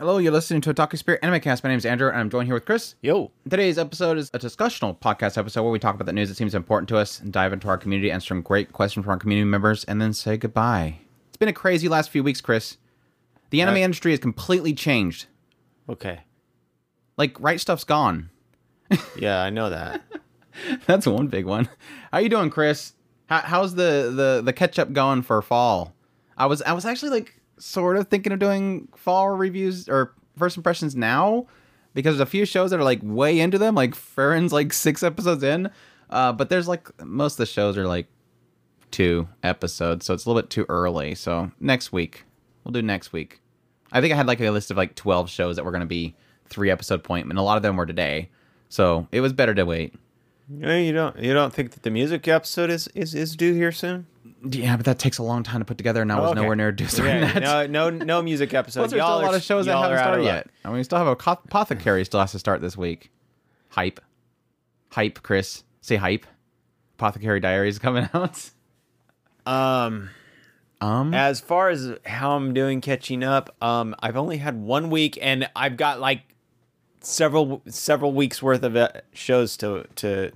Hello, you're listening to Otaku Spirit Anime Cast. My name is Andrew, and I'm joined here with Chris. Yo. Today's episode is a discussional podcast episode where we talk about the news that seems important to us and dive into our community, answer some great questions from our community members, and then say goodbye. It's been a crazy last few weeks, Chris. The anime Uh, industry has completely changed. Okay. Like, Right Stuf's gone. Yeah, I know that. That's one big one. How you doing, Chris? How, how's the, the the catch up going for fall? I was I was actually like sort of thinking of doing fall reviews or first impressions now because there's a few shows that are like way into them. Like Frieren's like six episodes in, uh, but there's like most of the shows are like two episodes, so it's a little bit too early. So next week we'll do next week. I think I had like a list of like twelve shows that were going to be three episode point, and a lot of them were today. So it was better to wait. You don't you don't think that the music episode is is, is due here soon? Yeah, but that takes a long time to put together, and I was Oh, okay. nowhere near doing Yeah, that. no, no, no music episode. Plus, there's Y'all still a lot of shows that haven't started yet. I mean, we still have a apothecary still has to start this week. Hype, hype, Chris, say hype. Apothecary Diaries coming out. Um, Um, as far as how I'm doing catching up, um, I've only had one week, and I've got like several several weeks worth of uh, shows to to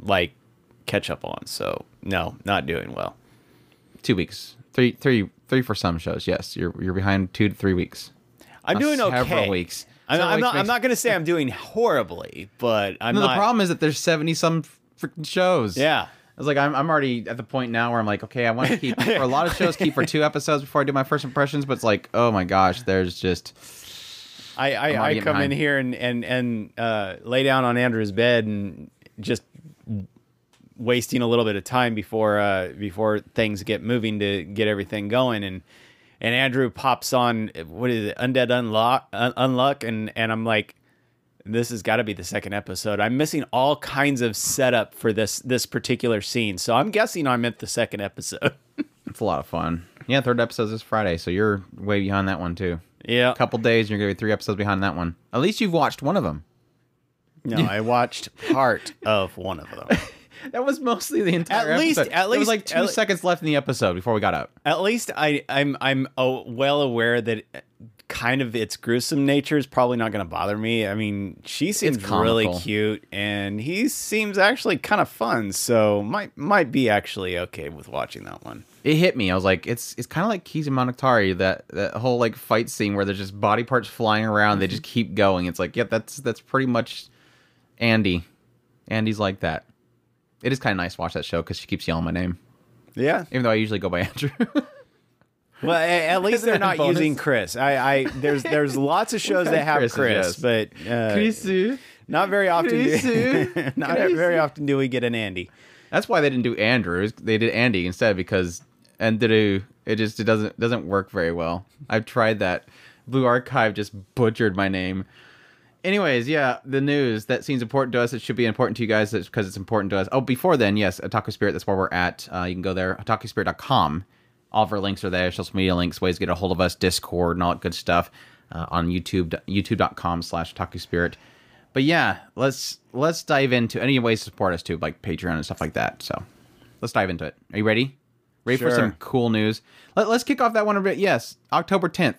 like catch up on. So no, not doing well. two weeks, three, three, three for some shows. Yes, you're you're behind two to three weeks. I'm Uh, doing okay. several weeks. I'm, Several I'm weeks not. I'm not going to say I'm doing horribly, but I'm No, not. the problem is that there's seventy some freaking shows. Yeah. I was like, I'm, I'm already at the point now where I'm like, okay, I want to keep for a lot of shows keep for two episodes before I do my first impressions, but it's like, oh my gosh, there's just I I, I come in here and and and uh, lay down on Andrew's bed and just wasting a little bit of time before uh, before things get moving to get everything going and and Andrew pops on what is it undead unlock un- unluck and and I'm like this has got to be the second episode. I'm missing all kinds of setup for this this particular scene, so I'm guessing I'm at the second episode. it's a lot of fun. Yeah, third episode is Friday, so you're way behind that one too. yeah, A couple days, you're gonna be three episodes behind that one. At least you've watched one of them. no, I watched part of one of them. That was mostly the entire. At least- episode. at least, there was like two seconds left in the episode before we got up. At least I, I'm I'm uh, well aware that uh, kind of its gruesome nature is probably not going to bother me. I mean, she seems really cute, and he seems actually kind of fun. So might might be actually okay with watching that one. It hit me. I was like, it's it's kind of like Kizumonogatari, that that whole like fight scene where there's just body parts flying around. They just keep going. It's like, yep, that's that's pretty much Andy. Andy's like that. It is kind of nice to watch that show because she keeps yelling my name, Yeah. even though I usually go by Andrew. Well, a- at least they're not bonus? using Chris. I, I there's there's lots of shows that have Chris is, Chris, but uh, not very often. Do, not Chrissy. very often do we get an Andy. That's why they didn't do Andrew. They did Andy instead because Andrew it just it doesn't doesn't work very well. I've tried that. Blue Archive just butchered my name. Anyways, yeah, the news that seems important to us. It should be important to you guys because it's important to us. Oh, before then, yes, Otaku Spirit. That's where we're at. Uh, you can go there, otakuspirit.com. All of our links are there. Social media links, ways to get a hold of us, Discord, and all that good stuff. Uh, on YouTube, youtube.com slash Otaku Spirit. But yeah, let's let's dive into any ways to support us too, like Patreon and stuff like that. So let's dive into it. Are you ready? Ready for some cool news? Let, let's kick off that one a bit. Yes, October 10th.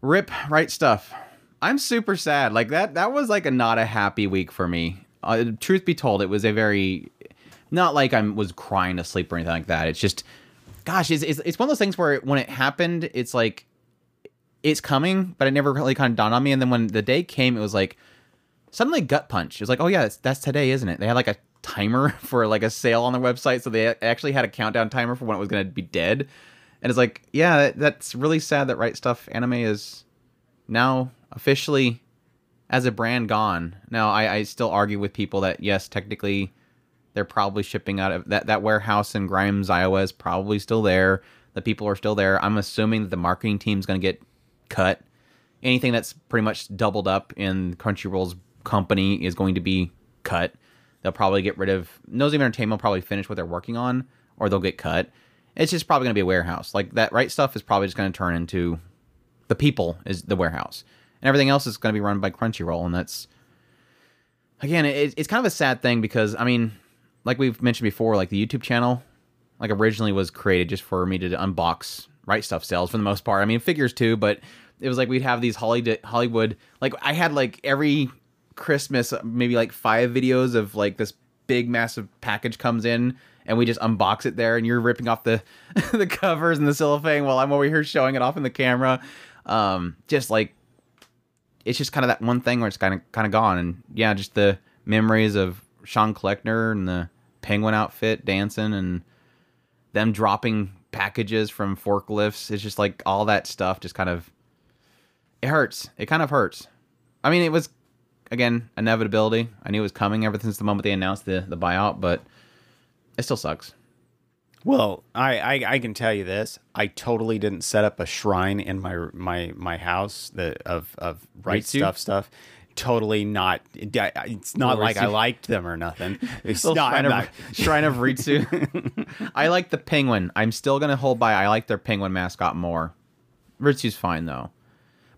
Rip Right Stuf. I'm super sad. Like that that was like a not a happy week for me. Uh, truth be told, it was a very not like I was crying to sleep or anything like that. It's just gosh, it's, it's it's one of those things where when it happened, it's like it's coming, but it never really kind of dawned on me. And then when the day came, it was like suddenly gut punch. It was like, oh yeah, that's, that's today, isn't it? They had like a timer for like a sale on their website, so they actually had a countdown timer for when it was going to be dead. And it's like, yeah, that, that's really sad that Right Stuf Anime is now officially as a brand gone. Now, I, I still argue with people that yes, technically they're probably shipping out of that that warehouse in Grimes, Iowa is probably still there. The people are still there. I'm assuming that the marketing team's going to get cut. Anything that's pretty much doubled up in Crunchyroll's company is going to be cut. They'll probably get rid of Nozomi Entertainment will probably finish what they're working on, or they'll get cut. It's just probably going to be a warehouse. Like that Right Stuf is probably just going to turn into the people is the warehouse, and everything else is going to be run by Crunchyroll, and that's again, it, it's kind of a sad thing because I mean, like we've mentioned before, like the YouTube channel, like originally was created just for me to unbox Right Stuf sales for the most part. I mean, figures too, but it was like we'd have these Hollywood Hollywood like I had like every Christmas maybe like five videos of like this big massive package comes in and we just unbox it there and you're ripping off the the covers and the cellophane while I'm over here showing it off in the camera. Um, just like it's just kind of that one thing where it's kind of kind of gone and yeah, just the memories of Sean Kleckner and the penguin outfit dancing and them dropping packages from forklifts. It's just like all that stuff just kind of it hurts. It kind of hurts. I mean, it was again inevitability. I knew it was coming ever since the moment they announced the the buyout, but it still sucks. Well, I, I, I can tell you this: I totally didn't set up a shrine in my my my house that of of right Ritsu? stuff stuff. Totally not. It's not Little like I liked them or nothing. It's not. shrine, of, not- shrine of Ritsu. I like the penguin. I'm still gonna hold by. I like their penguin mascot more. Ritsu's fine though.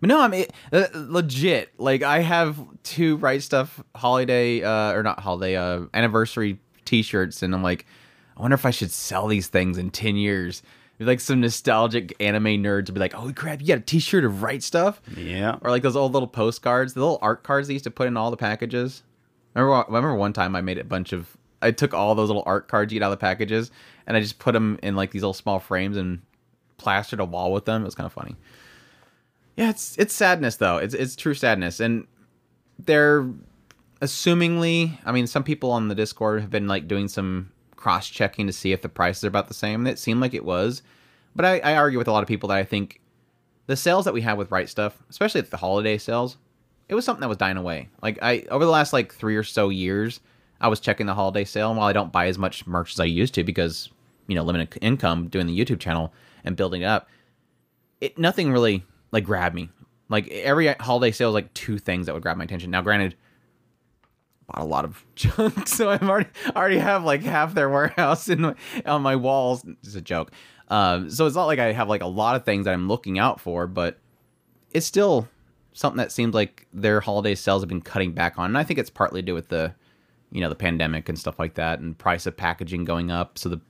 But no, I'm it, uh, legit. Like I have two Right Stuf holiday uh, or not holiday uh, anniversary T-shirts, and I'm like, I wonder if I should sell these things in ten years. Like some nostalgic anime nerds would be like, "Holy crap, you got a T-shirt of Right Stuf!" yeah. or like those old little postcards, the little art cards they used to put in all the packages. Remember, I remember one time I made a bunch of. I took all those little art cards you get out of the packages, and I just put them in like these little small frames and plastered a wall with them. It was kind of funny. Yeah, it's it's sadness though. It's it's true sadness, and they're assumingly. I mean, some people on the Discord have been like doing some cross checking to see if the prices are about the same. It seemed like it was, but I, I argue with a lot of people that I think the sales that we have with Right Stuf, especially at the holiday sales, it was something that was dying away. Like I over the last like three or so years, I was checking the holiday sale, and while I don't buy as much merch as I used to because you know limited income doing the YouTube channel and building it up, it nothing really like grabbed me. Like every holiday sale was like two things that would grab my attention. Now, granted, a lot of junk, so I'm already already have like half their warehouse in my, on my walls. It's a joke. Um, so it's not like I have like a lot of things that I'm looking out for, but it's still something that seems like their holiday sales have been cutting back on. And I think it's partly to do with the, you know, the pandemic and stuff like that, and price of packaging going up. So the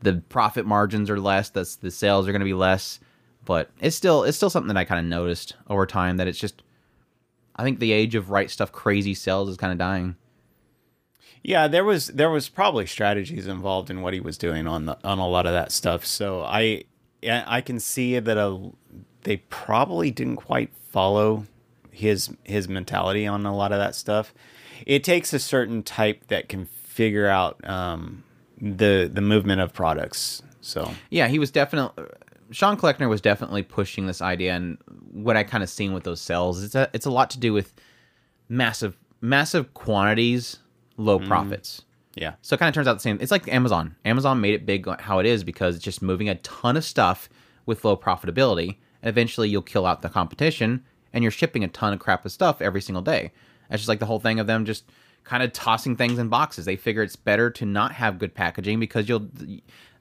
the profit margins are less. That's the sales are going to be less. But it's still it's still something that I kind of noticed over time that it's just. I think the age of Right Stuf crazy sells is kind of dying. Yeah, there was there was probably strategies involved in what he was doing on the on a lot of that stuff. So I yeah, I can see that a they probably didn't quite follow his his mentality on a lot of that stuff. It takes a certain type that can figure out um, the the movement of products. So Yeah, he was definitely Sean Kleckner was definitely pushing this idea, and what I kind of seen with those sales, it's a it's a lot to do with massive massive quantities, low mm-hmm. profits. yeah, So it kind of turns out the same. It's like Amazon. Amazon made it big how it is because it's just moving a ton of stuff with low profitability, and eventually you'll kill out the competition, and you're shipping a ton of crap of stuff every single day. That's just like the whole thing of them just kind of tossing things in boxes. They figure it's better to not have good packaging because you'll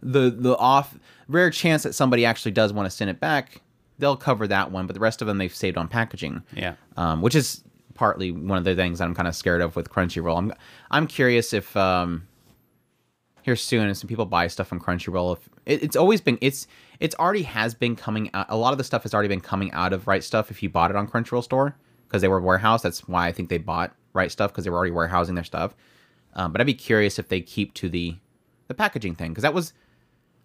the the off rare chance that somebody actually does want to send it back, they'll cover that one, but the rest of them they've saved on packaging yeah. um, which is partly one of the things that I'm kind of scared of with Crunchyroll. I'm I'm curious if um, here soon if some people buy stuff from Crunchyroll. If it, it's always been it's it's already has been coming out. A lot of the stuff has already been coming out of Right Stuf if you bought it on Crunchyroll store because they were warehouse. That's why I think they bought Right Stuf because they were already warehousing their stuff. Um, but I'd be curious if they keep to the the packaging thing because that was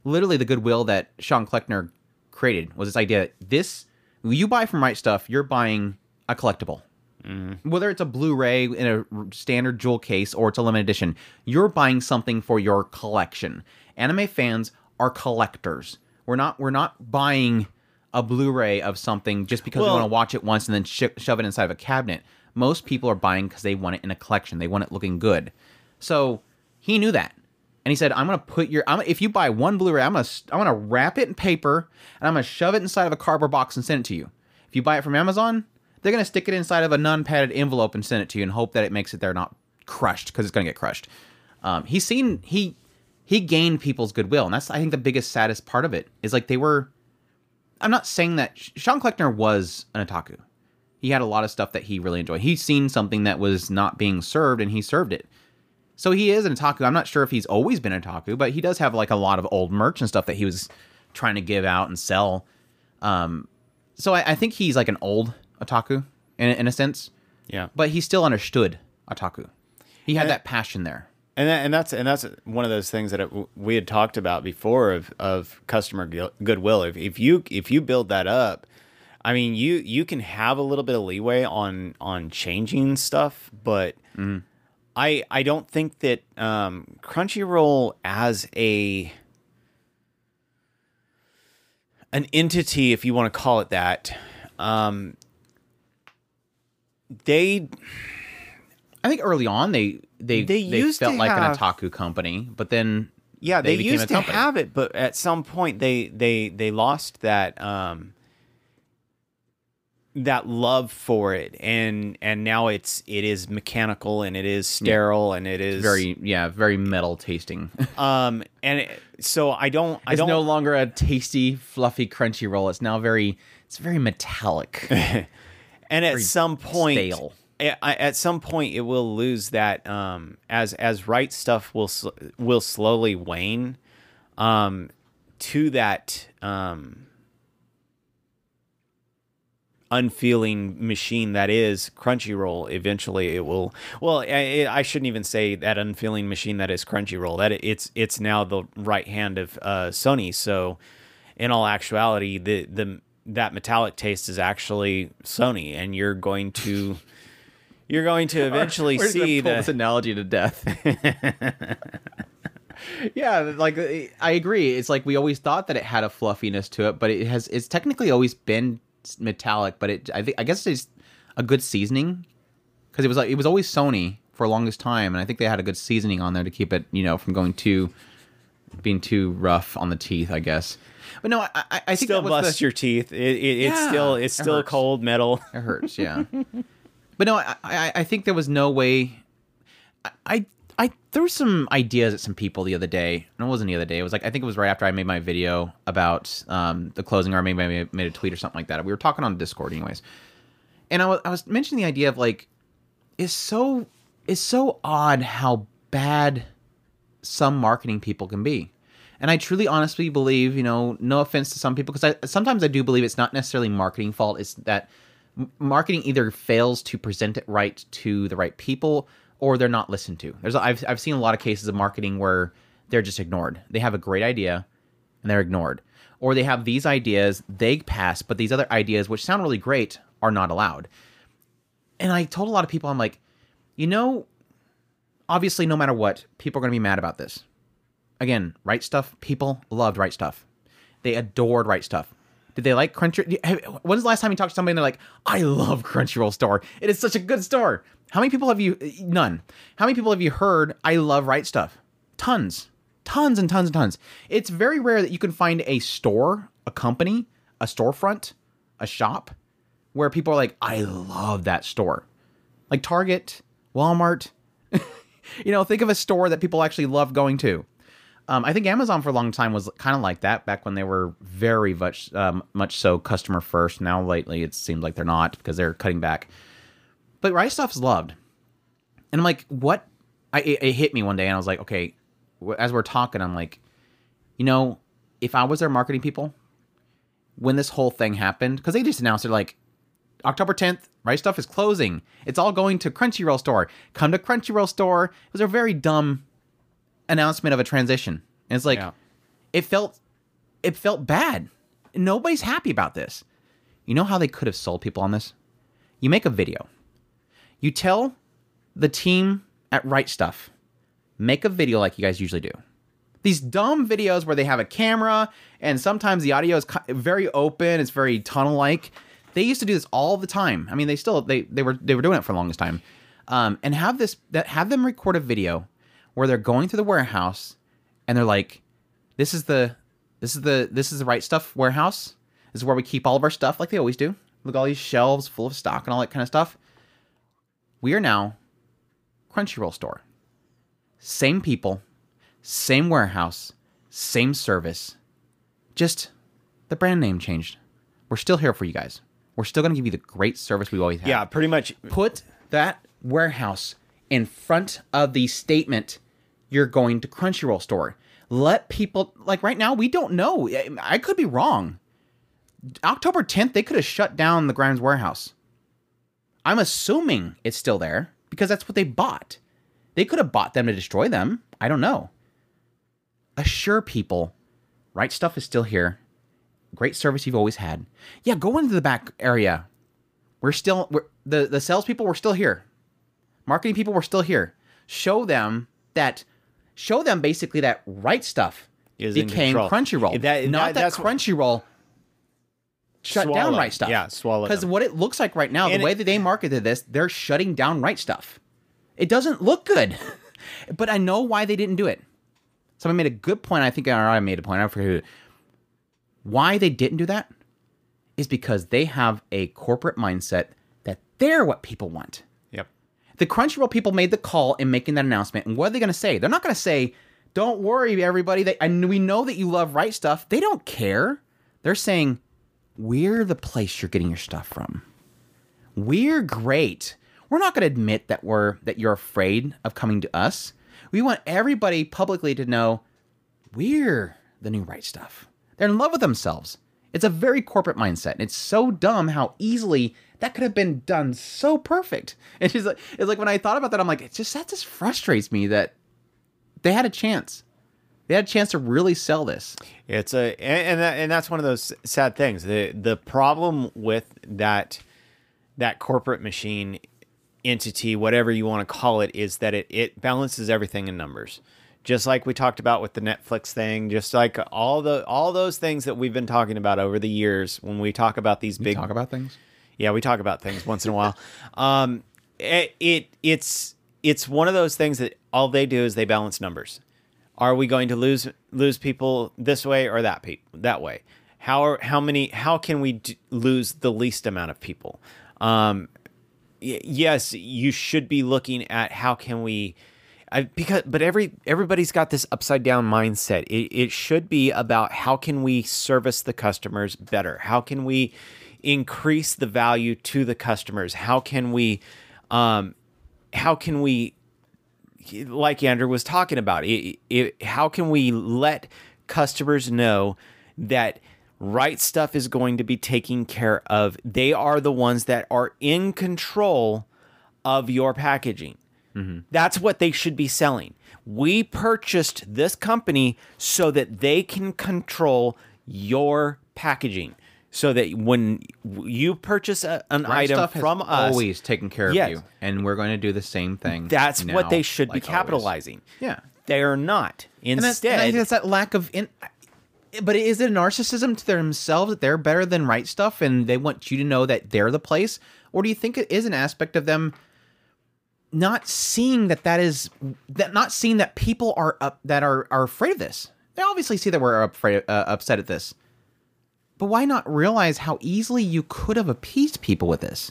literally the goodwill that Sean Kleckner created was this idea that this you buy from Right Stuf, you're buying a collectible. Mm-hmm. Whether it's a Blu-ray in a standard jewel case or it's a limited edition, you're buying something for your collection. Anime fans are collectors. We're not we're not buying a Blu-ray of something just because we want to watch it once and then sh- shove it inside of a cabinet. Most people are buying because they want it in a collection. They want it looking good. So he knew that, and he said, "I'm gonna put your. I'm, if you buy one Blu-ray, I'm gonna I'm gonna wrap it in paper and I'm gonna shove it inside of a cardboard box and send it to you. If you buy it from Amazon, they're gonna stick it inside of a non-padded envelope and send it to you and hope that it makes it there not crushed because it's gonna get crushed. Um, he's seen he he gained people's goodwill, and that's I think the biggest saddest part of it is like they were. I'm not saying that Sean Kleckner was an otaku. He had a lot of stuff that he really enjoyed. He's seen something that was not being served, and he served it. So he is an otaku. I'm not sure if he's always been an otaku, but he does have like a lot of old merch and stuff that he was trying to give out and sell. Um, so I, I think he's like an old otaku in, in a sense, Yeah. but he still understood otaku. He had And- that passion there. And that, and that's and that's one of those things that it, we had talked about before of of customer goodwill. If, if you if you build that up, I mean you you can have a little bit of leeway on on changing stuff, but I I don't think that um, Crunchyroll as a an entity, if you want to call it that, um, they I think early on they they They they, used felt like have- an otaku company, but then Yeah, they they, used to company. have it, but at some point they they they lost that um that love for it and and now it's it is mechanical and it is sterile and it is very yeah very metal tasting. um and it, so I don't I it's don't no longer a tasty, fluffy, crunchy roll. It's now very it's very metallic. and at some point stale. At, at some point it will lose that um as as right stuff will will slowly wane um to that um unfeeling machine that is Crunchyroll eventually it will well I, I shouldn't even say that unfeeling machine that is Crunchyroll that it's it's now the right hand of uh Sony so in all actuality the the that metallic taste is actually Sony and you're going to you're going to eventually see pull this that analogy to death. yeah, like I agree. It's like we always thought that it had a fluffiness to it, but it has. It's technically always been metallic, but it. I think. I guess it's a good seasoning because it was like it was always Sony for the longest time, and I think they had a good seasoning on there to keep it, you know, from going too being too rough on the teeth. I guess. But no, I, I, I think still that was bust the, your teeth it, it, it's still it's still hurts. cold metal It hurts, yeah. but no, I, I I think there was no way. I, I I threw some ideas at some people the other day. No, it wasn't the other day. It was like I think it was right after I made my video about um, the closing, or maybe I made a tweet or something like that. We were talking on Discord, anyways. And I was I was mentioning the idea of like, it's so it's so odd how bad some marketing people can be. And I truly honestly believe, you know, no offense to some people, because I, sometimes I do believe it's not necessarily marketing fault. It's that marketing either fails to present it right to the right people or they're not listened to. There's I've, I've seen a lot of cases of marketing where they're just ignored. They have a great idea and they're ignored. Or they have these ideas, they pass, but these other ideas, which sound really great, are not allowed. And I told a lot of people, I'm like, you know, obviously, no matter what, people are going to be mad about this. Again, Right Stuf. People loved Right Stuf. They adored Right Stuf. Did they like Crunchy? When's the last time you talked to somebody and they're like, "I love Crunchyroll store. It is such a good store." How many people have you? None. How many people have you heard? I love Right Stuf. Tons, tons and tons and tons. It's very rare that you can find a store, a company, a storefront, a shop where people are like, "I love that store." Like Target, Walmart, you know, think of a store that people actually love going to. Um, I think Amazon for a long time was kind of like that back when they were very much, um, much so customer first. Now lately, it seems like they're not because they're cutting back. But Right Stuf's loved, and I'm like, what? I it, it hit me one day, and I was like, okay. As we're talking, I'm like, you know, if I was their marketing people, when this whole thing happened, because they just announced it like October 10th, Right Stuf is closing. It's all going to Crunchyroll store. Come to Crunchyroll store. It was a very dumb announcement of a transition. And it's like Yeah. it felt it felt bad. Nobody's happy about this. You know how they could have sold people on this? You make a video. You tell the team at Right Stuf, make a video like you guys usually do. These dumb videos where they have a camera and sometimes the audio is very open, it's very tunnel like. They used to do this all the time. I mean, they still they they were they were doing it for the longest time. Um, and have this that have them record a video where they're going through the warehouse and they're like, "This is the this is the this is the Right Stuf warehouse. This is where we keep all of our stuff, like they always do. Look at all these shelves full of stock and all that kind of stuff. We are now Crunchyroll store. Same people, same warehouse, same service. Just the brand name changed. We're still here for you guys. We're still going to give you the great service we always have Yeah, pretty much. put that warehouse in front of the statement you're going to Crunchyroll store. Let people like right now we don't know. I could be wrong. October 10th, they could have shut down the Grimes warehouse. I'm assuming it's still there because that's what they bought. They could have bought them to destroy them. I don't know. Assure people, Right Stuf is still here. Great service you've always had. Yeah, go into the back area. We're still we're, the the salespeople. We're still here. Marketing people. We're still here. Show them that. Show them basically that Right Stuf Is became. Crunchyroll. That- not that- that, Crunchyroll shut down Right Stuf. Yeah, swallow Because what it looks like right now, And the way it- that they marketed this, they're shutting down Right Stuf. It doesn't look good, but I know why they didn't do it. Somebody made a good point. I think I made a point. I forget who. Why they didn't do that is because they have a corporate mindset that they're what people want. The Crunchyroll people made the call in making that announcement, and what are they going to say? They're not going to say, "Don't worry, everybody. They, and we know that you love Right Stuf." They don't care. They're saying, "We're the place you're getting your stuff from. We're great. We're not going to admit that we're that you're afraid of coming to us. We want everybody publicly to know we're the new Right Stuf. They're in love with themselves. It's a very corporate mindset. And it's so dumb how easily that could have been done so perfect. It's just like, it's like when I thought about that, I'm like, it just that just frustrates me that they had a chance. They had a chance to really sell this. It's a and that, and that's one of those sad things. The the problem with that that corporate machine entity, whatever you want to call it, is that it it balances everything in numbers. Just like we talked about with the Netflix thing, just like all the all those things that we've been talking about over the years when we talk about these big Talk about things. yeah, we talk about things once in a while. Um, it, it it's it's one of those things that all they do is they balance numbers. Are we going to lose lose people this way or that pe- that way? How are, how many how can we d- lose the least amount of people? Um, y- yes, you should be looking at how can we I, because but every everybody's got this upside down mindset. It, it should be about how can we service the customers better? How can we increase the value to the customers? How can we um, how can we like Andrew was talking about it, it, how can we let customers know that Right Stuf is going to be taken care of they are the ones that are in control of your packaging Mm-hmm. that's what they should be selling we purchased this company so that they can control your packaging so that when you purchase a, an item from us always taken care Yes. of you, and we're going to do the same thing. that's what they should like be always. capitalizing Yeah. they're not And that's, and I instead think that's that lack of in. But is it a narcissism to themselves that they're better than Right Stuf, and they want you to know that they're the place, or do you think it is an aspect of them not seeing that that is that not seeing that people are up that are are afraid of this? They obviously see that we're afraid uh, upset at this, but why not realize how easily you could have appeased people with this?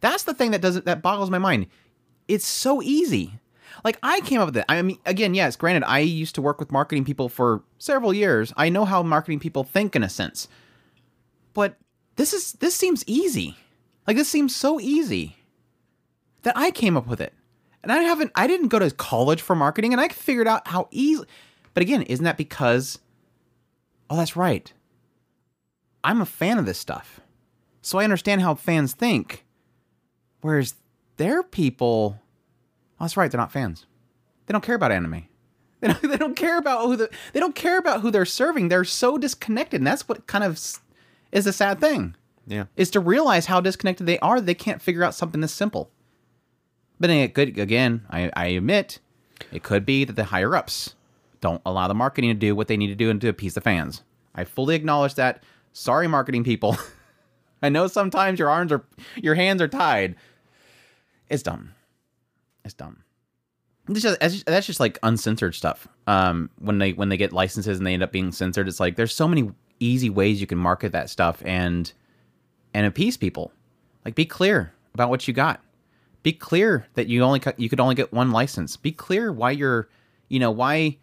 That's the thing that doesn't that boggles my mind. It's so easy. Like I came up with it. I mean, again, yes, granted, I used to work with marketing people for several years. I know how marketing people think in a sense. But this is this seems easy. Like this seems so easy that I came up with it. And I haven't I didn't go to college for marketing and I figured out how easy But again, isn't that because Oh, that's right. I'm a fan of this stuff. So I understand how fans think. Whereas their people Oh, that's right, they're not fans. They don't care about anime. They don't, they don't care about who the, they don't care about who they're serving. They're so disconnected, and that's what kind of is the sad thing. yeah Is to realize how disconnected they are. They can't figure out something this simple. But it could again, I, I admit, it could be that the higher ups don't allow the marketing to do what they need to do and to appease the fans. I fully acknowledge that. Sorry, marketing people. I know sometimes your arms are your hands are tied. It's dumb. It's dumb. It's just, it's just- that's just like uncensored stuff. Um, when they when they get licenses and they end up being censored, it's like there's so many easy ways you can market that stuff and and appease people. Like be clear about what you got. Be clear that you only you could only get one license. Be clear why you're, you know, why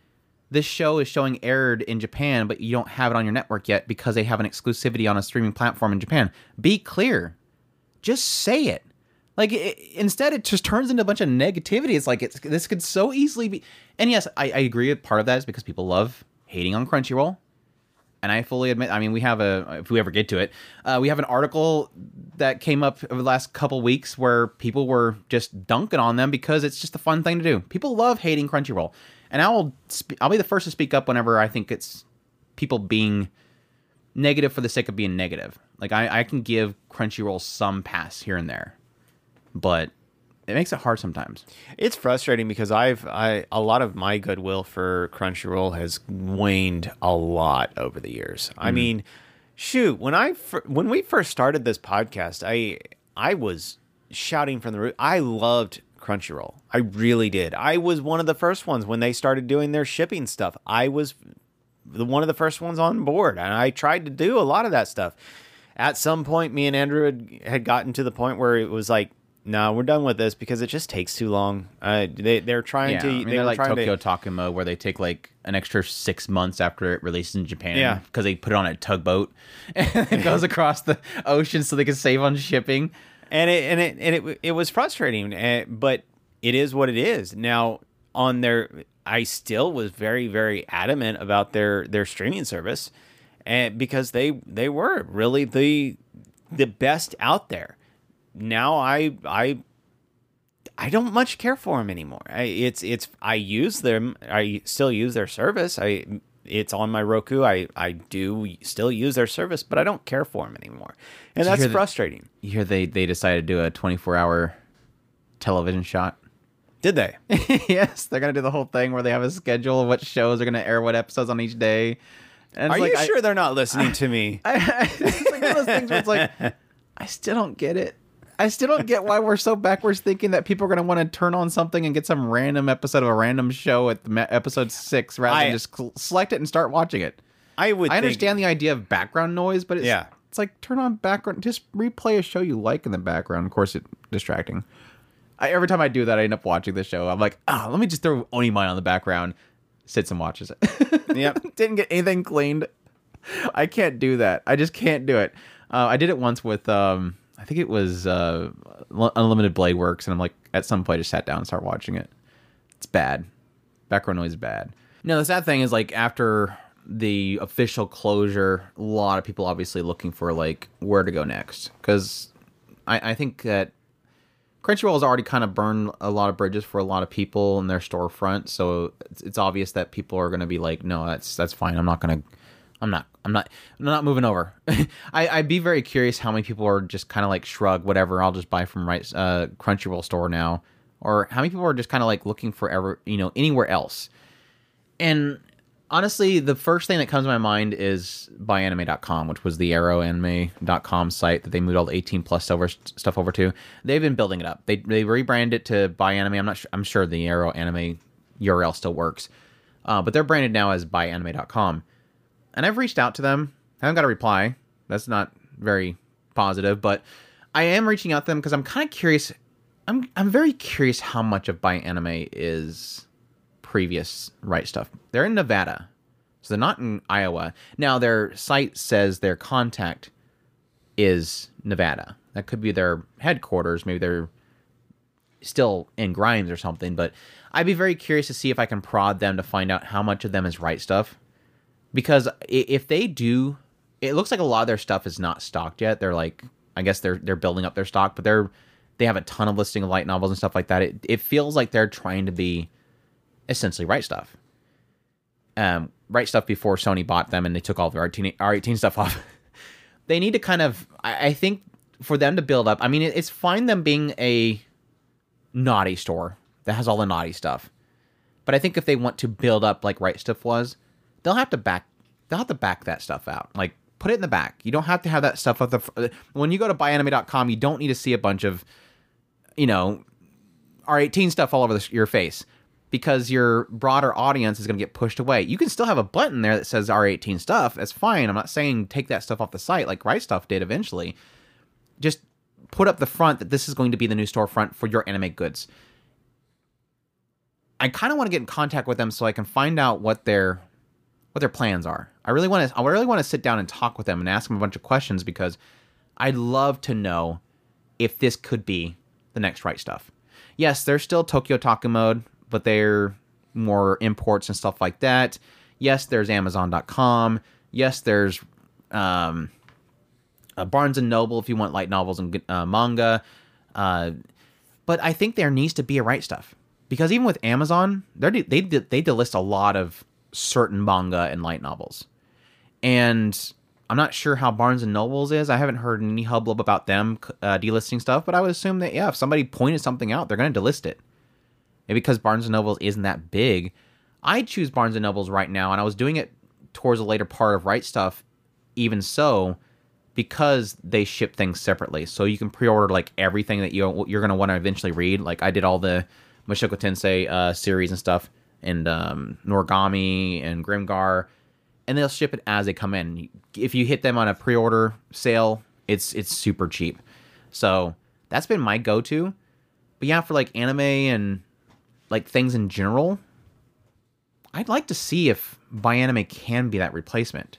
this show is showing aired in Japan, but you don't have it on your network yet because they have an exclusivity on a streaming platform in Japan. Be clear. Just say it. Like it, instead, it just turns into a bunch of negativity. It's like it's this could so easily be. And yes, I, I agree. Part of that is because people love hating on Crunchyroll. And I fully admit. I mean, we have a if we ever get to it, uh, we have an article that came up over the last couple weeks where people were just dunking on them because it's just a fun thing to do. People love hating Crunchyroll, and I will I'll be the first to speak up whenever I think it's people being negative for the sake of being negative. Like I, I can give Crunchyroll some pass here and there, but it makes it hard sometimes. It's frustrating because I've I a lot of my goodwill for Crunchyroll has waned a lot over the years. I mm-hmm. mean, shoot, when I when we first started this podcast, I I was shouting from the roof. I loved Crunchyroll. I really did. I was one of the first ones when they started doing their shipping stuff. I was the one of the first ones on board, and I tried to do a lot of that stuff. At some point, me and Andrew had, had gotten to the point where it was like, no, we're done with this because it just takes too long. Uh, they they're trying Yeah, to I mean, they they're like Tokyo to, Takuma, where they take like an extra six months after it releases in Japan. Yeah. because they put it on a tugboat and it goes across the ocean so they can save on shipping. and it and it and it it was frustrating, uh, but it is what it is. Now on their, I still was very very adamant about their their streaming service, and because they they were really the the best out there. Now I I I don't much care for them anymore. I, it's it's I use them. I still use their service. I it's on my Roku. I I do still use their service, but I don't care for them anymore, and you that's hear the- frustrating. You hear they they decided to do a twenty four hour television shot. Did they? yes, they're gonna do the whole thing where they have a schedule of what shows are gonna air what episodes on each day. And Are like, you I- sure they're not listening to me? I, I, it's like one of those things where it's like, I still don't get it. I still don't get why we're so backwards thinking that people are going to want to turn on something and get some random episode of a random show at the episode six rather I- than just cl- select it and start watching it. I would. I think- understand the idea of background noise, but it's, Yeah. it's like turn on background, just replay a show you like in the background. Of course, it's distracting. I, every time I do that, I end up watching the show. I'm like, ah, let me just throw Onimine on the background, sits and watches it. Yep. Didn't get anything cleaned. I can't do that. I just can't do it. Uh, I did it once with, um, I think it was uh, Unlimited Blade Works, and I'm like, at some point, I just sat down and started watching it. It's bad. Background noise is bad. No, the sad thing is like after the official closure, a lot of people obviously looking for like where to go next because I, I think that Crunchyroll has already kind of burned a lot of bridges for a lot of people in their storefront, so it's, it's obvious that people are going to be like, no, that's that's fine. I'm not going to. I'm not. I'm not. I'm not moving over. I, I'd be very curious how many people are just kind of like shrug whatever. I'll just buy from right uh, Crunchyroll store now, or how many people are just kind of like looking for ever you know anywhere else. And honestly, the first thing that comes to my mind is buyAnime.com, which was the ArrowAnime.com site that they moved all the 18 plus over stuff over to. They've been building it up. They they rebranded it to BuyAnime. I'm not sure. I'm sure the Arrow Anime URL still works, uh, but they're branded now as BuyAnime.com. And I've reached out to them. I haven't got a reply. That's not very positive, but I am reaching out to them because I'm kind of curious. I'm I'm very curious how much of Buy Anime is previous Right Stuf. They're in Nevada, so they're not in Iowa. Now their site says their contact is Nevada. That could be their headquarters. Maybe they're still in Grimes or something. But I'd be very curious to see if I can prod them to find out how much of them is Right Stuf. Because if they do, it looks like a lot of their stuff is not stocked yet. They're like, I guess they're they're building up their stock, but they're they have a ton of listing of light novels and stuff like that. It it feels like they're trying to be essentially Right Stuf. Um, Right Stuf before Sony bought them and they took all their R18, R18 stuff off. they need to kind of, I, I think, for them to build up. I mean, it, it's fine them being a naughty store that has all the naughty stuff, but I think if they want to build up like Right Stuf was, they'll have to back, they'll have to back that stuff out. Like put it in the back. You don't have to have that stuff at the. fr- When you go to buyAnime.com, you don't need to see a bunch of, you know, R18 stuff all over the, your face because your broader audience is going to get pushed away. You can still have a button there that says R18 stuff. That's fine. I'm not saying take that stuff off the site like Right Stuf did eventually. Just put up the front that this is going to be the new storefront for your anime goods. I kind of want to get in contact with them so I can find out what their what their plans are. I really want to I really want to sit down and talk with them and ask them a bunch of questions because I'd love to know if this could be the next Right Stuf. Yes, there's still Tokyo Otaku Mode, but they're more imports and stuff like that. Yes, there's Amazon.com. Yes, there's um, uh, Barnes and Noble if you want light novels and uh, manga. Uh, but I think there needs to be a Right Stuf because even with Amazon, they they they delist a lot of certain manga and light novels, and I'm not sure how Barnes and Nobles is. I haven't heard any hubbub about them uh, delisting stuff, but I would assume that yeah, if somebody pointed something out, they're going to delist it. Maybe because Barnes and Nobles isn't that big, I choose Barnes and Nobles right now, and I was doing it towards the later part of Right Stuf. Even so, because they ship things separately, so you can pre-order like everything that you you're going to want to eventually read. Like I did all the Mushoku Tensei uh, series and stuff, and um, Noragami and Grimgar and they'll ship it as they come in. If you hit them on a pre-order sale, it's it's super cheap. So that's been my go-to. But yeah, for like anime and like things in general, I'd like to see if Buy Anime can be that replacement.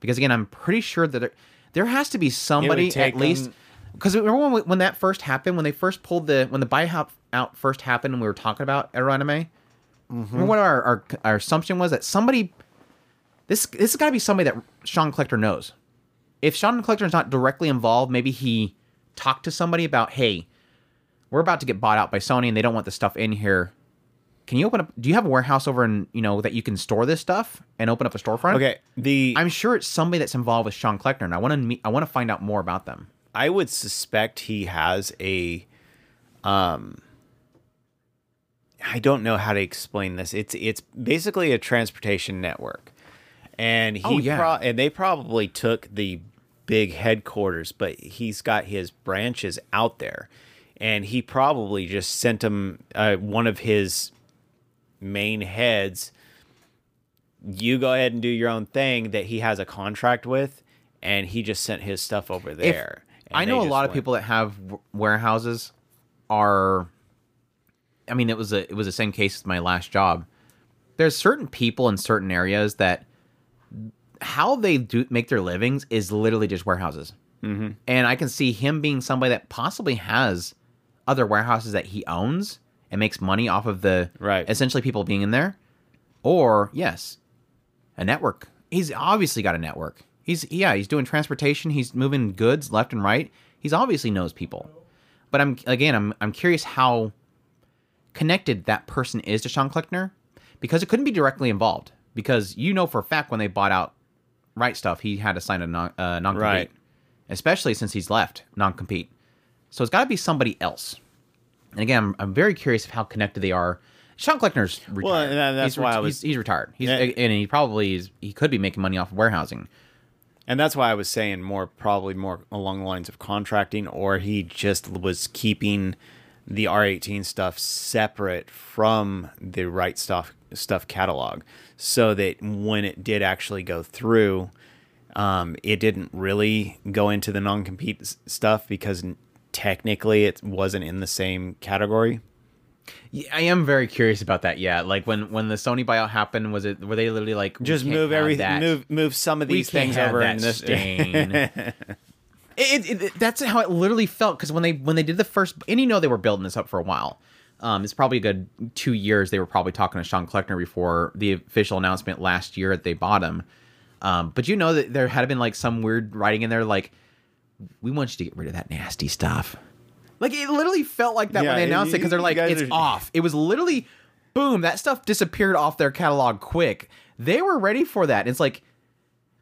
Because again, I'm pretty sure that there, there has to be somebody at least. Because remember when, when that first happened, when they first pulled the when the buyout out first happened, and we were talking about Anime. Mm-hmm. Remember what our, our our assumption was that somebody this this has got to be somebody that Sean Kleckner knows. If Sean Kleckner is not directly involved, maybe he talked to somebody about, hey, we're about to get bought out by Sony and they don't want the stuff in here. Can you open up? Do you have a warehouse over in you know that you can store this stuff and open up a storefront? Okay, the I'm sure it's somebody that's involved with Sean Kleckner, and I want to meet. I want to find out more about them. I would suspect he has a, um, I don't know how to explain this. It's it's basically a transportation network and he oh, yeah. Pro- and they probably took the big headquarters, but he's got his branches out there, and he probably just sent him uh, one of his main heads. You go ahead and do your own thing that he has a contract with, and he just sent his stuff over there. I know a lot went. of people that have warehouses are. I mean, it was a it was the same case with my last job. There's certain people in certain areas that how they do make their livings is literally just warehouses. Mm-hmm. And I can see him being somebody that possibly has other warehouses that he owns and makes money off of the right. essentially people being in there. Or yes, a network. He's obviously got a network. He's yeah, he's doing transportation. He's moving goods left and right. He's obviously knows people. But I'm again, I'm I'm curious how connected that person is to Sean Kleckner because it couldn't be directly involved. Because you know for a fact when they bought out Right Stuf, he had to sign a non uh, compete, right. especially since he's left non compete. So it's got to be somebody else. And again, I'm, I'm, very curious of how connected they are. Sean Kleckner's retired. Well, that's he's, why I was. He's, he's retired. He's yeah. and he probably is. He could be making money off of warehousing. And that's why I was saying more, probably more along the lines of contracting, or he just was keeping the R18 stuff separate from the Right Stuf stuff catalog so that when it did actually go through, um, it didn't really go into the non compete stuff because technically it wasn't in the same category. Yeah, I am very curious about that. Yeah, like when when the Sony buyout happened, was it were they literally like just move everything, move move some of these things over in this stain. it, it, that's how it literally felt because when they when they did the first, and you know they were building this up for a while. Um, it's probably a good two years. They were probably talking to Sean Kleckner before the official announcement last year that they bought him. Um, but you know that there had been like some weird writing in there, like, we want you to get rid of that nasty stuff. Like it literally felt like that yeah, when they announced it because they're like, it's are... off. It was literally, boom, that stuff disappeared off their catalog quick. They were ready for that. It's like,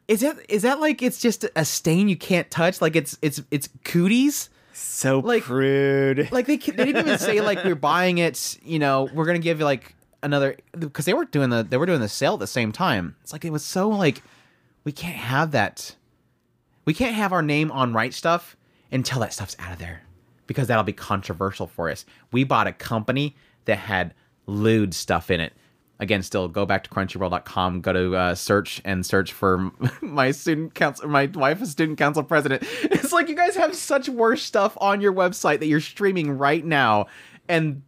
is that is that like it's just a stain you can't touch? Like it's it's it's cooties? So like, crude. Like they they didn't even say like we're buying it. You know, we're gonna give you like another because they were doing the they were doing the sale at the same time. It's like it was so like we can't have that. We can't have our name on Right Stuf until that stuff's out of there because that'll be controversial for us. We bought a company that had lewd stuff in it again still go back to crunchyroll.com go to uh, search and search for my student council my wife is student council president. It's like you guys have such worse stuff on your website that you're streaming right now and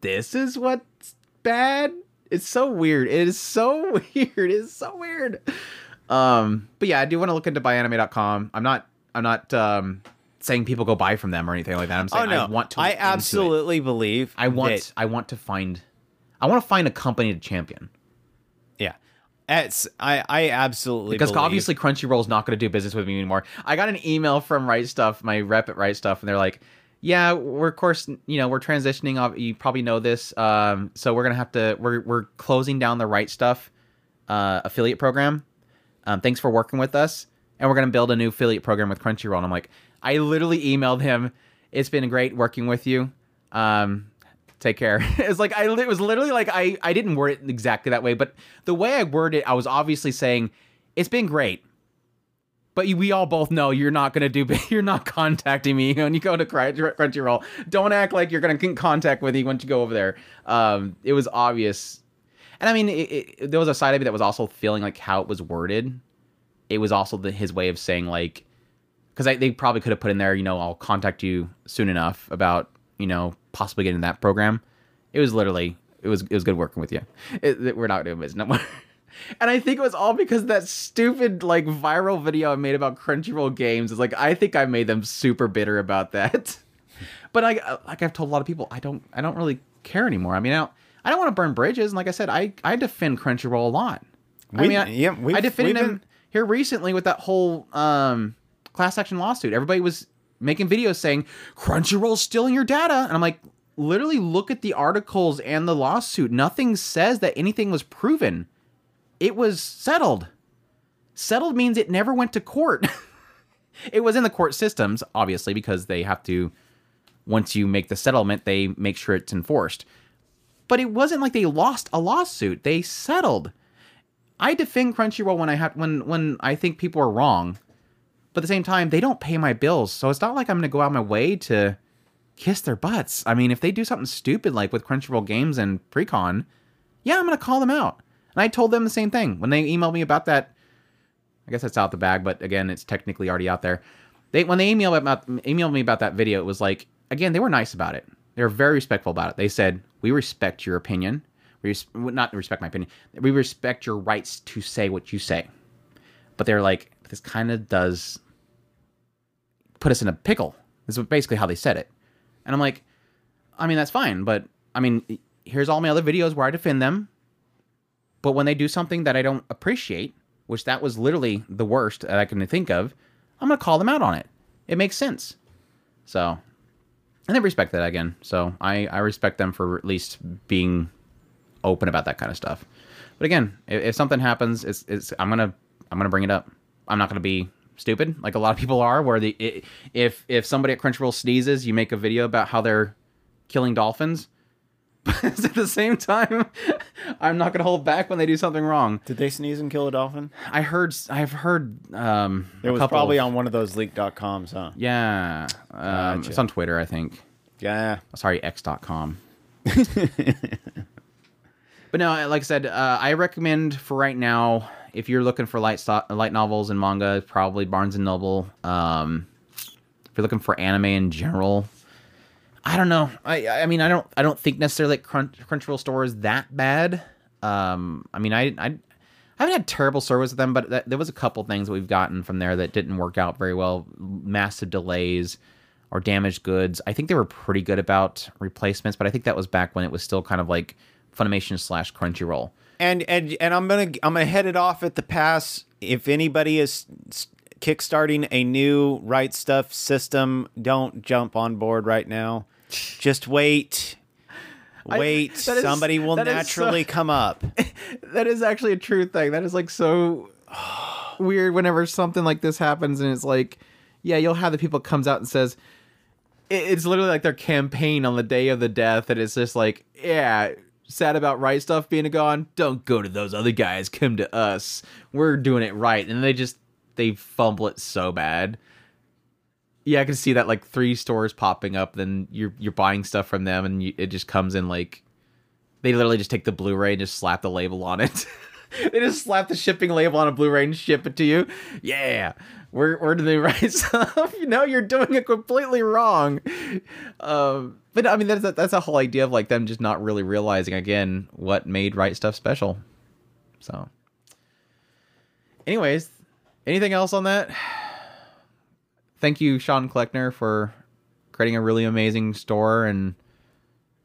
this is what's bad? It's so weird. It is so weird. It is so weird. Um but yeah i do want to look into buyanime.com i'm not i'm not um saying people go buy from them or anything like that. I'm saying oh, no. i want to i absolutely believe i want i want to find I want to find a company to champion. Yeah. It's I I absolutely because believe- obviously Crunchyroll's not going to do business with me anymore. I got an email from Right Stuf, my rep at Right Stuf, and they're like, "Yeah, we're of course, you know, we're transitioning. Off, you probably know this, um, so we're gonna have to. We're we're closing down the Right Stuf uh, affiliate program. Um, thanks for working with us, and we're gonna build a new affiliate program with Crunchyroll." And I'm like, I literally emailed him. It's been great working with you. Um, take care. it's like I it was literally like I I didn't word it exactly that way, but the way I worded it, I was obviously saying it's been great. But we all both know you're not gonna do. You're not contacting me when you go to Crunch- Crunchyroll. Don't act like you're gonna get contact with me once you go over there. Um, it was obvious, and I mean, it, it, there was a side of me that was also feeling like how it was worded. It was also the, his way of saying like, because they probably could have put in there, you know, I'll contact you soon enough about you know possibly getting that program. It was literally it was it was good working with you. It, it- we're not doing business no more. And I think it was all because that stupid like viral video I made about Crunchyroll games is like I think I made them super bitter about that. But I like I've told a lot of people I don't I don't really care anymore. I mean I don't I don't want to burn bridges. And like I said, I I defend Crunchyroll a lot. I mean I, yeah, I defended them been- here recently with that whole um class action lawsuit. Everybody was making videos saying Crunchyroll's stealing your data, and I'm like, literally look at the articles and the lawsuit. Nothing says that anything was proven. It was settled. Settled means it never went to court. it was in the court systems, obviously, because they have to. Once you make the settlement, they make sure it's enforced. But it wasn't like they lost a lawsuit; they settled. I defend Crunchyroll when I have when when I think people are wrong, but at the same time, they don't pay my bills, so it's not like I'm going to go out of my way to kiss their butts. I mean, if they do something stupid like with Crunchyroll Games and Precon, yeah, I'm going to call them out. And I told them the same thing when they emailed me about that. I guess that's out the bag, but again, it's technically already out there. They when they emailed about emailed me about that video, it was like again they were nice about it. They were very respectful about it. They said we respect your opinion. We res- not respect my opinion. We respect your rights to say what you say. But they're like this kind of does put us in a pickle. This is basically how they said it. And I'm like, I mean that's fine, but I mean here's all my other videos where I defend them. But when they do something that I don't appreciate, which that was literally the worst that I can think of, I'm gonna call them out on it. It makes sense. So, and they respect that again. So I I respect them for at least being open about that kind of stuff. But again, if, if something happens, it's it's I'm gonna I'm gonna bring it up. I'm not gonna be stupid like a lot of people are. Where the i if if somebody at Crunchyroll sneezes, you make a video about how they're killing dolphins. But at the same time, I'm not gonna hold back when they do something wrong. Did they sneeze and kill a dolphin? I heard I've heard um It was probably of- on one of those leak.coms, huh? yeah um, Gotcha. it's on Twitter I think Yeah. sorry x.com but no like I said uh, I recommend for right now if you're looking for light light novels and manga probably Barnes and Noble um if you're looking for anime in general I don't know I I mean I don't I don't think necessarily like Crunch, Crunchyroll store is that bad um I mean I I I haven't had terrible service with them, but there was a couple things that we've gotten from there that didn't work out very well. Massive delays or damaged goods. I think they were pretty good about replacements, but I think that was back when it was still kind of like Funimation slash Crunchyroll. And and and I'm gonna I'm gonna head it off at the pass. If anybody is kickstarting a new Right Stuf system, don't jump on board right now. Just wait. Wait. is- Somebody will is so- naturally come up. That is actually a true thing. That is like so weird whenever something like this happens and it's like, yeah, you'll have the people comes out and says, it's literally like their campaign on the day of the death, and it's just like, yeah, sad about Right Stuf being gone. Don't go to those other guys. Come to us. We're doing it right, and they just they fumble it so bad. Yeah, I can see that like three stores popping up. Then you're you're buying stuff from them, and you, it just comes in like they literally just take the Blu-ray and just slap the label on it. they just slap the shipping label on a Blu-ray and ship it to you. Yeah, we're we're doing the right stuff. no, you're doing it completely wrong. Um, but I mean, that's that's a whole idea of like them just not really realizing again what made Right Stuf special. So, anyways, anything else on that? Thank you, Sean Kleckner, for creating a really amazing store and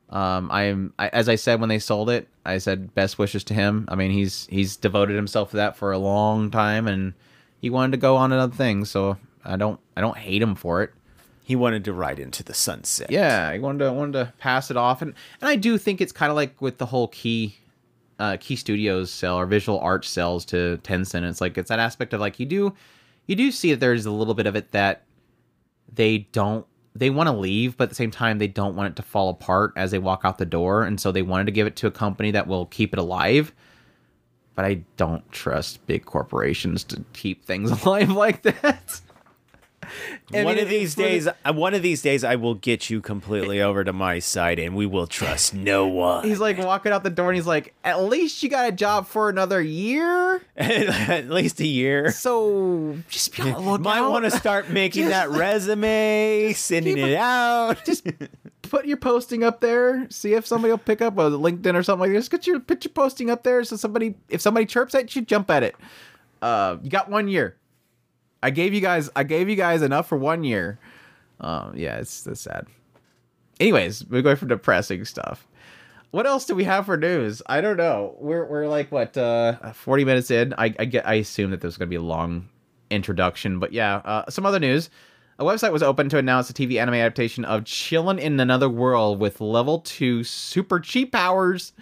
Um, I'm I, as I said when they sold it, I said best wishes to him. I mean, he's he's devoted himself to that for a long time, and he wanted to go on another thing. So I don't I don't hate him for it. He wanted to ride into the sunset. Yeah, I wanted to wanted to pass it off, and and I do think it's kind of like with the whole key, uh, key studios sell or visual art sells to Tencent. It's like it's that aspect of like you do, you do see that there's a little bit of it that they don't they want to leave, but at the same time they don't want it to fall apart as they walk out the door, and so they wanted to give it to a company that will keep it alive. But I don't trust big corporations to keep things alive like that. I one mean, of these for the- days, uh, one of these days, I will get you completely over to my side, and we will trust no one. He's like walking out the door and he's like, At least you got a job for another year. at least a year. So just be on the lookout. Might want to start making Just- that resume, sending it a- out. just put your posting up there. See if somebody will pick up a LinkedIn or something like this. Get your put your posting up there so somebody if somebody chirps at you, jump at it. Uh you got one year. I gave you guys I gave you guys enough for one year. Um yeah, it's that's sad. Anyways, we're going for depressing stuff. What else do we have for news? I don't know. We're we're like what uh 40 minutes in. I I get I assume that there's to be a long introduction, but yeah, uh, some other news. A website was open to announce a TV anime adaptation of Chillin' in Another World with level 2 super cheat powers.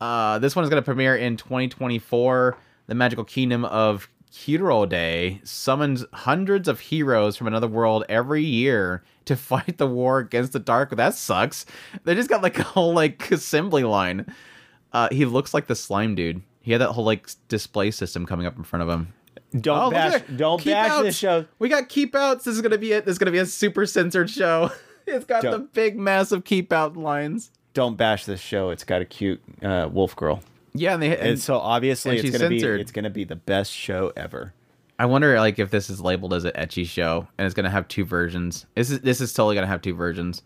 Uh, this one is going to premiere in 2024. The magical kingdom of Day summons hundreds of heroes from another world every year to fight the war against the dark. That sucks. They just got like a whole like assembly line. Uh, he looks like the slime dude. He had that whole like display system coming up in front of him. Don't Oh, bash, don't Keep bash outs. this show. We got keep outs. This is gonna be it. This is gonna be a super censored show. it's got the Don't- big massive keep out lines. Don't bash this show. It's got a cute uh, wolf girl, Yeah, and they and and so obviously and it's she's gonna censored. be it's gonna be the best show ever. I wonder like if this is labeled as an ecchi show and it's gonna have two versions. This is this is totally gonna have two versions.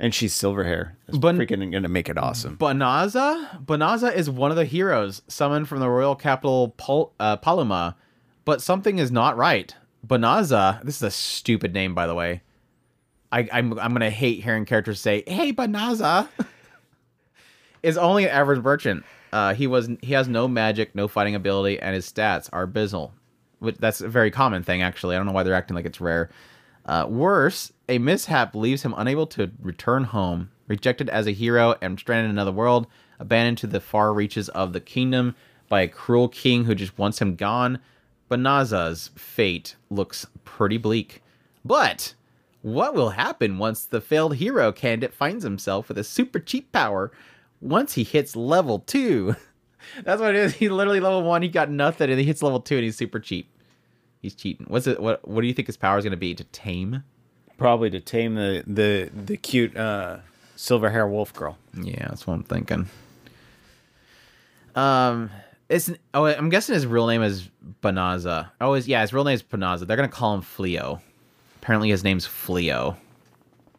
And she's silver hair. It's But- freaking gonna make it awesome. Banaza, Banaza is one of the heroes summoned from the royal capital Pal- uh, Paluma, but something is not right. Banaza, this is a stupid name by the way. I, I'm I'm gonna hate hearing characters say, "Hey, Banaza," is only an average merchant. Uh, he was he has no magic, no fighting ability, and his stats are abysmal. Which that's a very common thing actually. I don't know why they're acting like it's rare. Uh, worse, a mishap leaves him unable to return home, rejected as a hero and stranded in another world, abandoned to the far reaches of the kingdom by a cruel king who just wants him gone. Banaza's fate looks pretty bleak. But what will happen once the failed hero candidate finds himself with a super cheat power once he hits level two? That's what it is. He literally level one, he got nothing, and he hits level two and he's super cheap. He's cheating. What's it what what do you think his power is gonna be? To tame? Probably to tame the the the cute uh, silver hair wolf girl. Yeah, that's what I'm thinking. Um, it's oh, I'm guessing his real name is Banaza. Oh, his, yeah, his real name is Banaza. They're gonna call him Fleo. Apparently, his name's Fleo.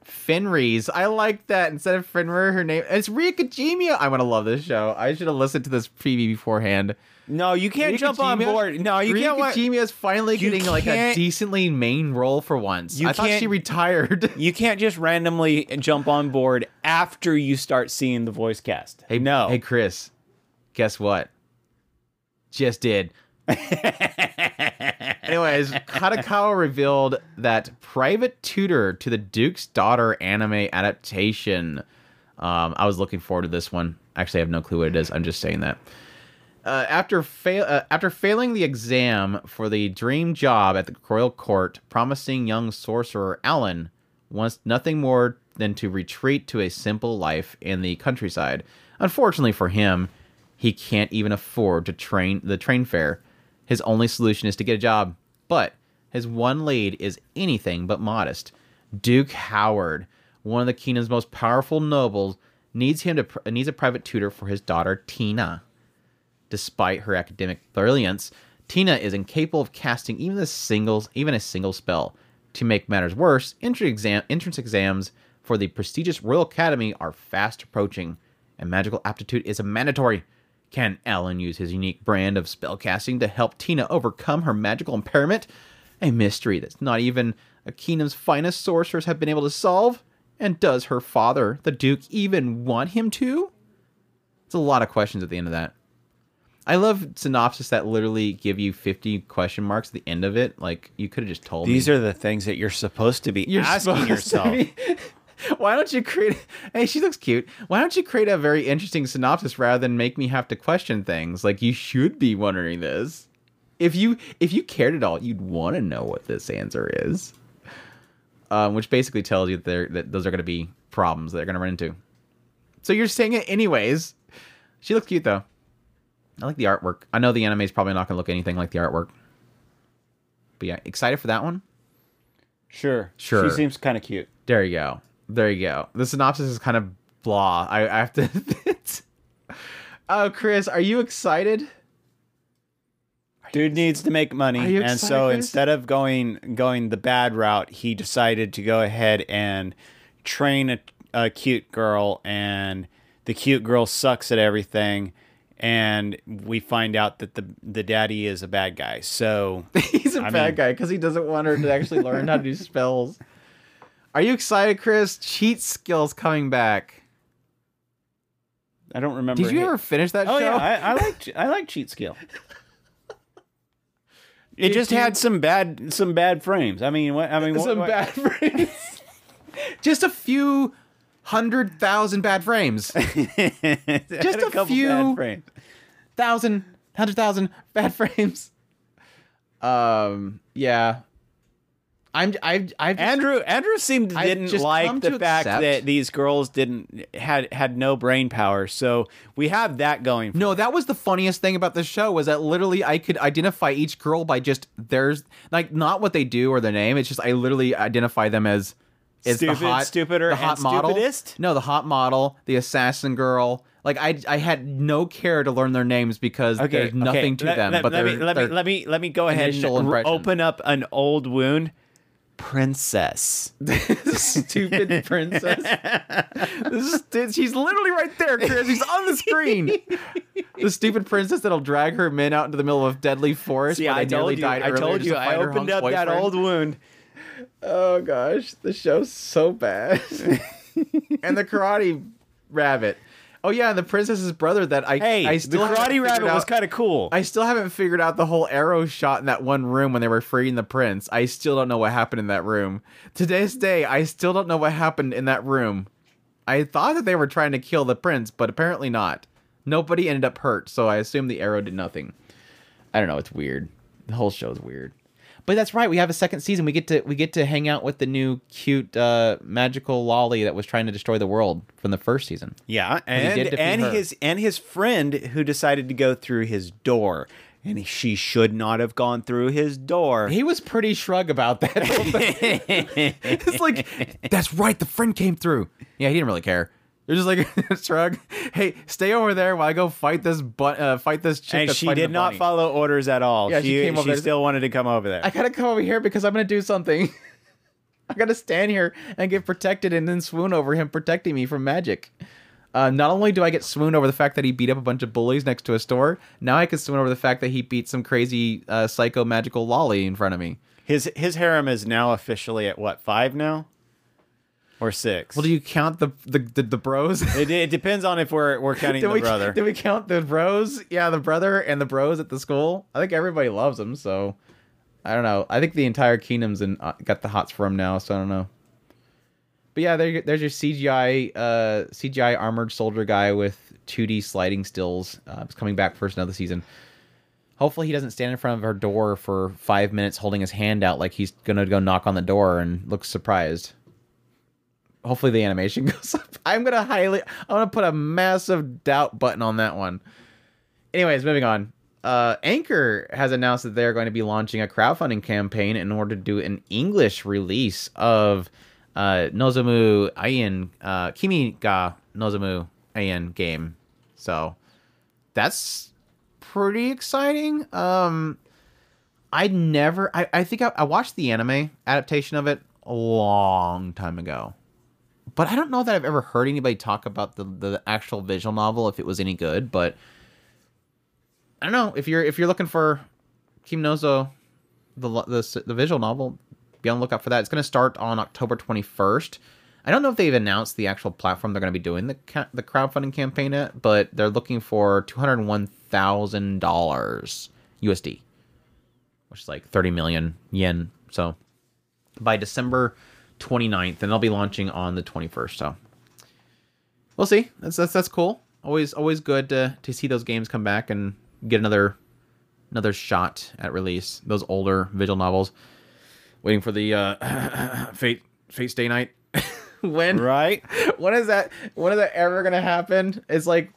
Fenris, I like that. Instead of Fenrir, her name it's Ryukajima. I'm gonna love this show. I should have listened to this preview beforehand. No, you can't jump on board. No, you can't. Ryukajima is finally getting like a decently main role for once. You I thought she retired. You can't just randomly jump on board after you start seeing the voice cast. Hey, no. Hey, Chris, guess what? Just did. Anyways, Kadokawa revealed that private tutor to the Duke's Daughter anime adaptation. Um, I was looking forward to this one. Actually, I have no clue what it is. I'm just saying that. Uh, after fail uh, after failing the exam for the dream job at the royal court, promising young sorcerer Alan wants nothing more than to retreat to a simple life in the countryside. Unfortunately for him, he can't even afford to train the train fare. His only solution is to get a job, but his one lead is anything but modest. Duke Howard, one of the kingdom's most powerful nobles, needs him to needs a private tutor for his daughter Tina. Despite her academic brilliance, Tina is incapable of casting even a single even a single spell. To make matters worse, exam, entrance exams for the prestigious Royal Academy are fast approaching, and magical aptitude is a mandatory. Can Alan use his unique brand of spellcasting to help Tina overcome her magical impairment? A mystery that's not even a kingdom's finest sorcerers have been able to solve. And does her father, the Duke, even want him to? It's a lot of questions at the end of that. I love synopsis that literally give you 50 question marks at the end of it. Like, you could have just told These me. These are the things that you're supposed to be You're asking yourself. Why don't you create? Hey, she looks cute. Why don't you create a very interesting synopsis rather than make me have to question things? Like you should be wondering this. If you if you cared at all, you'd want to know what this answer is. Um, which basically tells you that, they're- that those are going to be problems that they're going to run into. So you're saying it anyways. She looks cute though. I like the artwork. I know the anime is probably not going to look anything like the artwork. But yeah, excited for that one. Sure. Sure. She seems kind of cute. There you go. There you go. The synopsis is kind of blah. I, I have to. oh, Chris, are you excited? Dude needs to make money, and excited, so Chris? instead of going going the bad route, he decided to go ahead and train a, a cute girl, and the cute girl sucks at everything, and we find out that the the daddy is a bad guy. So He's a I bad mean- guy because he doesn't want her to actually learn how to do spells. Are you excited, Chris? Cheat skills coming back. I don't remember. Did you hi- ever finish that Oh show? yeah, I, I like I like cheat skill. It Did just you- had some bad some bad frames. I mean, what I mean, Some what- bad frames. Just a few hundred thousand bad frames. Just a couple few- bad frames. thousand, hundred thousand bad frames. Um, yeah. I'm, I've, I've just- Andrew Andrew seemed I've didn't like the fact accept- that these girls didn't had had no brain power. So we have that going. For No, that was the funniest thing about the show was that literally I could identify each girl by just there's like not what they do or their name. It's just I literally identify them as is Stupid, the hot, stupider, the hot and model. stupidest? No, the hot model, the assassin girl. Like I, I had no care to learn their names because okay, there's nothing okay. to Let- them. Let, but let me let me let me let me go ahead and r- open up an old wound. Princess. stupid princess. this is, she's literally right there, Chris. She's on the screen. the stupid princess that'll drag her men out into the middle of a deadly forest. Yeah, where I nearly told you. died I told you. to I opened hunk up that old wound. Oh gosh, the show's so bad. and the karate rabbit. Oh yeah, and the princess's brother that I Hey, I the still haven't karate figured rabbit was out- kind of cool. I still haven't figured out the whole arrow shot in that one room when they were freeing the prince. I still don't know what happened in that room. To this day, I still don't know what happened in that room. I thought that they were trying to kill the prince, but apparently not. Nobody ended up hurt, so I assume the arrow did nothing. I don't know, it's weird. The whole show's weird. But that's right, we have a second season. We get to we get to hang out with the new cute uh, magical loli that was trying to destroy the world from the first season. Yeah, and and her. his and his friend who decided to go through his door, and she should not have gone through his door. He was pretty shrug about that. it's like that's right. The friend came through. Yeah, he didn't really care. They're just like shrug. Hey, stay over there while I go fight this but uh, fight this chick. and she did not bunny. follow orders at all. Yeah, she she came over she there- still wanted to come over there. I gotta come over here because I'm gonna do something. I gotta stand here and get protected and then swoon over him protecting me from magic. Uh, not only do I get swoon over the fact that he beat up a bunch of bullies next to a store, now I can swoon over the fact that he beat some crazy uh, psycho magical loli in front of me. his his harem is now officially at what five now, or six? Well, do you count the the the, the bros? it, it depends on if we're we're counting did the we, brother. Did we count the bros? Yeah, the brother and the bros at the school. I think everybody loves him, so I don't know. I think the entire kingdom's in, uh, got the hots for him now, so I don't know. But yeah, there, there's your CGI uh, CGI armored soldier guy with 2D sliding stills. Uh, it's coming back for another season. Hopefully, he doesn't stand in front of her door for five minutes holding his hand out like he's gonna go knock on the door and looks surprised hopefully the animation goes up. I'm gonna highly I'm gonna put a massive doubt button on that one. Anyways, moving on. Uh, Anchor has announced that they're going to be launching a crowdfunding campaign in order to do an English release of uh, Nozomu Eien, uh, Kimi ga Nozomu Eien game. So that's pretty exciting. Um, I'd never, I, I think I, I watched the anime adaptation of it a long time ago but I don't know that I've ever heard anybody talk about the the actual visual novel if it was any good. But I don't know if you're if you're looking for KimiNozo, the the the visual novel, be on the lookout for that. It's going to start on October 21st. I don't know if they've announced the actual platform they're going to be doing the ca- the crowdfunding campaign at, but they're looking for two hundred one thousand dollars USD, which is like thirty million yen. So by December 29th, and they'll be launching on the twenty first. So we'll see. That's that's that's cool. Always always good to to see those games come back and get another another shot at release. Those older visual novels. Waiting for the uh, Fate Fate Stay Night. when Right? when is that? When is that ever gonna happen? It's like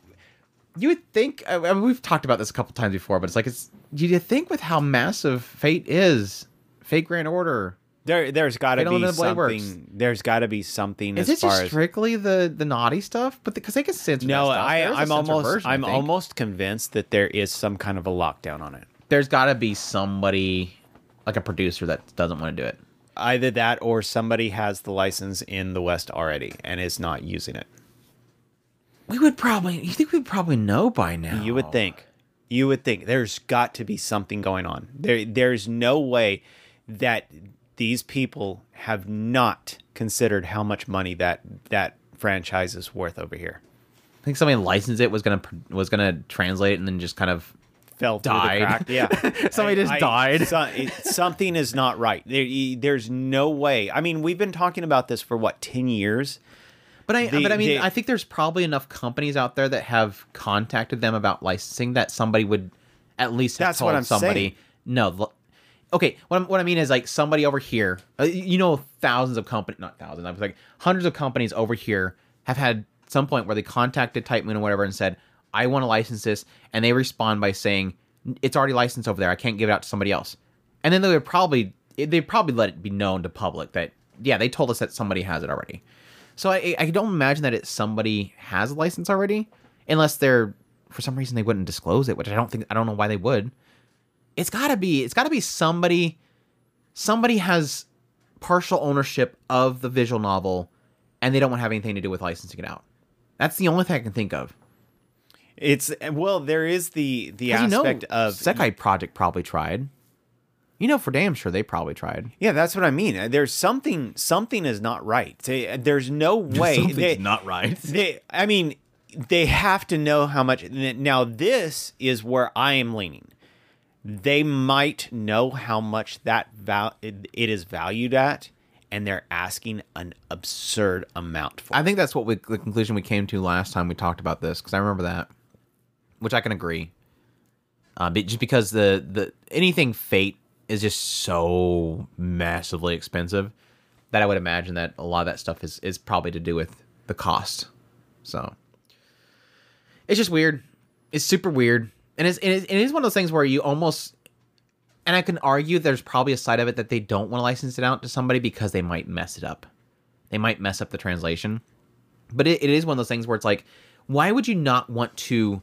you would think. I mean, we've talked about this a couple times before, but it's like it's. You think with how massive Fate is, Fate Grand Order. There, there's got to be know the way it works. something. There's got to be something Is as it far just as strictly the the naughty stuff? But because they can censor. no. I, There's a I'm almost, I'm almost convinced that there is some kind of a lockdown on it. There's got to be somebody, like a producer, that doesn't want to do it. Either that, or somebody has the license in the West already and is not using it. We would probably. You think we'd probably know by now? You would think. You would think there's got to be something going on. There there's no way that these people have not considered how much money that that franchise is worth over here. I think somebody licensed it was gonna was gonna translate it and then just kind of Fell Died. crack. Yeah. Somebody just died. so- it- something is not right. There, there's no way. I mean, we've been talking about this for what, 10 years? But I, The- but I mean, the- I think there's probably enough companies out there that have contacted them about licensing that somebody would at least have That's told what I'm somebody. saying. No, okay. What, I'm, what I mean is like somebody over here. uh, You know, thousands of companies, not thousands. I was like hundreds of companies over here have had some point where they contacted Type Moon or whatever and said, "I want to license this," and they respond by saying, "It's already licensed over there. I can't give it out to somebody else." And then they would probably they probably let it be known to public that yeah they told us that somebody has it already. So I I don't imagine that it's somebody has a license already, unless they're for some reason they wouldn't disclose it, which I don't think I don't know why they would. It's gotta be it's gotta be somebody somebody has partial ownership of the visual novel and they don't want to have anything to do with licensing it out. That's the only thing I can think of. It's well, there is the the 'Cause you know, aspect of Sekai Project probably tried. You know, for damn sure they probably tried. Yeah, that's what I mean. There's something something is not right. There's no way Something's they, not right. they I mean, they have to know how much now this is where I am leaning. They might know how much that val it it is valued at and they're asking an absurd amount for. I think that's what we, the conclusion we came to last time we talked about this because I remember that, which I can agree. Uh, but just because the the anything Fate is just so massively expensive that I would imagine that a lot of that stuff is is probably to do with the cost. So it's just weird. It's super weird, and it's it is, one of those things where you almost and I can argue there's probably a side of it that they don't want to license it out to somebody because they might mess it up. They might mess up the translation. But it, it is one of those things where it's like, why would you not want to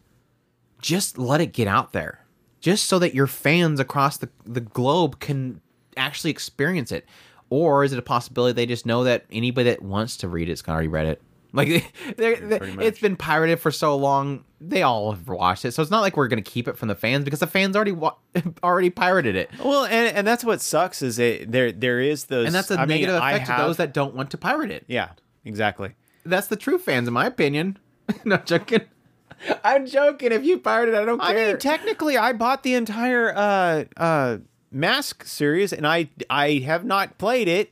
just let it get out there? Just so that your fans across the, the globe can actually experience it. Or is it a possibility they just know that anybody that wants to read it's already read it? Like they're, they're- it's been pirated for so long, they all have watched it. So it's not like we're gonna keep it from the fans because the fans already wa- already pirated it, well, and and that's what sucks is it there there is those and that's a I negative I effect to have- those that don't want to pirate it. Yeah, exactly. That's the true fans, in my opinion. no joking. I'm joking. If you pirated, I don't I care. mean, technically, I bought the entire uh, uh, Mask series, and I I have not played it,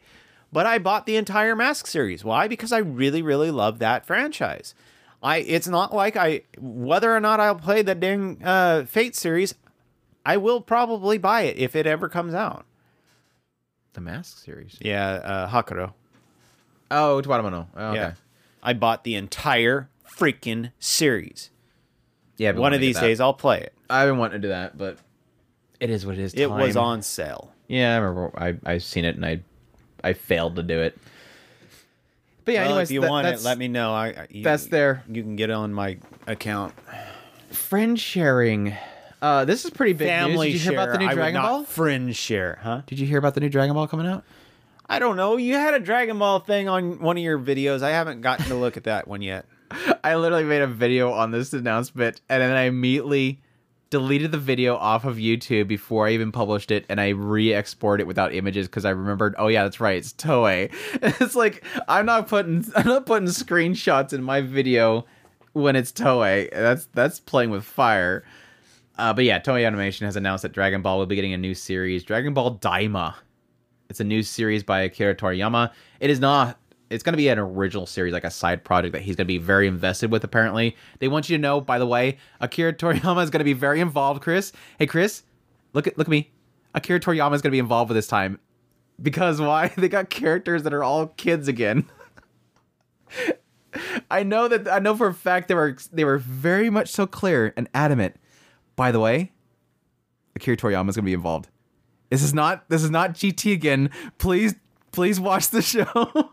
but I bought the entire Mask series. Why? Because I really really love that franchise. I it's not like I whether or not I'll play the dang uh, Fate series, I will probably buy it if it ever comes out. the Mask series. Yeah, uh, Hakuro. Oh, Utawarerumono. Oh, okay. Yeah, Yeah. I bought the entire freaking series. I've One of these days, I'll play it. I've been wanting to do that, but it is what it is. It was on sale. Yeah, I remember. I I've seen it and I I failed to do it. But yeah, well, anyways, if you that- want it, let me know. I, I you, that's there. You can get it on my account. friend sharing. Uh, this is pretty big Family news. Did you hear about the new I would Dragon not Ball? Friend share, huh? Did you hear about the new Dragon Ball coming out? I don't know. You had a Dragon Ball thing on one of your videos. I haven't gotten to look at that one yet. I literally made a video on this announcement, and then I immediately deleted the video off of YouTube before I even published it, and I re-exported it without images because I remembered. Oh yeah, that's right, it's Toei. it's like I'm not putting I'm not putting screenshots in my video when it's Toei. That's that's playing with fire. Uh, but yeah, Toei Animation has announced that Dragon Ball will be getting a new series, Dragon Ball Daima. It's a new series by Akira Toriyama. It is not. It's going to be an original series, like a side project that he's going to be very invested with. Apparently, they want you to know. By the way, Akira Toriyama is going to be very involved. Chris, hey Chris, look at look at me. Akira Toriyama is going to be involved with this time because why? They got characters that are all kids again. I know that I know for a fact they were they were very much so clear and adamant. By the way, Akira Toriyama is going to be involved. This is not this is not GT again. Please please watch the show.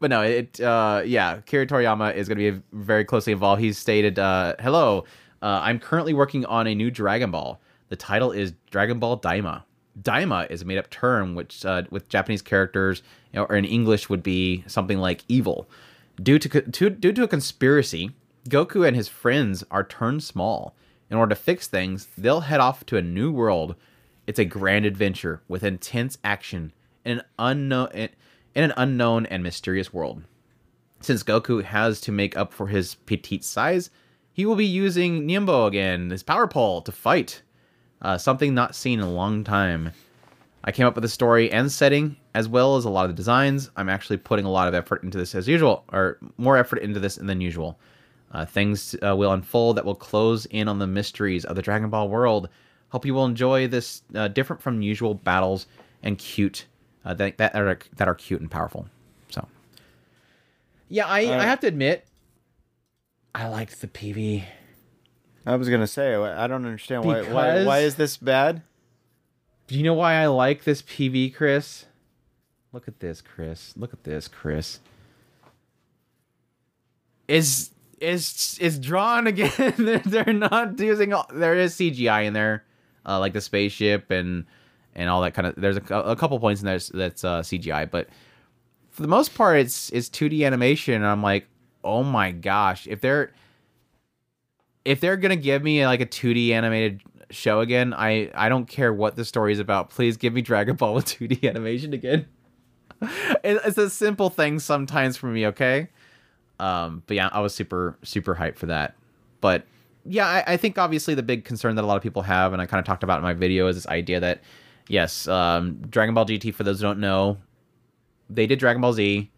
But no, it uh yeah, Akira Toriyama is going to be very closely involved. He's stated, uh, "Hello, uh, I'm currently working on a new Dragon Ball. The title is Dragon Ball Daima. Daima is a made-up term which, uh, with Japanese characters, you know, or in English would be something like evil. Due to, to due to a conspiracy, Goku and his friends are turned small. In order to fix things, they'll head off to a new world. It's a grand adventure with intense action and an unknown in an unknown and mysterious world. Since Goku has to make up for his petite size, he will be using Nyoibo again, his power pole, to fight. Uh, something not seen in a long time. I came up with the story and setting, as well as a lot of the designs. I'm actually putting a lot of effort into this as usual, or more effort into this than usual. Uh, things uh, will unfold that will close in on the mysteries of the Dragon Ball world. Hope you will enjoy this uh, different from usual battles and cute uh, that, that are that are cute and powerful. So, yeah, I, I have to admit, I liked the PV. I was gonna say I don't understand why why why is this bad? Do you know why I like this PV, Chris? Look at this, Chris. Look at this, Chris. Is is is drawn again? they're, they're not using. All, there is CGI in there, uh, like the spaceship and and all that kind of. There's a, a couple points in there that's uh, CGI, but for the most part, it's it's 2D animation. And I'm like, oh my gosh, if they're if they're gonna give me like a 2D animated show again, I I don't care what the story is about. Please give me Dragon Ball with 2D animation again. It's a simple thing sometimes for me, okay? Um, but yeah, I was super super hyped for that. But yeah, I, I think obviously the big concern that a lot of people have, and I kind of talked about in my video, is this idea that yes, um, Dragon Ball GT. For those who don't know, they did Dragon Ball Z,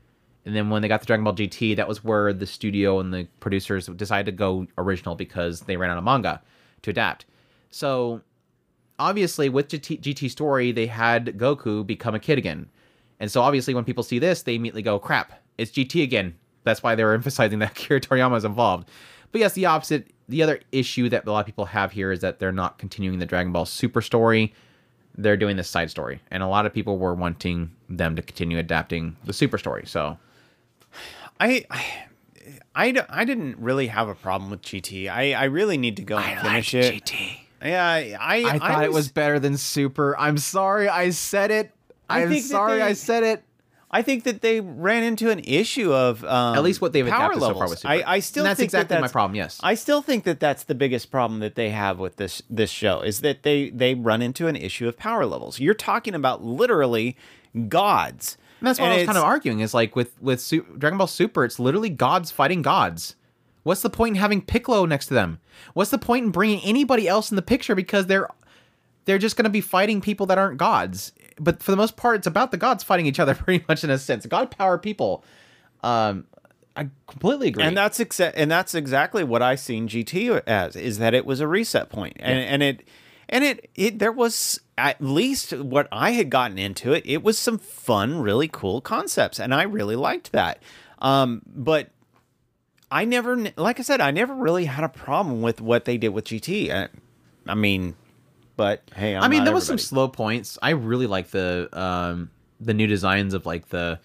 and then when they got the Dragon Ball GT, that was where the studio and the producers decided to go original because they ran out of manga to adapt. So obviously, with GT, GT Story, they had Goku become a kid again, and so obviously, when people see this, they immediately go, "Crap, it's GT again." That's why they were emphasizing that Akira Toriyama is involved. But yes, the opposite. The other issue that a lot of people have here is that they're not continuing the Dragon Ball Super story they're doing this side story. And a lot of people were wanting them to continue adapting the super story. So I, I, I, I didn't really have a problem with GT. I, I really need to go and finish it. gt Yeah, I, I, i thought it was better than super. I'm sorry i said it. I i'm think sorry they- i said it I think that they ran into an issue of um, At least what they've power adapted so far with Super. I, I still And that's think that exactly my problem, yes. I still think that that's the biggest problem that they have with this this show is that they they run into an issue of power levels. You're talking about literally gods. and that's what i was kind of arguing is like with with dragon ball super it's literally gods fighting gods what's the point in having piccolo next to them what's the point in bringing anybody else in the picture because they're they're just going to be fighting people that aren't gods. But for the most part, it's about the gods fighting each other, pretty much in a sense. God power people. Um, I completely agree. And that's exa- and that's exactly what I seen GT as is that it was a reset point. And and it and it it there was at least what I had gotten into it, it was some fun, really cool concepts and I really liked that. Um but I never like I said I never really had a problem with what they did with GT. I, I mean but hey, I'm I mean, there was some slow points. I really like the um the new designs of like the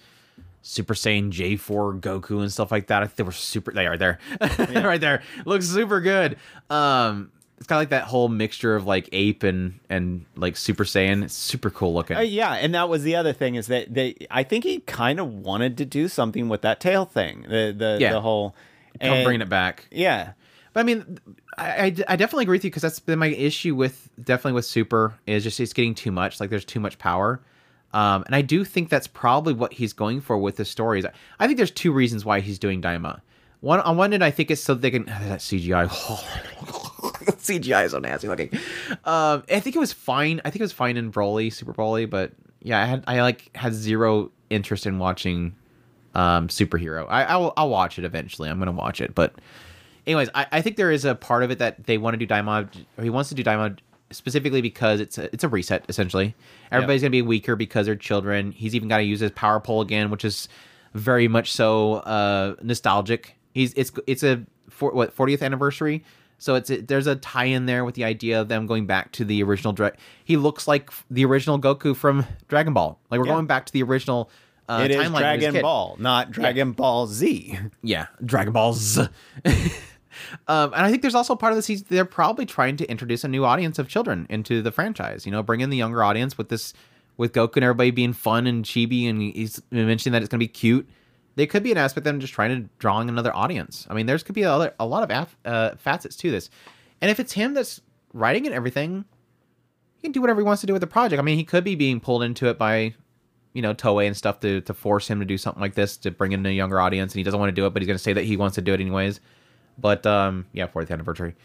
Super Saiyan J4 Goku and stuff like that. I think they were super. They are there, right there. Looks super good. Um, it's kind of like that whole mixture of like ape and and like Super Saiyan. It's super cool looking. Uh, yeah, and that was the other thing is that they. I think he kind of wanted to do something with that tail thing. The the Yeah. the whole Come bringing it back. Yeah, But I mean, I, I, I definitely agree with you because that's been my issue with definitely with Super is just it's getting too much. Like there's too much power. Um, and I do think that's probably what he's going for with the stories. I think there's two reasons why he's doing Daima. One on one end, I think it's so they can that CGI. CGI is so nasty looking. Um, I think it was fine. I think it was fine in Broly, Super Broly, but yeah, I had I like had zero interest in watching um, superhero. I I'll, I'll watch it eventually. I'm gonna watch it, but anyways, I, I think there is a part of it that they want to do Daima, or he wants to do Daima specifically because it's a, it's a reset essentially. Everybody's gonna be weaker because they're children. He's even got to use his power pole again, which is very much so uh, nostalgic. He's it's it's a for, what 40th anniversary. So it's a, there's a tie in there with the idea of them going back to the original. Dra- he looks like the original Goku from Dragon Ball. Like we're Yeah. going back to the original. Uh, It is timeline when he was a Dragon. Ball, not Dragon Ball Z. Yeah, Dragon Balls. um, and I think there's also part of this. They're probably trying to introduce a new audience of children into the franchise. You know, bring in the younger audience with this, with Goku and everybody being fun and chibi, and he's mentioning that it's going to be cute. There could be an aspect of them just trying to drawing another audience. I mean, there's could be a, other, a lot of af, uh, facets to this, and if it's him that's writing and everything, he can do whatever he wants to do with the project. I mean, he could be being pulled into it by you know Toei and stuff to to force him to do something like this to bring in a younger audience, and he doesn't want to do it, but he's going to say that he wants to do it anyways. But um, yeah, 40th anniversary.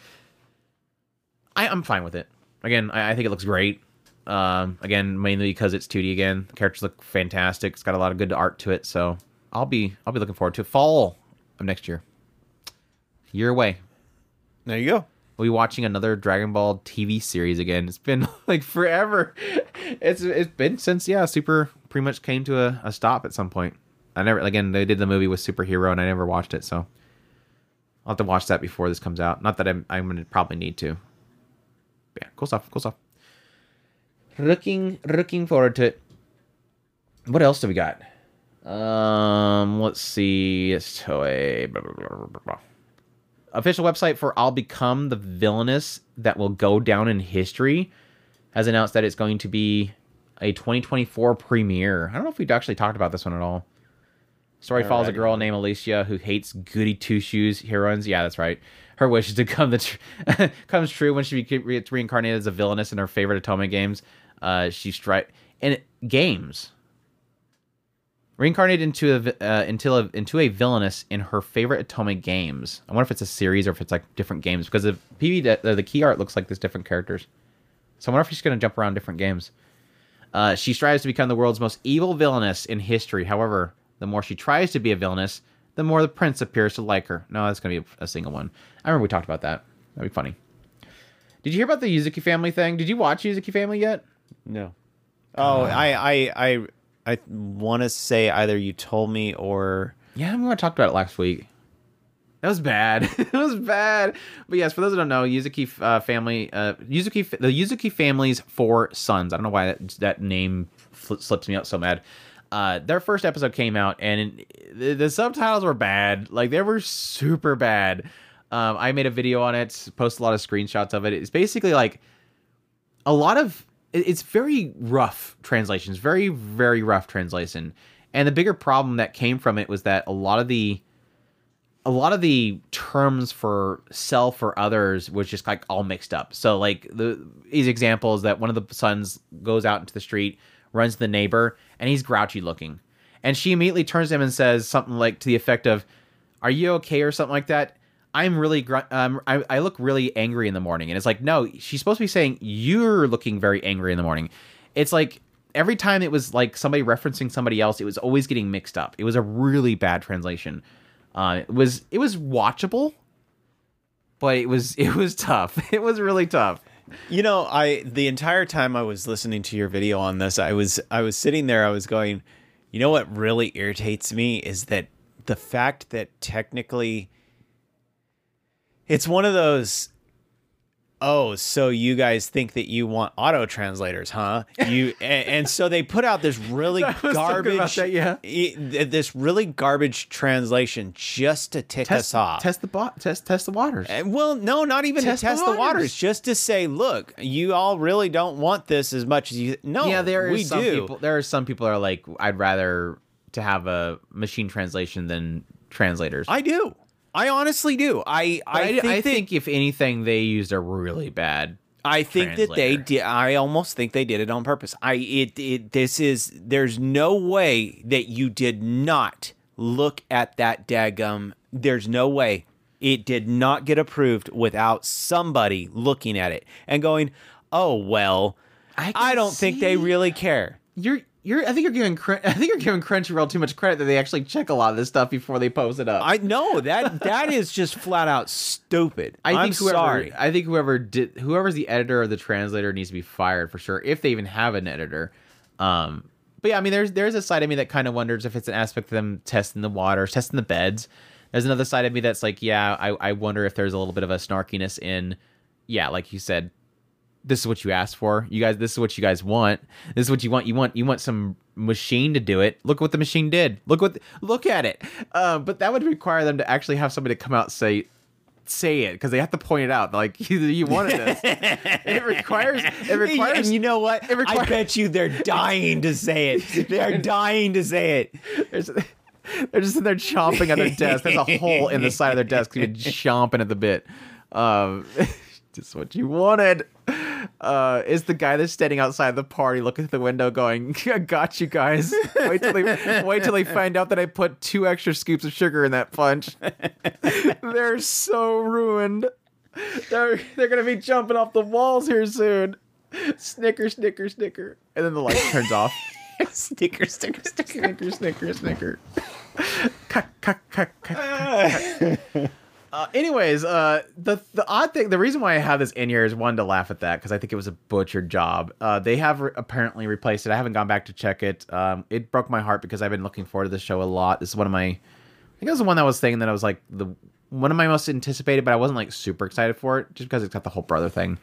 I, I'm fine with it. Again, I, I think it looks great. Um, again, mainly because it's 2D again. The characters look fantastic. It's got a lot of good art to it, so I'll be I'll be looking forward to it. Fall of next year. Year away. There you go. We'll be watching another Dragon Ball TV series again. It's been like forever. It's it's been since yeah, Super pretty much came to a, a stop at some point. I never again they did the movie with superhero and I never watched it, so I'll have to watch that before this comes out. Not that I'm I'm gonna probably need to. But yeah, cool stuff, cool stuff. Looking looking forward to it. What else do we got? Um, let's see. It's Toei. Blah, blah, blah, official website for I'll Become the Villainous that will go down in history has announced that it's going to be a 2024 premiere. I don't know if we've actually talked about this one at all. Story follows a girl named Alicia who hates goody two shoes heroines. Yeah, that's right. Her wish is to come the tr- comes true when she gets reincarnated as a villainess in her favorite otome games. Uh, she stri- and it- games reincarnated into a uh, into a into a villainess in her favorite otome games. I wonder if it's a series or if it's like different games because the PV the, the key art looks like there's different characters. So I wonder if she's gonna jump around different games. Uh, she strives to become the world's most evil villainess in history. However, the more she tries to be a villainess, the more the prince appears to like her. No, that's gonna be a, a single one. I remember we talked about that. That'd be funny. Did you hear about the Yuzuki family thing? Did you watch Yuzuki family yet? No. Oh, I I I I want to say either you told me or Yeah, I mean we talked about it last week. That was bad. it was bad. But yes, for those who don't know, Yuzuki uh, family, uh, Yuzuki, the Yuzuki family's four sons. I don't know why that, that name fl- slips me out so mad. Uh, their first episode came out, and the, the subtitles were bad. Like they were super bad. Um, I made a video on it, post a lot of screenshots of it. It's basically like a lot of it's very rough translations very very rough translation and the bigger problem that came from it was that a lot of the a lot of the terms for self or others was just like all mixed up so like the these examples that one of the sons goes out into the street runs the neighbor and he's grouchy looking. And she immediately turns to him and says something like to the effect of are you okay or something like that? I'm really gr- um, I, I look really angry in the morning. And it's like no she's supposed to be saying you're looking very angry in the morning. It's like every time it was like somebody referencing somebody else it was always getting mixed up. It was a really bad translation. Uh, it was it was watchable but it was it was tough. It was really tough You know, I the entire time I was listening to your video on this, I was I was sitting there, I was going, you know what really irritates me is that the fact that technically it's one of those Oh, so you guys think that you want auto translators, huh? You and, and so they put out this really I was thinking garbage, that, yeah. this really garbage translation just to tick us off. test the bot test test the waters Uh, Well, no, not even Test to the test the waters. waters. just to say, look, you all really don't want this as much as you. No, yeah there we some do. people there are some people that are like i'd rather to have a machine translation than translators I do. I honestly do. I I, I, think, I that- think if anything, they used a really bad. I think that they did. I almost think they did it on purpose. I it it this is there's no way that you did not look at that daggum. There's no way it did not get approved without somebody looking at it and going, "Oh well, I, I don't think they really care." You're you're. I think you're giving. I think you're giving Crunchyroll too much credit that they actually check a lot of this stuff before they post it up. I know that that is just flat out stupid. I I'm think whoever, sorry. I think whoever did whoever's the editor or the translator needs to be fired for sure if they even have an editor. Um, but yeah, I mean, there's there's a side of me that kind of wonders if it's an aspect of them testing the waters, testing the beds. There's another side of me that's like, yeah, I, I wonder if there's a little bit of a snarkiness in, yeah, like you said, this is what you asked for. You guys, this is what you guys want. This is what you want. You want you want some machine to do it. Look what the machine did. Look what look at it. Uh, but that would require them to actually have somebody come out and say say it because they have to point it out. Like you, you wanted this. it requires it requires and you know what? it requires- I bet you they're dying to say it. They're dying to say it. There's, they're just in there chomping at their desk. There's a hole in the side of their desk. You're chomping at the bit. Um, just what you wanted. Uh, is the guy that's standing outside the party looking through the window going, I got you guys. Wait till they wait till they find out that I put two extra scoops of sugar in that punch. they're so ruined. They're they're gonna be jumping off the walls here soon. Snicker, snicker, snicker. And then the light turns off. snicker, snicker, snicker, Snicker, snicker, snicker. Cuck, cuck, cuck. Uh, anyways, uh, the the odd thing, the reason why I have this in here is one to laugh at that because I think it was a butchered job. Uh, they have re- apparently replaced it. I haven't gone back to check it. Um, it broke my heart because I've been looking forward to this show a lot. This is one of my, I think it was the one that was saying that I was like the one of my most anticipated, but I wasn't like super excited for it just because it's got the whole brother thing,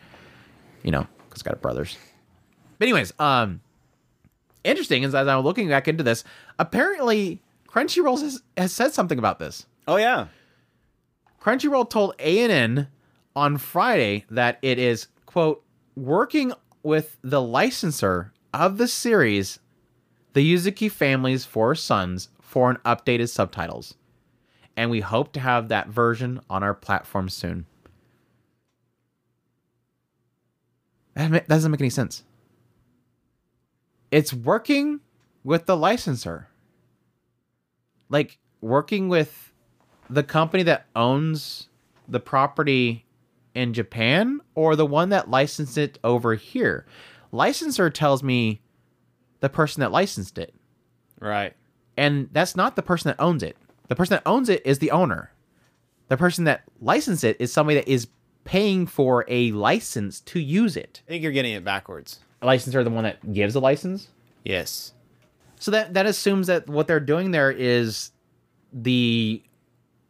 you know, because it's got brothers. But anyways, um, interesting is as I'm looking back into this, apparently Crunchyroll has, has said something about this. Oh yeah. Crunchyroll told ANN on Friday that it is, quote, working with the licensor of the series, the Yuzuki family's four sons, for an updated subtitles. And we hope to have that version on our platform soon. That doesn't make any sense. It's working with the licensor. Like, working with the company that owns the property in Japan or the one that licensed it over here. Licensor tells me the person that licensed it. Right. And that's not the person that owns it. The person that owns it is the owner. The person that licensed it is somebody that is paying for a license to use it. I think you're getting it backwards. A licensor, the one that gives a license. Yes. So that that assumes that what they're doing there is the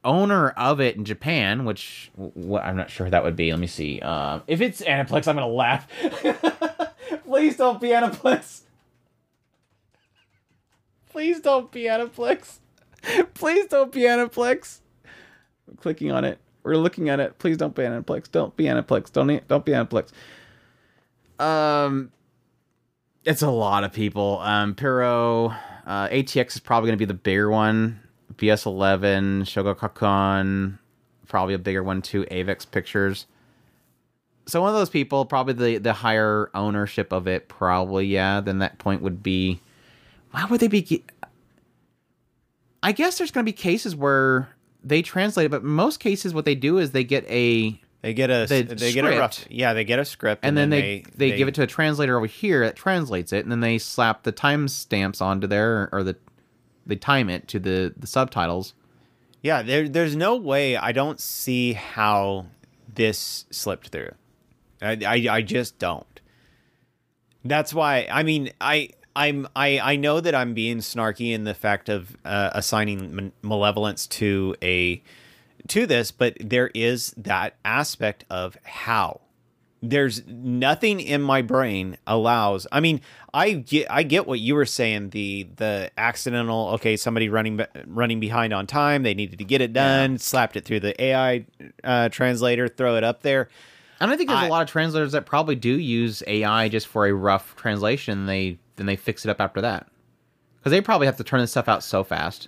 owner of it in Japan, which what I'm not sure that would be. Let me see. Um, if it's Aniplex, I'm gonna laugh. Please don't be Aniplex. Please don't be Aniplex. Please don't be Aniplex. I'm clicking on it. We're looking at it. Please don't be Aniplex. Don't be Aniplex. Don't don't be Aniplex. Um, it's a lot of people. Um, Piro, uh, ATX is probably to be the bigger one. BS11, Shogakukan, probably a bigger one too. Avex Pictures. So one of those people, probably the the higher ownership of it, probably yeah. Then that point would be, why would they be? I guess there's going to be cases where they translate it, but most cases, what they do is they get a They get a The they get a rough script. yeah they get a script and, then, they, they give it to a translator over here that translates it, and then they slap the timestamps onto there, or the they time it to the the subtitles. yeah there there's no way I don't see how this slipped through. I I, I just don't. That's why I mean I I'm I I know that I'm being snarky in the fact of uh, assigning ma- malevolence to a to this, but there is that aspect of how there's nothing in my brain allows i mean i get i get what you were saying the the accidental okay somebody running running behind on time they needed to get it done slapped it through the ai uh, translator throw it up there And I think there's I- a lot of translators that probably do use AI just for a rough translation. They then they fix it up after that because they probably have to turn this stuff out so fast.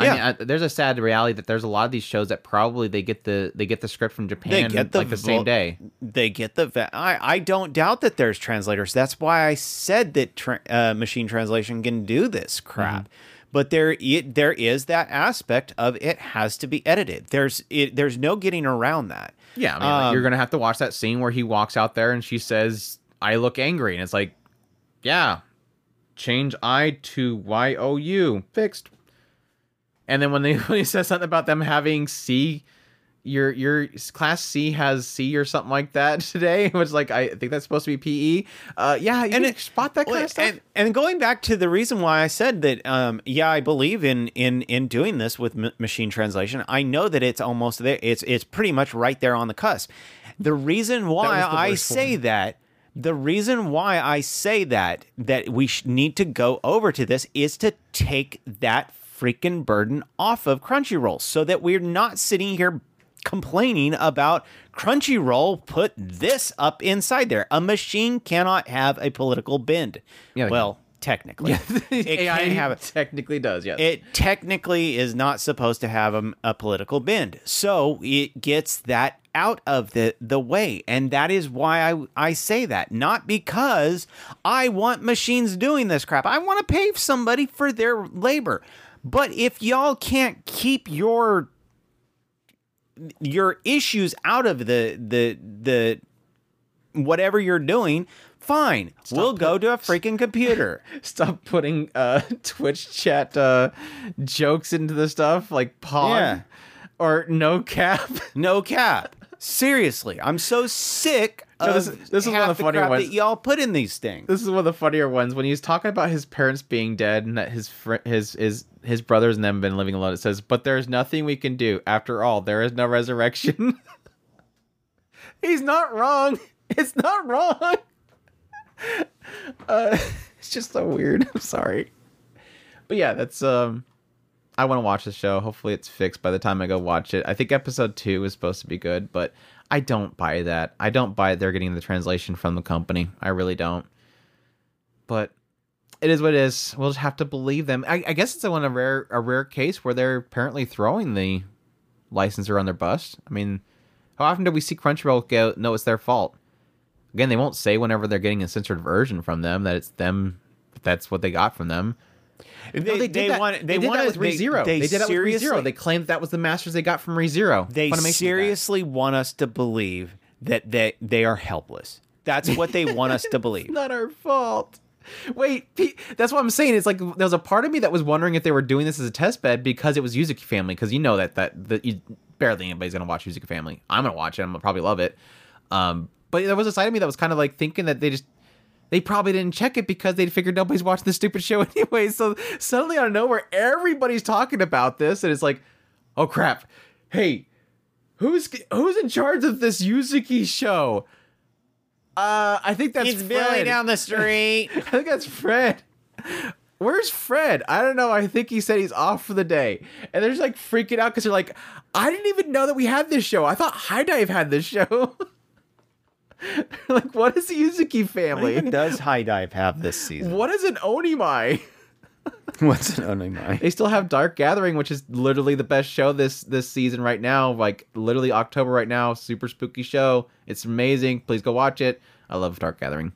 I Yeah. mean, I, there's a sad reality that there's a lot of these shows that probably they get the they get the script from Japan get the like the same day. they get the I, I don't doubt that there's translators that's why i said that tra- uh, machine translation can do this crap but there it, there is that aspect of it has to be edited there's it, there's no getting around that Yeah, I mean, like, Um, you're gonna have to watch that scene where he walks out there and she says, "I look angry," and it's like, yeah, change I to Y O U, fixed. And then when they when he says something about them having C, your your class C has C or something like that today, which like I think that's supposed to be PE. Uh, yeah, you And and it- spot that kind Well, of stuff. And, and going back to the reason why I said that, um, yeah, I believe in in in doing this with m- machine translation. I know that it's almost there. It's it's pretty much right there on the cusp. The reason why the I say one. that, the reason why I say that that we sh- need to go over to this is to take that freaking burden off of Crunchyroll, so that we're not sitting here complaining about Crunchyroll put this up inside there. A machine cannot have a political bend. Yeah, well, technically, it AI can have it. technically does, yes. It technically is not supposed to have a, a political bend, so it gets that out of the the way, and that is why I I say that. Not because I want machines doing this crap. I want to pay somebody for their labor, but if y'all can't keep your your issues out of the the the whatever you're doing, fine. we'll go to a freaking computer. Stop putting uh, Twitch chat uh, jokes into the stuff like pog Yeah. or no cap. No cap. Seriously, I'm so sick No, this- this is one of the funnier ones. that y'all put in these things. This is one of the funnier ones when he's talking about his parents being dead and that his fr- his his his brothers and them been living alone. It says, "But there's nothing we can do. After all, there is no resurrection." he's not wrong. It's not wrong. Uh, it's just so weird. I'm sorry, but yeah, that's um. I want to watch the show. Hopefully, it's fixed by the time I go watch it. I think episode two is supposed to be good, but I don't buy that. I don't buy they're getting the translation from the company. I really don't. But it is what it is. We'll just have to believe them. I, I guess it's a one a rare a rare case where they're apparently throwing the licensor on their bust. I mean, how often do we see Crunchyroll go? No, it's their fault. Again, they won't say whenever they're getting a censored version from them that it's them. That's what they got from them. They, No, they, did that. want. They, did want that with ReZero. They, did that with ReZero. They claimed that was the masters they got from ReZero. They Funimation seriously want us to believe that they they are helpless. That's what they want us to believe. not our fault. Wait, Pete, that's what I'm saying. It's like there was a part of me that was wondering if they were doing this as a test bed because it was Yuzuki Family. Because you know that that that you, barely anybody's gonna watch Yuzuki Family. I'm gonna watch it. I'm gonna probably love it. Um, but there was a side of me that was kind of like thinking that they just they probably didn't check it because they figured nobody's watching this stupid show anyway. So suddenly out of nowhere, everybody's talking about this, and it's like, oh crap, hey, who's who's in charge of this Yuzuki show? Uh, I think that's It's Billy down the street. I think that's Fred. Where's Fred? I don't know. I think he said he's off for the day. And they're just like freaking out because they're like, I didn't even know that we had this show. I thought High Dive had this show. like, what is the Yuzuki family? When does High Dive have this season? What is an Onimai? What's an only They still have Dark Gathering, which is literally the best show this this season right now. Like literally October right now, super spooky show. It's amazing. Please go watch it. I love Dark Gathering.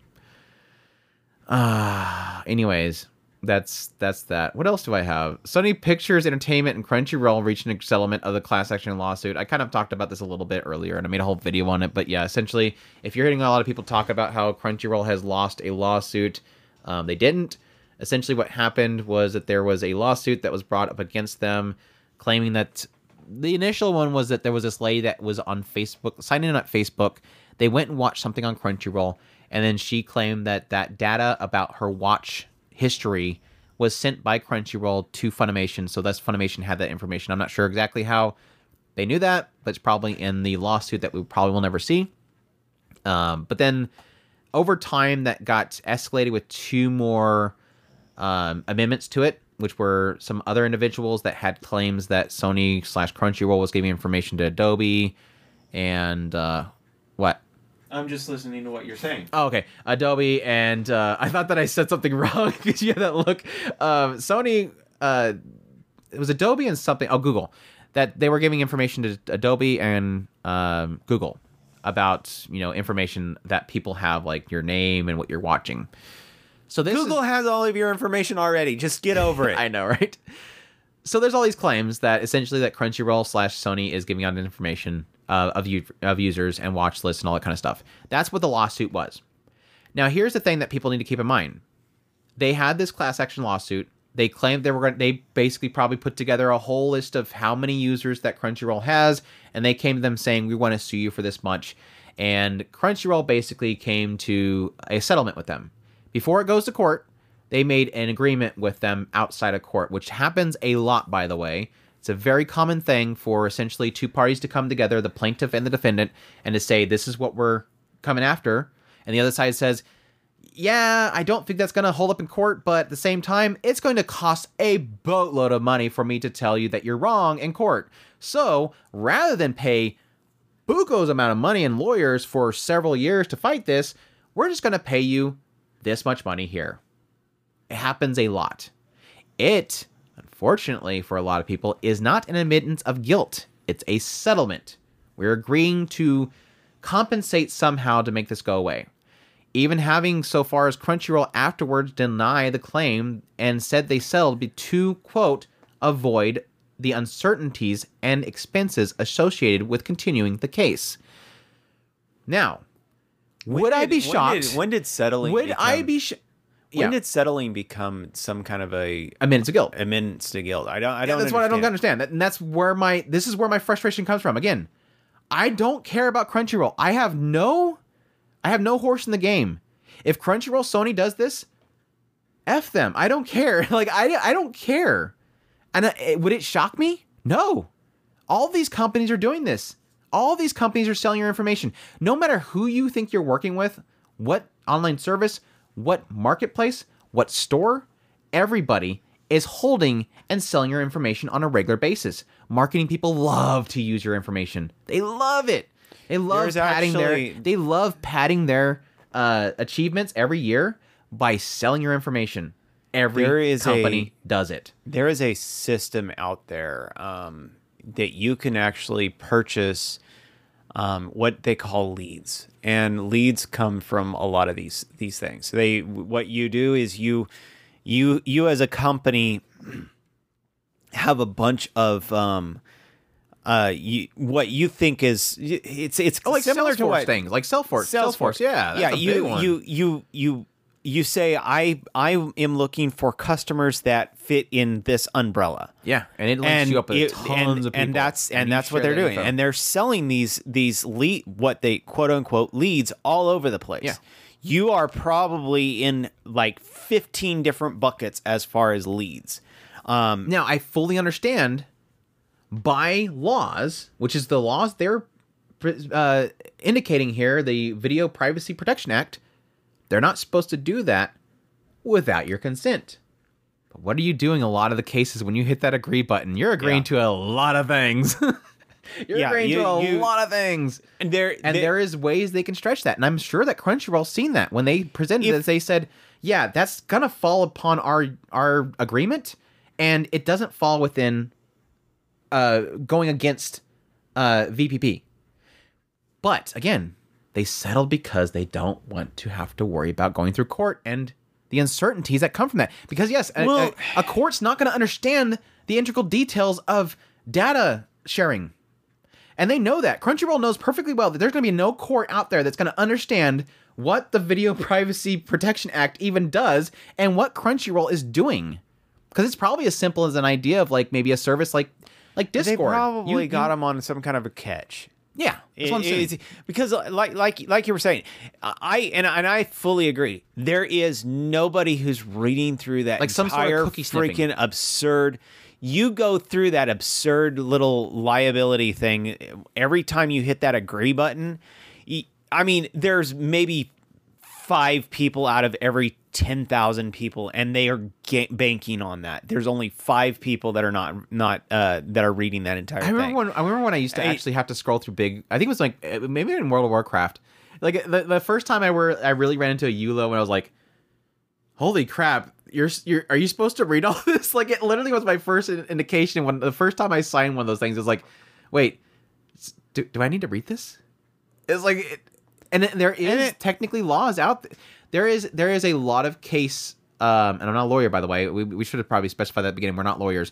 Ah, anyways, that's that's that. What else do I have? Sony Pictures Entertainment and Crunchyroll reached a settlement of the class action lawsuit. I kind of talked about this a little bit earlier, and I made a whole video on it. But yeah, essentially, if you're hearing a lot of people talk about how Crunchyroll has lost a lawsuit, um, they didn't. Essentially, what happened was that there was a lawsuit that was brought up against them, claiming that the initial one was that there was this lady that was on Facebook, signed in at Facebook. They went and watched something on Crunchyroll, and then she claimed that that data about her watch history was sent by Crunchyroll to Funimation. So thus Funimation had that information. I'm not sure exactly how they knew that, but it's probably in the lawsuit that we probably will never see. Um, but then over time, that got escalated with two more um, amendments to it, which were some other individuals that had claims that Sony slash Crunchyroll was giving information to Adobe, and uh, what? I'm just listening to what you're saying. Oh, okay. Adobe, and uh, I thought that I said something wrong because you had that look. Um, Sony uh, it was Adobe and something. Oh, Google that they were giving information to Adobe and um, Google about you know information that people have like your name and what you're watching. So this Google is, has all of your information already. Just get over it. I know, right? So there's all these claims that essentially that Crunchyroll slash Sony is giving out information uh, of u- of users and watch lists and all that kind of stuff. That's what the lawsuit was. Now here's the thing that people need to keep in mind. They had this class action lawsuit. They claimed they were going. They basically probably put together a whole list of how many users that Crunchyroll has, and they came to them saying we want to sue you for this much. And Crunchyroll basically came to a settlement with them. Before it goes to court, they made an agreement with them outside of court, which happens a lot, by the way. It's a very common thing for essentially two parties to come together, the plaintiff and the defendant, and to say, this is what we're coming after. And the other side says, yeah, I don't think that's going to hold up in court, but at the same time, it's going to cost a boatload of money for me to tell you that you're wrong in court. So rather than pay buco's amount of money and lawyers for several years to fight this, we're just going to pay you this much money here. It happens a lot. It, unfortunately for a lot of people, is not an admittance of guilt. It's a settlement. We're agreeing to compensate somehow to make this go away. Even having so far as Crunchyroll afterwards deny the claim and said they settled to, quote, avoid the uncertainties and expenses associated with continuing the case. Now, When would I did- be when shocked? did- When did settling? would I be sh- When yeah. did settling become some kind of a admittance of guilt? amendments to guilt? I don't. I Yeah, don't. that's what I don't understand. understand. That, and that's where my this is where my frustration comes from. Again, I don't care about Crunchyroll. I have no I have no horse in the game. If Crunchyroll Sony does this, f them. I don't care. Like I I don't care. And uh, would it shock me? No. All these companies are doing this. All these companies are selling your information. No matter who you think you're working with, what online service, what marketplace, what store, everybody is holding and selling your information on a regular basis. Marketing people love to use your information. They love it. They love There's padding actually- their they love padding their uh, achievements every year by selling your information. Every There is company does it. there is a system out there um, that you can actually purchase um, what they call leads, and leads come from a lot of these these things. They what you do is you you you as a company have a bunch of um, uh, you, what you think is it's it's Oh, like similar Salesforce to what things, like Salesforce. Salesforce, yeah, that's yeah. a you you you you you say I I am looking for customers that fit in this umbrella. yeah, and it links you up with it- tons and, of people, and that's and, you that's what they're doing, info. and they're selling these these lead what they quote unquote leads all over the place. Yeah. You are probably in like fifteen different buckets as far as leads. Um, Now, I fully understand by laws, which is the laws they're uh, indicating here, the Video Privacy Protection Act, they're not supposed to do that without your consent. But what are you doing a lot of the cases when you hit that agree button? You're agreeing Yeah. to a lot of things. You're Yeah, agreeing you- to a you- lot of things. and there And there- is ways they can stretch that. And I'm sure that Crunchyroll's seen that. When they presented If- this, they said, yeah, that's gonna fall upon our our agreement, and it doesn't fall within uh going against uh VPP. But again, they settle because they don't want to have to worry about going through court and the uncertainties that come from that. Because yes, a- a, a court's not going to understand the integral details of data sharing. And they know that. Crunchyroll knows perfectly well that there's going to be no court out there that's going to understand what the Video Privacy Protection Act even does and what Crunchyroll is doing. Because it's probably as simple as an idea of like maybe a service like like Discord. they probably You- got you- them on some kind of a catch. Yeah, that's what I'm saying. it's- because uh, like like like you were saying, I and and I fully agree. There is nobody who's reading through that Like some sort of entire cookie sniffing. freaking absurd. You go through that absurd little liability thing every time you hit that agree button. I mean, there's maybe five people out of every 10,000 people and they are ga- banking on that. There's only 5 people that are not not uh that are reading that entire I thing. remember when I remember when I used to I- actually have to scroll through big. I think it was like uh, maybe in World of Warcraft. Like the, the first time I were I really ran into a EULA and I was like, "Holy crap! you're you're are you supposed to read all this? Like it literally was my first indication when the first time I signed one of those things. It's like, wait, do, do I need to read this? It's like, it, and there is And it- technically laws out. Th- there is there is a lot of case. Um, and I'm not a lawyer, by the way. We, we should have probably specified that at the beginning. We're not lawyers.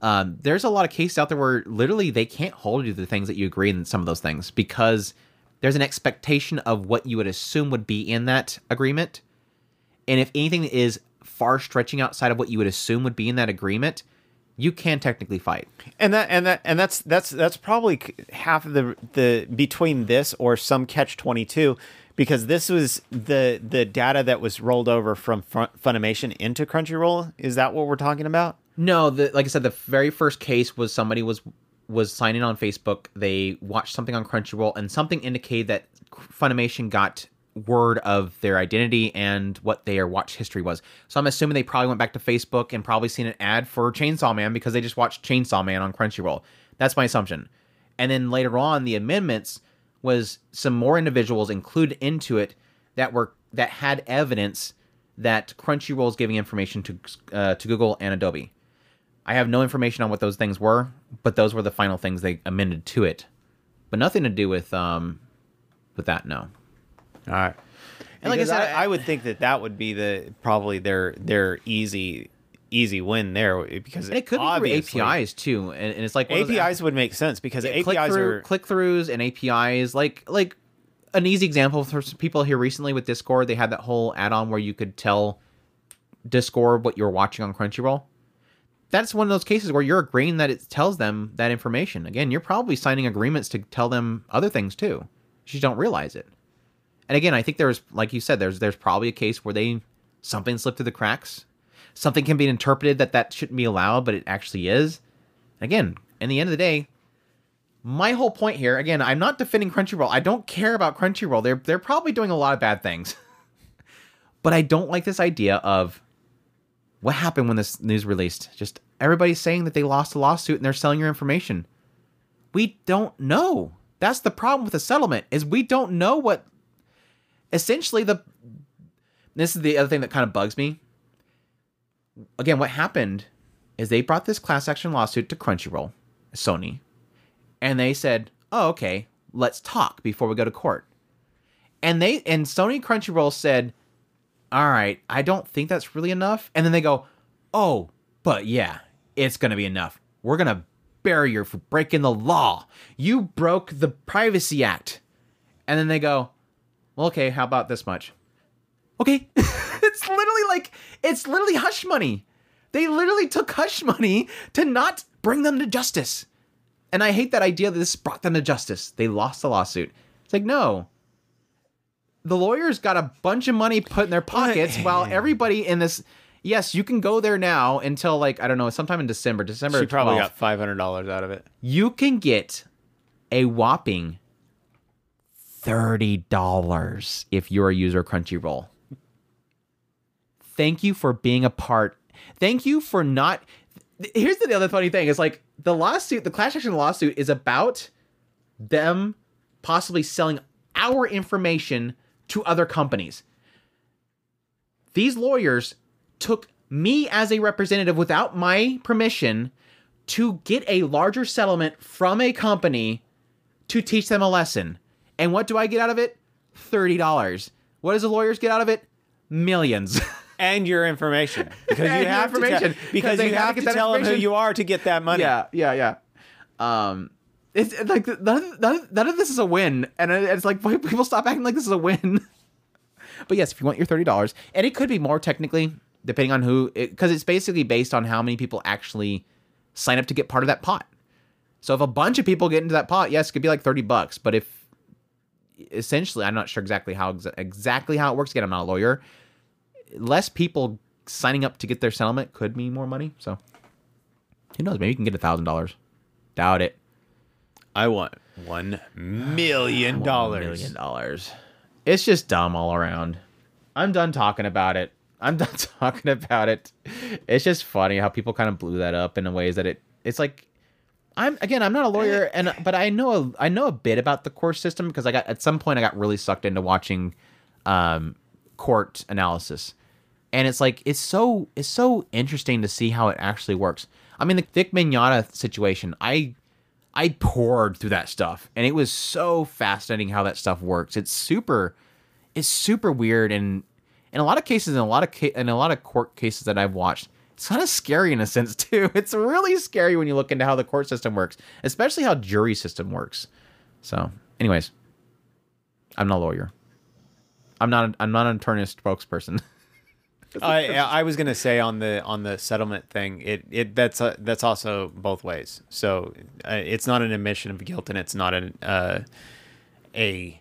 Um, there's a lot of cases out there where literally they can't hold you to the things that you agree in some of those things because there's an expectation of what you would assume would be in that agreement. And if anything is far stretching outside of what you would assume would be in that agreement, you can technically fight. and that and that and that's that's that's probably half of the the between this or some catch 22 because this was the the data that was rolled over from Fun- Funimation into Crunchyroll is that what we're talking about No, the, like I said, the very first case was somebody was was signing on Facebook. They watched something on Crunchyroll, and something indicated that Funimation got word of their identity and what their watch history was. So I'm assuming they probably went back to Facebook and probably seen an ad for Chainsaw Man because they just watched Chainsaw Man on Crunchyroll. That's my assumption. And then later on, the amendments was some more individuals included into it that were that had evidence that Crunchyroll is giving information to uh, to Google and Adobe. I have no information on what those things were, but those were the final things they amended to it. But nothing to do with um with that. No. all right And like I said, I, I would think that that would be the probably their their easy easy win there eh, because And it could be through APIs too, and, and it's like one of those APIs would make sense because click APIs through, are click throughs and APIs. Like like an easy example for some people here recently with Discord, they had that whole add-on where you could tell Discord what you're watching on Crunchyroll. That's one of those cases where you're agreeing that it tells them that information. Again, you're probably signing agreements to tell them other things too. You just don't realize it. And again, I think there's like you said, there's there's probably a case where they something slipped through the cracks. Something can be interpreted that that shouldn't be allowed, but it actually is. Again, in the end of the day, my whole point here, again, I'm not defending Crunchyroll. I don't care about Crunchyroll. They're they're probably doing a lot of bad things. but I don't like this idea of what happened when this news released. Just everybody's saying that they lost a lawsuit and they're selling your information. We don't know. That's the problem with the settlement is we don't know what essentially the this is the other thing that kind of bugs me. Again, what happened is they brought this class action lawsuit to Crunchyroll, Sony, and they said, "Oh, okay, let's talk before we go to court." And they and Sony Crunchyroll said, "All right, I don't think that's really enough." And then they go, "Oh, but yeah, it's going to be enough. We're going to bury you for breaking the law. You broke the Privacy Act." And then they go, "Well, okay, how about this much?" Okay. it's literally like it's literally hush money. They literally took hush money to not bring them to justice. And I hate that idea that this brought them to justice. They lost the lawsuit. It's like, no. The lawyers got a bunch of money put in their pockets while everybody in this Yes, you can go there now until like I don't know, sometime in December, December she probably 12th. got five hundred dollars out of it. you can get a whopping $30 if you're a user of Crunchyroll. Thank you for being a part. Thank you for not. Here's the other funny thing is like the lawsuit, the class action lawsuit is about them possibly selling our information to other companies. These lawyers took me as a representative without my permission to get a larger settlement from a company to teach them a lesson. And what do I get out of it? $30. What does the lawyers get out of it? Millions. And your information because you have to information, tell, 'cause because you have have to to tell them who you are to get that money. yeah, yeah, yeah. Um, it's it's like none of, none, of, none of this is a win, and it's like people stop acting like this is a win. but yes, if you want your thirty dollars, and it could be more technically, depending on who, because it's basically based on how many people actually sign up to get part of that pot. So if a bunch of people get into that pot, yes, it could be like thirty bucks. But if essentially, I'm not sure exactly how exa- exactly how it works. Again, I'm not a lawyer. Less people signing up to get their settlement could mean more money. So who knows? Maybe you can get a thousand dollars. Doubt it. I want one million One dollars. million dollars. It's just dumb all around. I'm done talking about it. I'm done talking about it. It's just funny how people kind of blew that up in a ways that it. It's like, I'm again. I'm not a lawyer, and but I know a, I know a bit about the court system because I got at some point I got really sucked into watching um, court analysis, and it's like it's so it's so interesting to see how it actually works. I mean, the Vic Mignogna situation, I I poured through that stuff, and it was so fascinating how that stuff works. It's super, it's super weird, and in a lot of cases, in a lot of ca- in a lot of court cases that I've watched, it's kind of scary in a sense too. It's really scary when you look into how the court system works, especially how jury system works. So, anyways, I'm not a lawyer. I'm not. A, I'm not an attorney spokesperson. I I was gonna say on the on the settlement thing, it it that's uh that's also both ways. So uh, it's not an admission of guilt, and it's not an uh, a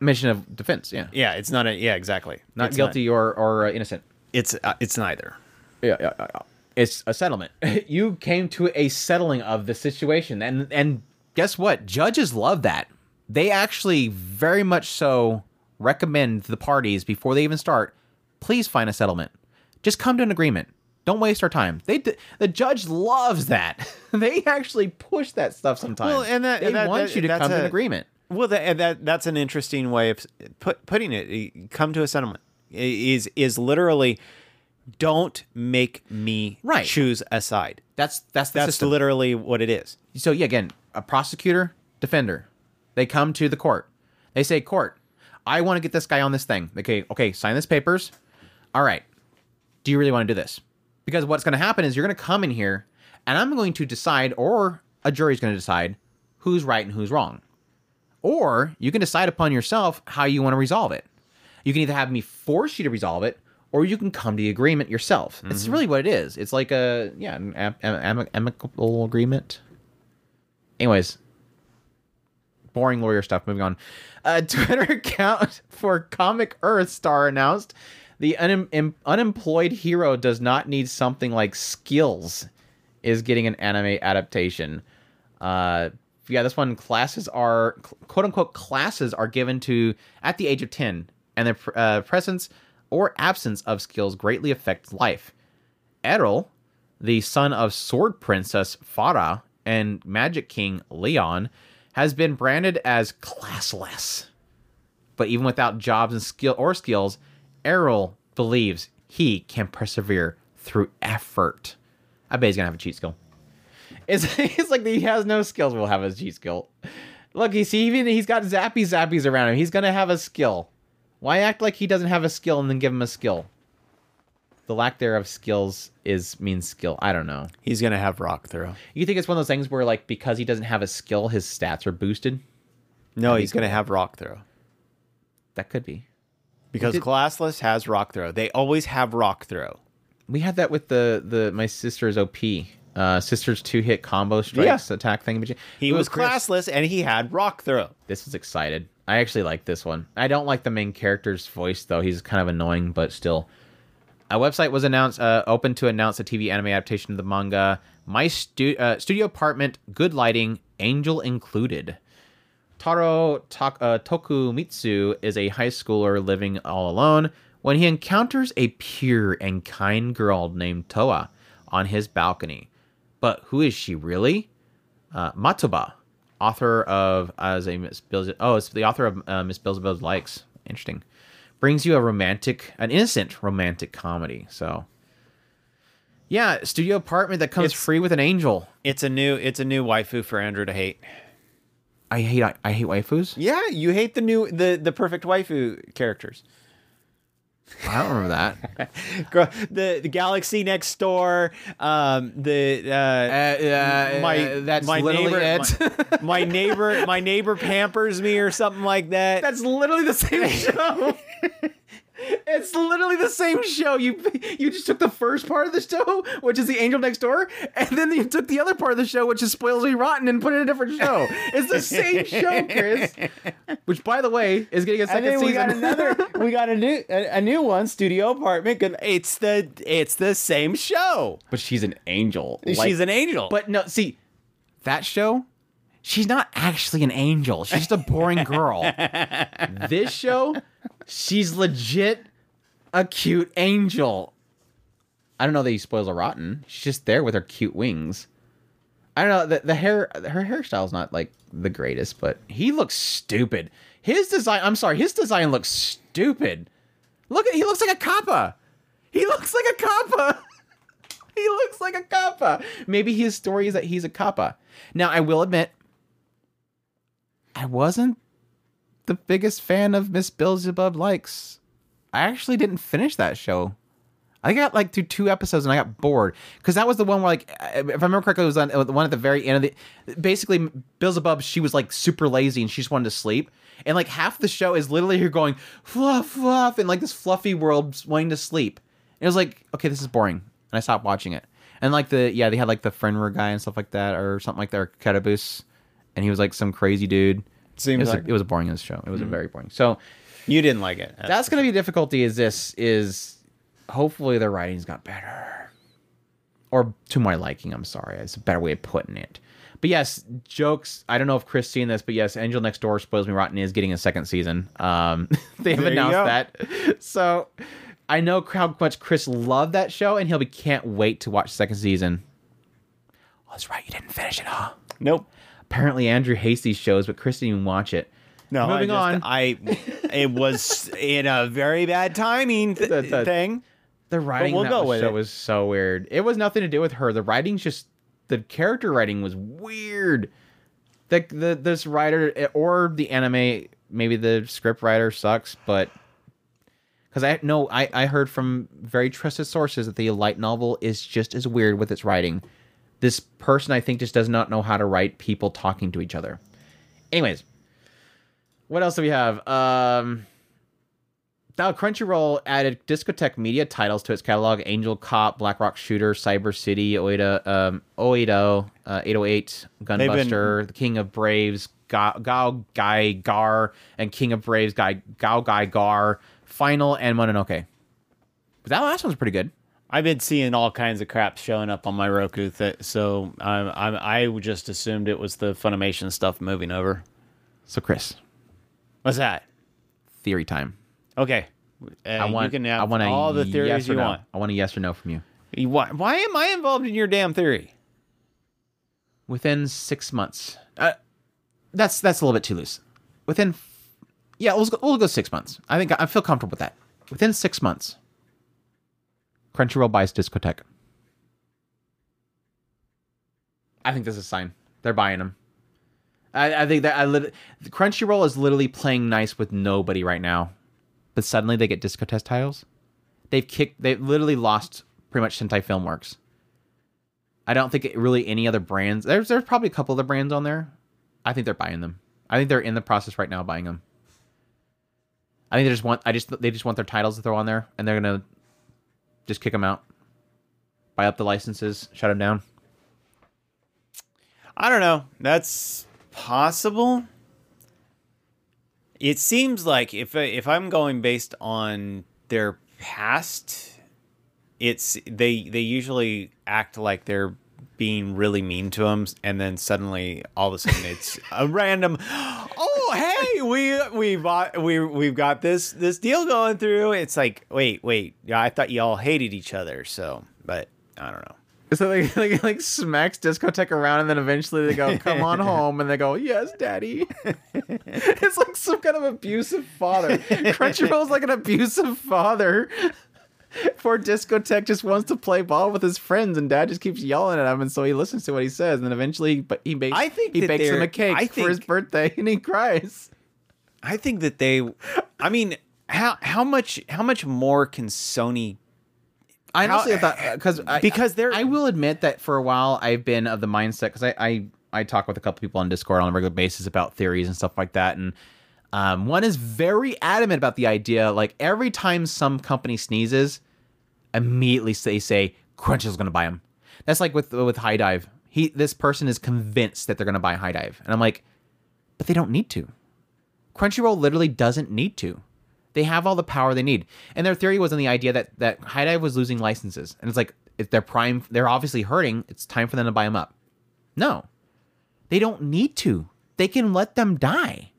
Mission of defense. Yeah, yeah, it's not a yeah exactly not It's guilty or or uh, innocent. it's uh, it's neither. Yeah, yeah, yeah, yeah. It's a settlement. you came to a settling of the situation, and and guess what? Judges love that. They actually very much so recommend the parties before they even start. Please find a settlement. Just come to an agreement. Don't waste our time. They d- the judge loves that. they actually push that stuff sometimes. Well, and that- they that- want that- you to that's come to an agreement. Well, that, that that's an interesting way of put, putting it. Come to a settlement is is literally don't make me Right. choose a side. That's that's the That's system. literally what it is. so yeah, again, a prosecutor, defender, they come to the court. They say, "Court, I want to get this guy on this thing." Okay, okay, sign this papers. All right. Do you really want to do this? Because what's going to happen is you're going to come in here, and I'm going to decide, or a jury's going to decide who's right and who's wrong, or you can decide upon yourself how you want to resolve it. You can either have me force you to resolve it, or you can come to the agreement yourself. It's mm-hmm. really what it is. It's like a yeah, an am- am- amicable agreement. Anyways, boring lawyer stuff. Moving on. A Twitter account for Comic Earth star announced the em- unemployed hero does not need something like skills. Is getting an anime adaptation. Uh, yeah, this one classes are quote unquote classes are given to at the age of ten, and the uh, presence or absence of skills greatly affects life. Errol, the son of Sword Princess Farah and Magic King Leon, has been branded as classless. But even without jobs and skill or skills, Errol believes he can persevere through effort. I bet he's gonna have a cheat skill. It's, it's like he has no skills, We'll have a cheat skill. Look, he's even he's got zappy zappies around him. He's gonna have a skill. Why act like he doesn't have a skill and then give him a skill? The lack there of skills is means skill. I don't know. He's gonna have rock throw. You think it's one of those things where like because he doesn't have a skill, his stats are boosted? No, he's gonna have rock throw That could be. Because did- classless has rock throw. They always have rock throw. We had that with the the my sister's OP. Uh, sister's two hit combo strikes attack thing. He It was Chris. classless and he had rock throw. This is excited. I actually like this one. I don't like the main character's voice though. He's kind of annoying, but still. A website was announced, uh, open to announce a TV anime adaptation of the manga. My stu- uh, studio apartment, good lighting, angel included. Taro Tak- uh, Tokumitsu is a high schooler living all alone when he encounters a pure and kind girl named Toa on his balcony. But who is she really? Uh, Matoba, author of as a Miss oh, it's the author of uh, Miss Beelzebub's Likes. Interesting. Brings you a romantic, an innocent romantic comedy. So, yeah, studio apartment that comes It's- free with an angel. It's a new it's a new waifu for Andrew to hate. I hate I, I hate waifus. Yeah, you hate the new the the perfect waifu characters. I don't remember that. The the galaxy next door, um, the uh, uh, my that's my literally neighbor, it. My, my neighbor my neighbor pampers me or something like that. That's literally the same show. It's literally the same show. You you just took the first part of the show, which is the Angel Next Door, and then you took the other part of the show, which is Spoils Me Rotten, and put it in a different show. It's the same show, Chris. Which, by the way, is getting a second and second then we season. got another we got a new a, a new one studio apartment 'cause it's the it's the same show but she's an angel. she's an angel But no, see, that show, she's not actually an angel. She's just a boring girl. this show, she's legit a cute angel. I don't know that he spoils a rotten. She's just there with her cute wings. I don't know. The, the hair, her hairstyle's not like the greatest, but he looks stupid. His design, I'm sorry, his design looks stupid. Look at, he looks like a kappa. He looks like a kappa. he looks like a kappa. Maybe his story is that he's a kappa. Now, I will admit, I wasn't the biggest fan of Miss Beelzebub Likes. I actually didn't finish that show. I got like through two episodes and I got bored because that was the one where like if I remember correctly, it was on uh, the one at the very end of the. Basically, Beelzebub she was like super lazy and she just wanted to sleep, and like half the show is literally her going fluff fluff and like this fluffy world wanting to sleep. And it was like okay, this is boring, and I stopped watching it. And like the yeah, they had like the Fenrir guy and stuff like that or something like that, or Ketabus, and he was like some crazy dude. It Seems was, like a, it was a boring show. It was a very boring. So you didn't like it. that's going to be a difficulty is this is hopefully the writing's got better or to my liking i'm sorry it's a better way of putting it but yes jokes i don't know if chris seen this but yes angel next door spoils me rotten is getting a second season um they have There announced that so i know how much chris loved that show and he'll be can't wait to watch second season oh that's right you didn't finish it huh nope. Apparently andrew hates these shows but chris didn't even watch it No, Moving I on. I it was in a very bad timing th- That- that- thing. The writing we'll that show it. was so weird. It was nothing to do with her. The writing's just the character writing was weird. The the this writer or the anime, maybe the script writer sucks, but because I know I I heard from very trusted sources that the light novel is just as weird with its writing. This person I think just does not know how to write people talking to each other. Anyways, what else do we have? Um. Now, Crunchyroll added discotheque media titles to its catalog: Angel Cop, Black Rock Shooter, Cyber City, Oida, um, Oedo, uh, 808, Gunbuster, The King of Braves, Ga- Gao Gai Gar, and King of Braves, Gai Gao Gai Gar, Final, and Mononoke. But that last one's pretty good. I've been seeing all kinds of crap showing up on my Roku, th- so I'm, I'm I just assumed it was the Funimation stuff moving over. So, Chris, What's that? theory time. Okay, uh, I want. you can have I want all the theories yes you no. want. I want a yes or no from you. You- Why, why am I involved in your damn theory? within six months. Uh, that's that's a little bit too loose. Within, yeah, we'll go, we'll go six months. I think I feel comfortable with that. Within six months, Crunchyroll buys Discotheque. I think this is a sign they're buying them. I, I think that I lit- Crunchyroll is literally playing nice with nobody right now, but suddenly they get Discotheque titles. They've kicked. They've literally lost pretty much Sentai Filmworks. I don't think it really any other brands. There's there's probably a couple other brands on there. I think they're buying them. I think they're in the process right now buying them. I think they just want I just they just want their titles to throw on there, and they're gonna just kick them out, buy up the licenses, shut them down. I don't know. That's possible. It seems like if if I'm going based on their past, it's they they usually act like they're being really mean to them, and then suddenly all of a sudden it's a random. Oh hey, we we bought we we've got this this deal going through. It's like wait wait, yeah, I thought you all hated each other. So, but I don't know. So like like like smacks discotheque around, and then eventually they go, "Come on home," and they go, "Yes, daddy." it's like some kind of abusive father. Crunchyroll's like an abusive father. Poor discotheque just wants to play ball with his friends, and dad just keeps yelling at him, and so he listens to what he says, and then eventually, but he bakes. I think he bakes him a cake I for his birthday, and he cries. I think that they. I mean, how how much how much more can Sony? I honestly thought uh, because Because they're- I will admit that for a while I've been of the mindset because I, I I talk with a couple people on Discord on a regular basis about theories and stuff like that, and um, one is very adamant about the idea like every time some company sneezes, immediately they say Crunchyroll's going to buy them. That's like with with High Dive. He this person is convinced that they're going to buy High Dive, and I'm like, but they don't need to. Crunchyroll literally doesn't need to. They have all the power they need. And their theory was on the idea that that High Dive was losing licenses, and it's like if they're prime, they're obviously hurting. It's time for them to buy them up. No, they don't need to. They can let them die,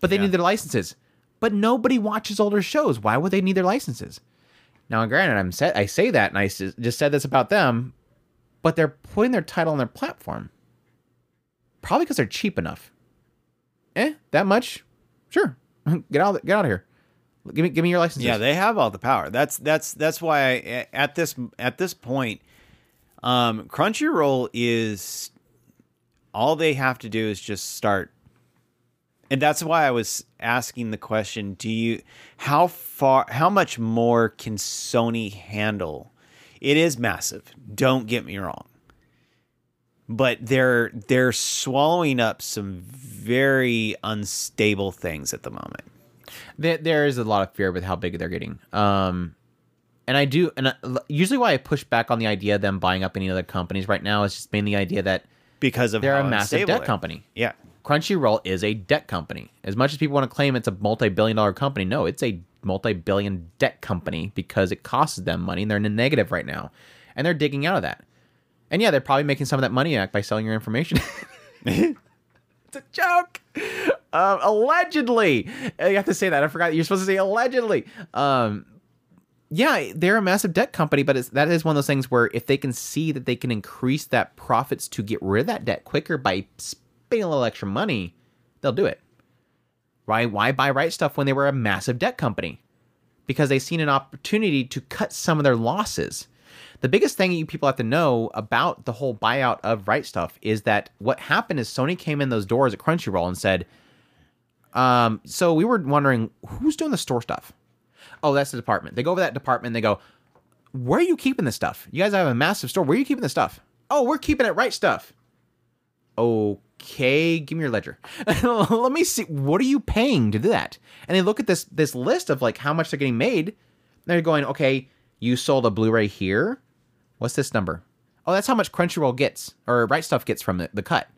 but they Yeah. need their licenses. But nobody watches older shows. Why would they need their licenses? Now, granted, I'm set. I say that, and I just said this about them, but they're putting their title on their platform. Probably because they're cheap enough. Eh, that much? Sure. Get out. Get out of here. Give me give me your licenses. Yeah, they have all the power. That's that's that's why I, at this at this point, um, Crunchyroll is all they have to do is just start, and that's why I was asking the question: Do you how far how much more can Sony handle? It is massive. Don't get me wrong, but they're they're swallowing up some very unstable things at the moment. there, there is a lot of fear with how big they're getting. Um, and I do, and I, usually why I push back on the idea of them buying up any other companies right now is just mainly the idea that because of they're a massive debt company. Yeah, Crunchyroll is a debt company. As much as people want to claim it's a multi-billion dollar company, no, it's a multi-billion debt company because it costs them money and they're in a negative right now. And they're digging out of that. And yeah, they're probably making some of that money back by selling your information. it's a joke. Um, allegedly. You have to say that. I forgot you're supposed to say allegedly. Um, yeah, they're a massive debt company, but that is one of those things where if they can see that they can increase that profits to get rid of that debt quicker by spending a little extra money, they'll do it. Why? Why buy Right Stuf when they were a massive debt company? Because they've seen an opportunity to cut some of their losses. The biggest thing you people have to know about the whole buyout of Right Stuf is that what happened is Sony came in those doors at Crunchyroll and said, um, so we were wondering who's doing the store stuff. Oh, that's the department. They go over that department and they go, Where are you keeping this stuff? You guys have a massive store. Where are you keeping this stuff? Oh, we're keeping it Right Stuf. Okay, give me your ledger. Let me see. What are you paying to do that? And they look at this this list of like how much they're getting made. They're going, okay, you sold a Blu-ray here. What's this number? Oh, that's how much Crunchyroll gets or Right Stuf gets from the, the cut.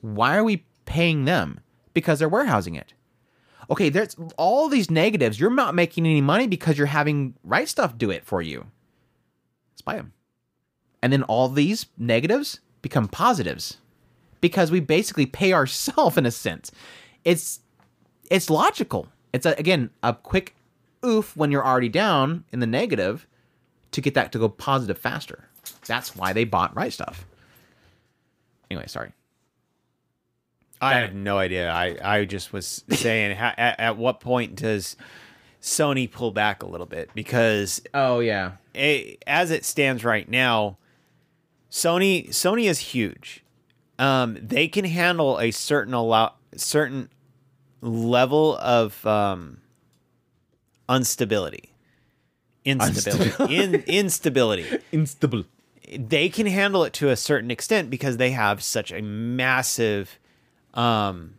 Why are we paying them? Because they're warehousing it. Okay, there's all these negatives. You're not making any money because you're having Right Stuf do it for you. Let's buy them. And then all these negatives become positives because we basically pay ourselves in a sense. It's it's logical. It's a, again a quick oof when you're already down in the negative to get that to go positive faster. That's why they bought Right Stuf. Anyway, sorry. I have no idea. I, I just was saying, ha, at, at what point does Sony pull back a little bit? Because Oh yeah. a, as it stands right now, Sony Sony is huge. Um, they can handle a certain allow certain level of um, instability, instability, in, instability. Instable. they can handle it to a certain extent because they have such a massive um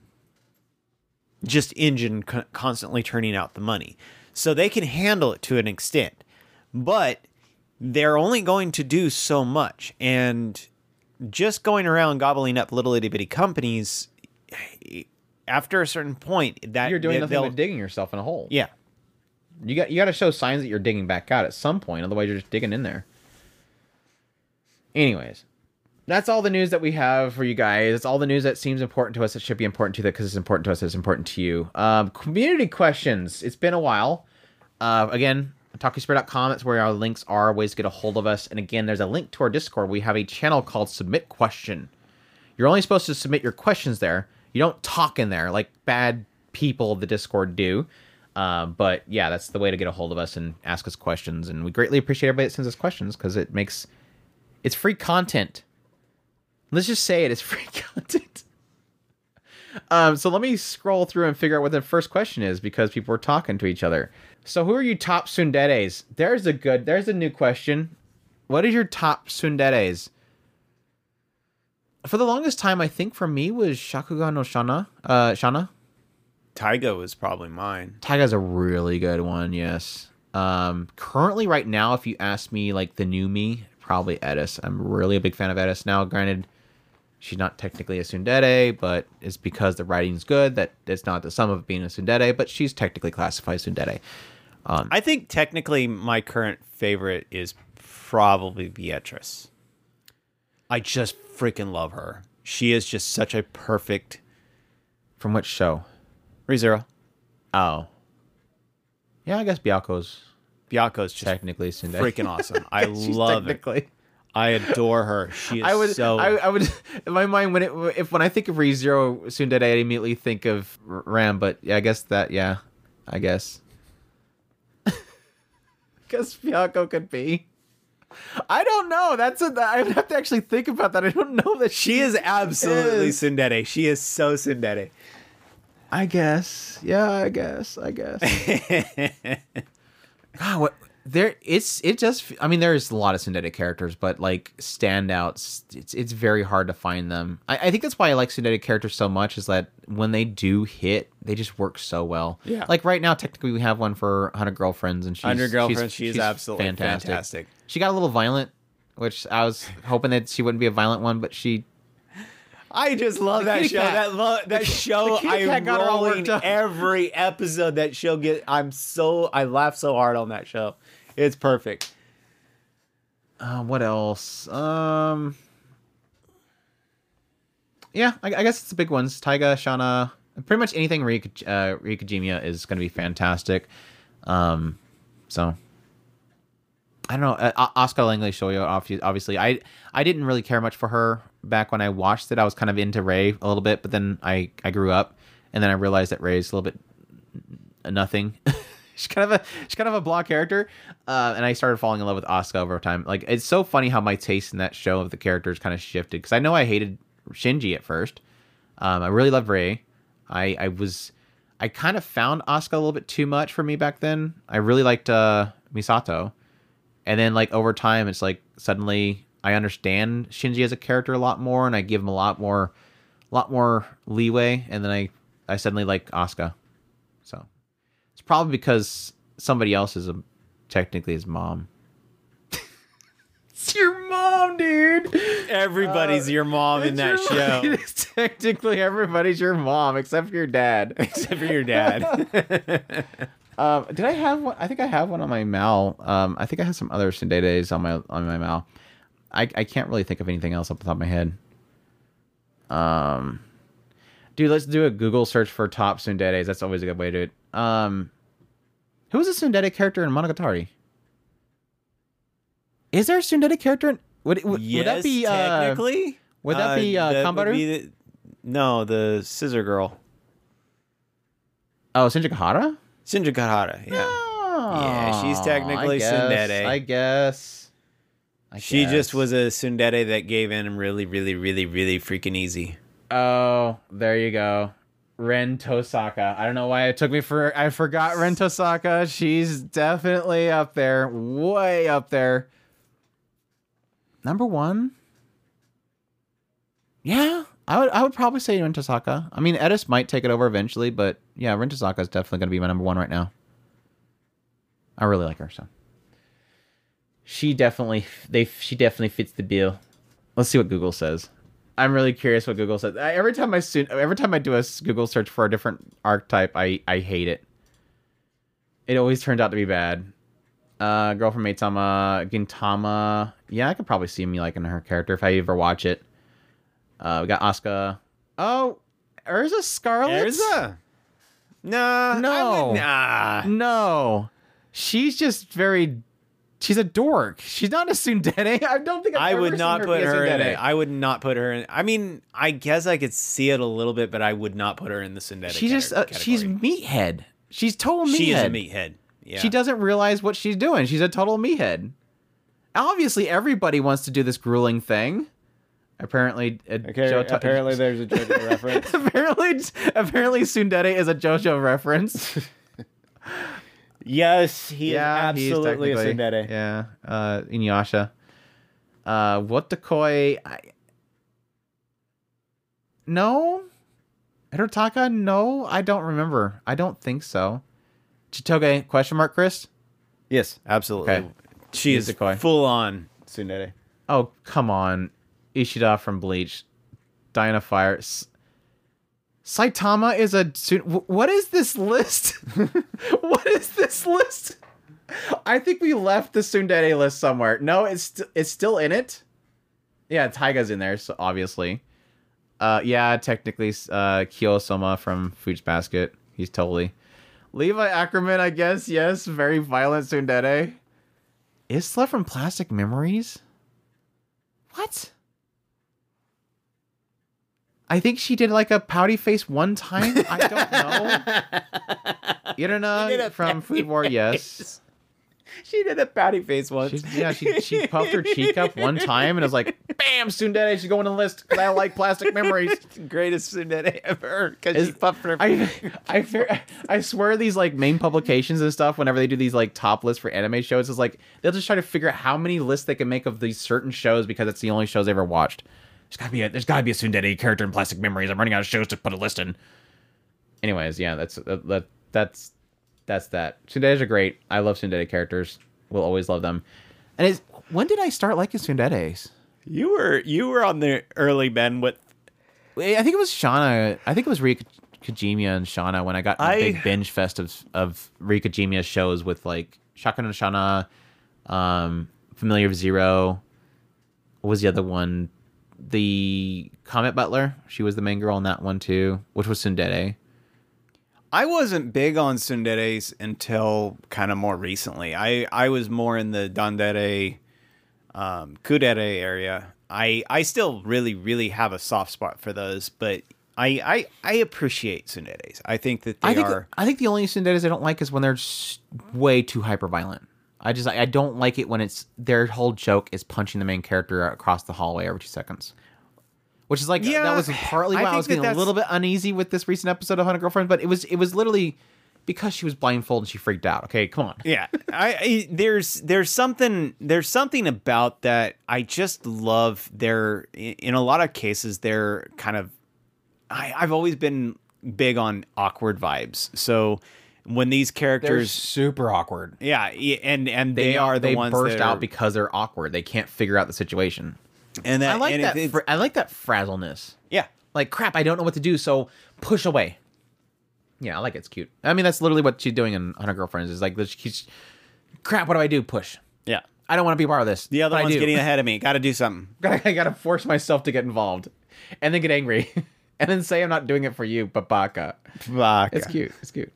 just engine co- constantly turning out the money. So they can handle it to an extent but they're only going to do so much. And just going around gobbling up little itty bitty companies after a certain point that You're doing they- nothing but digging yourself in a hole. yeah You got you got to show signs that you're digging back out at some point, otherwise you're just digging in there. Anyways, that's all the news that we have for you guys. It's all the news that seems important to us. It should be important to you because it's important to us. It's important to you. Um, community questions. It's been a while. Uh, again, otakuspirit.com. That's where our links are, ways to get a hold of us. And again, there's a link to our Discord. We have a channel called Submit Question. You're only supposed to submit your questions there. You don't talk in there like bad people of the Discord do. Uh, but yeah, that's the way to get a hold of us and ask us questions. And we greatly appreciate everybody that sends us questions because it makes it's free content. Let's just say it's free content. Um, so let me scroll through and figure out what the first question is because people are talking to each other. So who are you top tsunderes? There's a good, there's a new question. What is your top tsunderes? For the longest time, I think for me was Shakugan no Shana. Uh, Shana. Taiga was probably mine Taiga's a really good one, yes. Um, currently, right now, if you ask me, like the new me, probably Eris. I'm really a big fan of Eris now. Granted, she's not technically a tsundere, but it's because the writing's good that it's not the sum of being a tsundere, but she's technically classified tsundere. I think technically my current favorite is probably Beatrice. I just freaking love her. She is just such a perfect From which show? ReZero. Oh, yeah, I guess Beako's Beako's just technically tsundere. freaking awesome. I love it. I adore her. She is I would, so I, I would, in my mind, when it, if when I think of ReZero Tsundere, I immediately think of Ram. But yeah, I guess that, yeah, I guess. Because Beako could be. I don't know. That's a. I would have to actually think about that. I don't know that She is absolutely is. tsundere. She is so tsundere. I guess. Yeah, I guess. I guess. God, what there? It's it just. I mean, there's a lot of tsundere characters, but like standouts, it's it's very hard to find them. I, I think that's why I like tsundere characters so much. Is that when they do hit, they just work so well. Yeah. Like right now, technically, we have one for Hundred Girlfriends, and she's Hundred Girlfriends, she's, she is absolutely fantastic. She got a little violent, which I was hoping that she wouldn't be a violent one, but she I just love that show. cat. That lo- that show. I'm got her all rolling every episode that she'll get. I'm so I laugh so hard on that show. It's perfect. Uh, what else? Um, yeah, I, I guess it's the big ones. Taiga, Shana, pretty much anything Rika, uh, is going to be fantastic. Um, so I don't know. Uh, Oscar Langley Shoyo, obviously, I I didn't really care much for her back when I watched it. I was kind of into Ray a little bit, but then I I grew up, and then I realized that Ray's a little bit nothing. she's kind of a she's kind of a blah character, uh, and I started falling in love with Asuka over time. Like it's so funny how my taste in that show of the characters kind of shifted because I know I hated Shinji at first. Um, I really loved Ray. I I was I kind of found Asuka a little bit too much for me back then. I really liked uh, Misato, and then like over time, it's like suddenly I understand Shinji as a character a lot more, and I give him a lot more, a lot more leeway, and then I I suddenly like Asuka. So it's probably because somebody else is a, technically his mom. it's your mom, dude. Everybody's your mom in that It's your mom. show, technically, everybody's your mom except for your dad. except for your dad. Um, did I have one? I think I have one on my Mal. Um, I think I have some other tsunderes on my on my Mal. I I can't really think of anything else off the top of my head. Um, dude, let's do a Google search for top tsunderes. That's always a good way to do it. Um, who is a tsundere character in Monogatari? Is there a tsundere character? In, would, would, yes, would that be uh, technically? would that be, uh, that Kanbaru? be the- no, the scissor girl, oh Senjougahara? Shinji Kahara. Yeah, Yeah, she's technically I guess, Tsundere. I guess. I she just was a tsundere that gave in really, really, really, really freaking easy. Oh, there you go. Rin Tohsaka. I don't know why it took me for I forgot Rin Tohsaka. She's definitely up there. Way up there. Number one? Yeah. I would I would probably say Rin Tohsaka. I mean Eris might take it over eventually, but yeah, Rin Tohsaka is definitely gonna be my number one right now. I really like her, so. She definitely they she definitely fits the bill. Let's see what Google says. I'm really curious what Google says. I- Every time I soon, every time I do a Google search for a different archetype, I I hate it. It always turns out to be bad. Uh, girl from Maitama, Gintama. Yeah, I could probably see me liking her character if I ever watch it. Uh, we got Asuka. Oh, Erza Scarlet. Erza? Nah, No. would- nah. No, she's just very. She's a dork. She's not a tsundere. I don't think I've I ever would not her put be her in it. I would not put her in. I mean, I guess I could see it a little bit, but I would not put her in the synthetic. She's just uh, she's meathead. She's total meathead. she is a meathead. Yeah. She doesn't realize what she's doing. She's a total meathead. Obviously, everybody wants to do this grueling thing. Apparently, uh, Okay, Jota- apparently there's a JoJo reference. apparently, apparently, tsundere is a JoJo reference. Yes, he he's is absolutely a technically- tsundere. Yeah, uh, Inuyasha. Uh, what the koi? I... No, Hirotaka. No, I don't remember. I don't think so. Chitoge? Question mark, Chris? Yes, absolutely. Okay. She He's is a koi. full on tsundere. Oh, come on. Ishida from Bleach. Diana Fire. S- Saitama is a. What is this list? what is this list? I think we left the tsundere list somewhere. No, it's st- it's still in it. Yeah, Taiga's in there, so obviously. Uh, yeah, technically, uh, Kyo Sohma from Fruits Basket. He's totally. Levi Ackerman, I guess. Yes, very violent tsundere. Isla from Plastic Memories. What? I think she did like a pouty face one time. I don't know. Erina from Food War, yes. She did a pouty face once. She's, yeah, she she puffed her cheek up one time and it was like, bam, tsundere, she's going on the list because I like plastic memories. greatest tsundere ever because she puffed her. I I I swear these like main publications and stuff whenever they do these like top lists for anime shows is like they'll just try to figure out how many lists they can make of these certain shows because it's the only shows they ever watched. There's gotta be a there's gotta be a tsundere character in Plastic Memories. I'm running out of shows to put a list in. Anyways, yeah, that's that, that that's that's that. tsunderes are great. I love tsundere characters. We'll always love them. And it's when did I start liking tsunderes? you were you were on the early Ben with I think it was Shana. I think it was Rie Kugimiya and Shana when I got I- big binge fest of of Rie Kugimiya shows with like Shotgun and Shana, um, Familiar of Zero. What was the other one? The Combat Butler. She was the main girl in that one too, which was tsundere. I wasn't big on tsunderes until kind of more recently. I, I was more in the Dandere, um, Kudere area. I I still really really have a soft spot for those, but I I, I appreciate tsunderes. I think that they I think are. I think the only tsunderes I don't like is when they're way too hyper violent. I just I don't like it when it's their whole joke is punching the main character across the hallway every two seconds. Which is like Yeah, that was partly why I, think was getting a little bit uneasy with this recent episode of Hundred Girlfriends, but it was it was literally because she was blindfolded and she freaked out. Okay, come on. yeah I, I there's there's something there's something about that i just love their in in a lot of cases they're kind of I, i've always been big on awkward vibes so when these They're characters super awkward. yeah and and they, are the they ones burst that are, out because they're awkward. They can't figure out the situation. and that I like and that. it- it- fr- I like that frazzleness. yeah like crap i don't know what to do so push away yeah i like it. it's cute i mean that's literally what she's doing in 100 girlfriends is like she's crap what do i do push yeah i don't want to be part of this the other one's getting ahead of me gotta do something i gotta force myself to get involved and then get angry and then say i'm not doing it for you babaka it's cute it's cute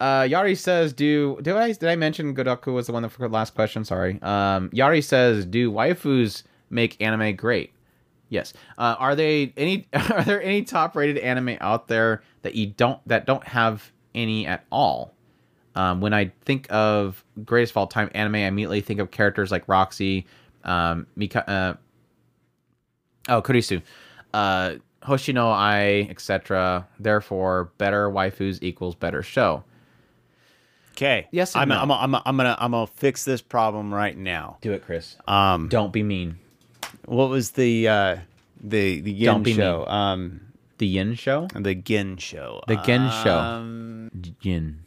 uh, Yari says, "Do did I did I mention Godoku was the one that for the last question? Sorry. Um, Yari says, "Do waifus make anime great?" Yes. Uh, are they any? Are there any top rated anime out there that you don't that don't have any at all? Um, when I think of greatest of all time anime, I immediately think of characters like Roxy, um, Mika, uh, oh Kurisu, uh, Hoshino Ai, etc. Therefore, better waifus equals better show. Okay Yes I'm, no. I'm, I'm, I'm gonna i'm gonna fix this problem right now Do it, Chris. um Don't be mean. what was the uh the the Don't yin be show mean. um The Yin Show. The Gin Show. The Gin Show. Um, Yin.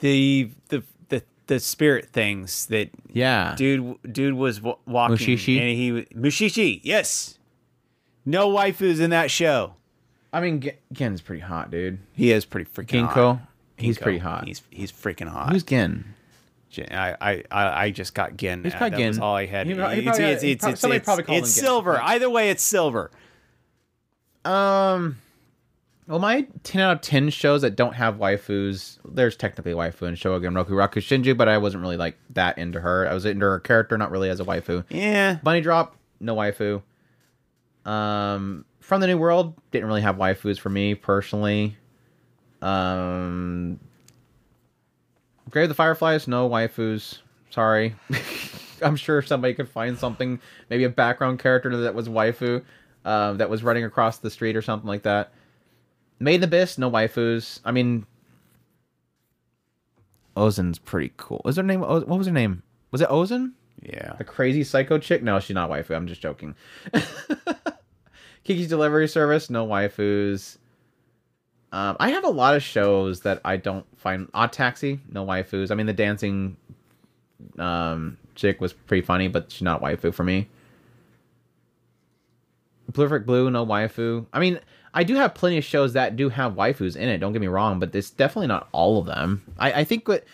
the the the the spirit things that Yeah. dude dude was w- walking Mushishi? and he Mushishi. Yes. No waifus in that show. I mean, Gen's pretty hot, dude. He is pretty freaking Ginko. hot. He's pretty hot. He's he's freaking hot. Who's Gin? I, I, I I just got Gin. He's probably that was all I had. He he it's, probably- it's, he it's, prob- somebody probably called it's him Gin. silver. Either way, it's silver. Um. Well, my 10 out of 10 shows that don't have waifus, there's technically a waifu in Showa Genroku Rakugo Shinju, but I wasn't really like that into her. I was into her character, not really as a waifu. Yeah. Bunny Drop, no waifu. Um, From the New World didn't really have waifus for me personally. Um, Grave of the Fireflies, no waifus. Sorry. I'm sure somebody could find something, maybe a background character that was waifu, um, that was running across the street or something like that. Made in the Abyss, no waifus. I mean, Ozen's pretty cool. Is her name? What was her name? Was it Ozen? Yeah. The crazy psycho chick? No, she's not waifu. I'm just joking. Kiki's Delivery Service, no waifus. Um, I have a lot of shows that I don't find. Odd Taxi, no waifus. I mean, the dancing um, chick was pretty funny, but she's not waifu for me. Perfect Blue, no waifu. I mean, I do have plenty of shows that do have waifus in it. Don't get me wrong, but it's definitely not all of them. I, I think what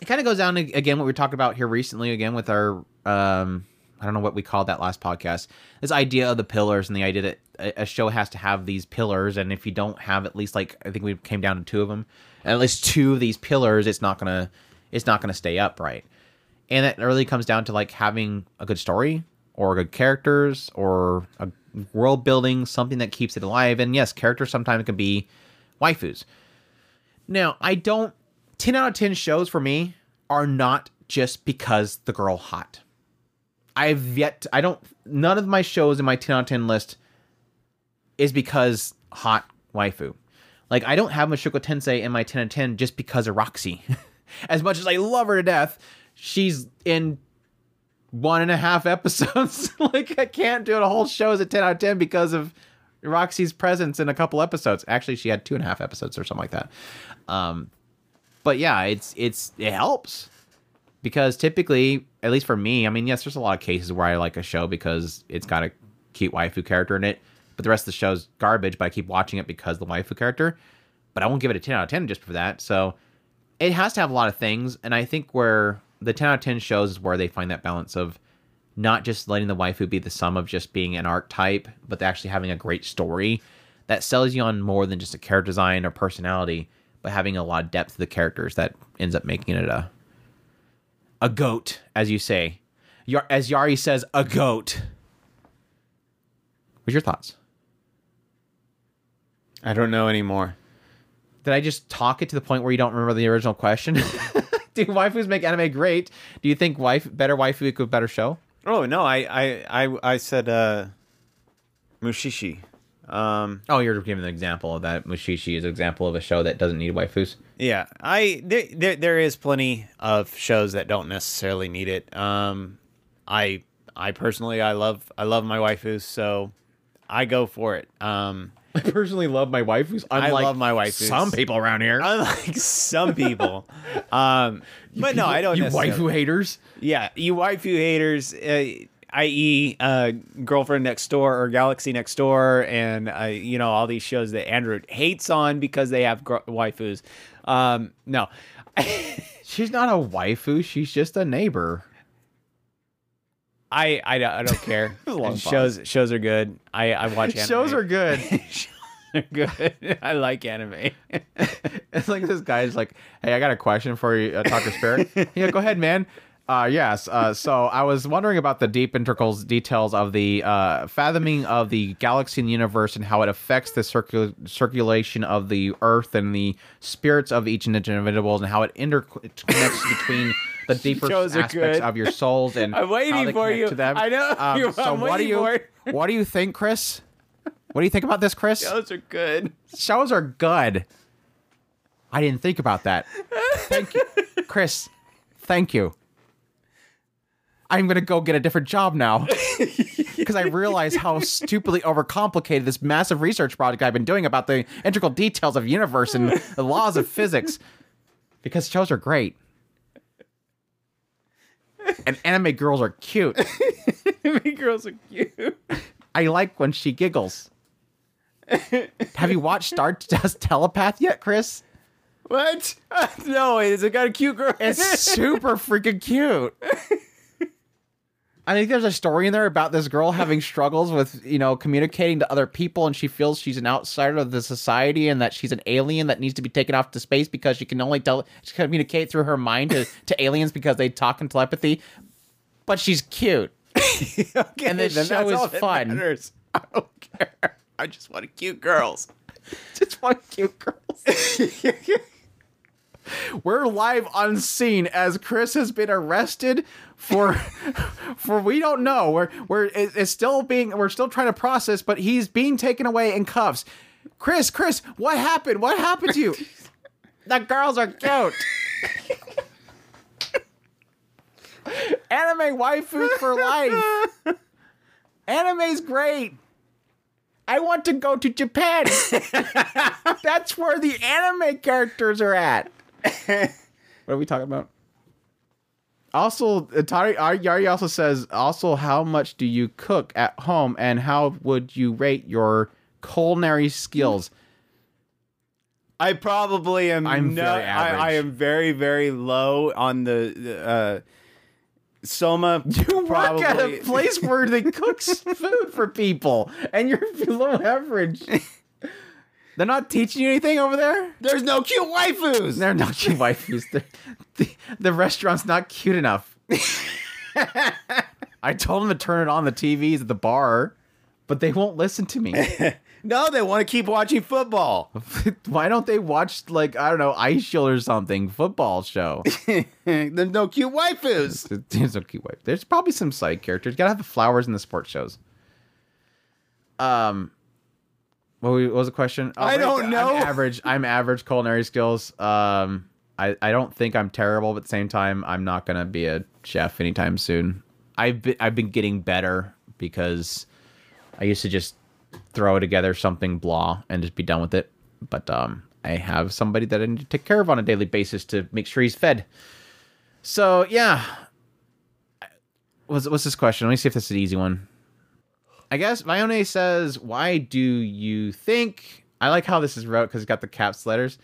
it kind of goes down to again what we talking about here recently again with our um I don't know what we called that last podcast. This idea of the pillars and the idea that a, show has to have these pillars, and if you don't have at least like I think we came down to two of them, at least two of these pillars, it's not gonna it's not gonna stay upright. And that really comes down to like having a good story or good characters or a world building, something that keeps it alive. And yes, characters sometimes can be waifus. Now, I don't 10 out of 10 shows for me are not just because the girl hot. I've yet to, I don't none of my shows in my 10 out of 10 list is because hot waifu. Like I don't have Mushoku Tensei in my 10 out of 10 just because of Roxy. as much as I love her to death, she's in one and a half episodes. like I can't do a whole show as a 10 out of 10 because of Roxy's presence in a couple episodes. Actually, she had two and a half episodes or something like that. Um, but yeah, it's it's it helps because typically, at least for me, I mean, yes, there's a lot of cases where I like a show because it's got a cute waifu character in it, but the rest of the show's garbage. But I keep watching it because the waifu character. But I won't give it a 10 out of 10 just for that. So it has to have a lot of things, and I think where the 10 out of 10 shows is where they find that balance of not just letting the waifu be the sum of just being an archetype, but actually having a great story that sells you on more than just a character design or personality, but having a lot of depth to the characters that ends up making it a a goat, as you say. Yar- as Yari says, a goat. What's your thoughts? I don't know anymore. Did I just talk it to the point where you don't remember the original question? Do waifus make anime great? Do you think wife better waifu equals better show? Oh no, I I I, I said uh, Mushishi. Um, Oh, you're giving an example of that. Mushishi is an example of a show that doesn't need waifus. yeah, I there, there there is plenty of shows that don't necessarily need it. Um, I I personally I love I love my waifus, so I go for it. Um, I personally love my waifus. I love my waifus. Some people around here. unlike some people, um, but no, I don't. You waifu haters. Yeah, you waifu haters, uh, i.e., uh, girlfriend next door or Galaxy next door, and uh, you know all these shows that Andrew hates on because they have gr- waifus. Um, no, She's not a waifu. She's just a neighbor. I I don't, I don't care. shows shows are good. I I watch anime. Shows are good. They're good. I like anime. it's like this guy's like, "Hey, I got a question for you, uh, Otaku Spirit." yeah, go ahead, man. Uh, yes. Uh, so I was wondering about the deep integrals details of the uh, fathoming of the galaxy and universe and how it affects the circul- circulation of the Earth and the spirits of each individual and how it interconnects between the deeper aspects good. of your souls and I'm waiting for you. To them. I know. Um, so what do you what do you think, Chris? What do you think about this, Chris? shows are good. shows are good. I didn't think about that. Thank you, Chris. Thank you. I'm gonna go get a different job now because I realize how stupidly overcomplicated this massive research project I've been doing about the integral details of universe and the laws of physics. Because shows are great, and anime girls are cute. Anime girls are cute. I like when she giggles. Have you watched Stardust Telepath yet, Chris? What? no, it's got a cute girl. It's super freaking cute. I think there's a story in there about this girl having struggles with, you know, communicating to other people, and she feels she's an outsider of the society and that she's an alien that needs to be taken off to space because she can only tell she communicate through her mind to, to aliens because they talk in telepathy. But she's cute. okay, And the then show that's is fun. matters. I don't care. I just want cute girls. Just want cute girls. We're live on scene as Chris has been arrested for for we don't know. We're we're it's still being we're still trying to process, but he's being taken away in cuffs. Chris, Chris, what happened? What happened to you? the girls are cute. Anime waifus for life. Anime's great. I want to go to Japan. That's where the anime characters are at. what are we talking about? Also, Atari Yari also says, also, how much do you cook at home and how would you rate your culinary skills? I probably am. I'm no- very I, I am very, very low on the the, uh, Soma. You work at a place where they cook food for people and you're below average. They're not teaching you anything over there? There's no cute waifus. They're not cute waifus. The, the restaurant's not cute enough. I told them to turn it on the TVs at the bar, but they won't listen to me. No, they want to keep watching football. Why don't they watch like I don't know Eyeshield or something football show? There's no cute waifus. There's no cute wife. There's probably some side characters. You gotta have the flowers in the sports shows. Um, what was, the question? Oh, I don't I'm know. average. I'm average culinary skills. Um, I I don't think I'm terrible, but at the same time, I'm not gonna be a chef anytime soon. I've been I've been getting better because I used to just throw together something blah and just be done with it. But um, I have somebody that I need to take care of on a daily basis to make sure he's fed. So yeah, what's what's this question? Let me see if this is an easy one. I guess Vione says, "Why do you think?" I like how this is wrote because it's got the caps letters.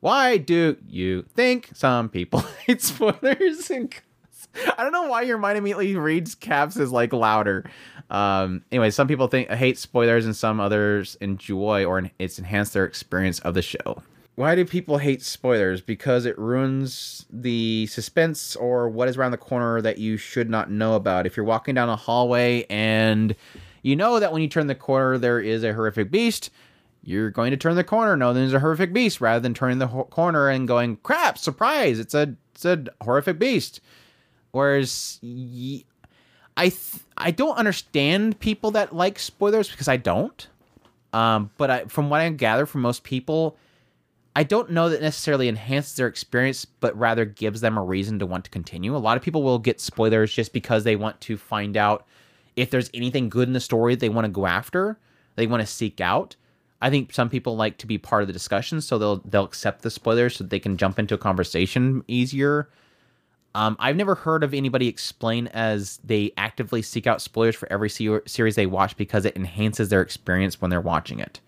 Why do you think some people hate spoilers? And I don't know why your mind immediately reads caps as like louder. Um, anyway, some people think hate spoilers and some others enjoy or it's enhanced their experience of the show. Why do people hate spoilers? Because it ruins the suspense or what is around the corner that you should not know about. If you're walking down a hallway and you know that when you turn the corner there is a horrific beast, you're going to turn the corner knowing there's a horrific beast rather than turning the ho- corner and going, crap, surprise, it's a, it's a horrific beast. Whereas y- I th- I don't understand people that like spoilers because I don't. Um, but I, from what I gather from most people, I don't know that necessarily enhances their experience, but rather gives them a reason to want to continue. A lot of people will get spoilers just because they want to find out if there's anything good in the story they want to go after, they want to seek out. I think some people like to be part of the discussion, so they'll they'll accept the spoilers so they can jump into a conversation easier. Um, I've never heard of anybody explain as they actively seek out spoilers for every se- series they watch because it enhances their experience when they're watching it.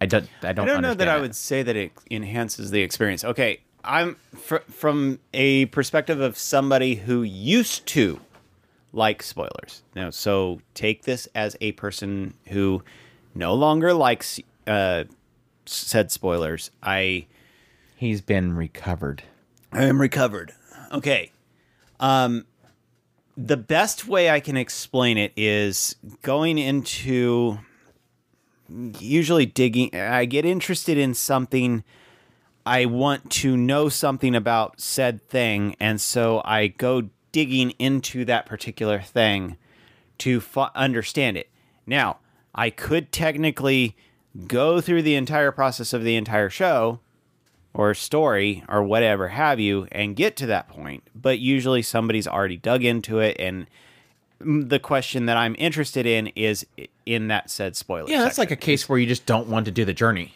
I don't. I don't. I don't know that understand I would say that it enhances the experience. Okay, I'm fr- from a perspective of somebody who used to like spoilers. Now, so take this as a person who no longer likes uh, said spoilers. I He's been recovered. I am recovered. Okay. Um the best way I can explain it is going into usually digging I get interested in something I want to know something about said thing and so I go digging into that particular thing to understand it. Now, I could technically go through the entire process of the entire show or story or whatever have you and get to that point but usually somebody's already dug into it and the question that i'm interested in is in that said spoiler Yeah, that's section. like a case where you just don't want to do the journey.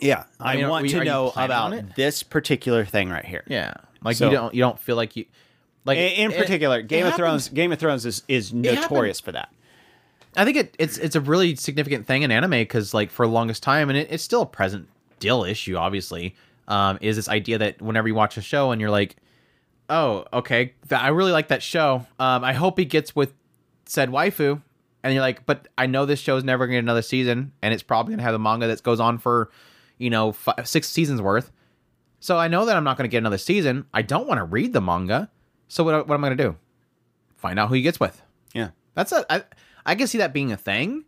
yeah i, mean, are want we- to know about this particular thing right here Yeah, like So- you don't. You don't feel like you. Like in, in particular it game of happens- thrones game of thrones is, is notorious for that I think it, it's it's a really significant thing in anime because like for the longest time, and it, it's still a present deal issue. Obviously, um, is this idea that whenever you watch a show and you're like, oh, okay, th- I really like that show. Um, I hope he gets with said waifu, and you're like, but I know this show's never gonna get another season, and it's probably gonna have a manga that goes on for, you know, five, six seasons worth. So I know that I'm not gonna get another season. I don't want to read the manga. So what, what am I gonna do? Find out who he gets with. yeah That's a I I can see that being a thing.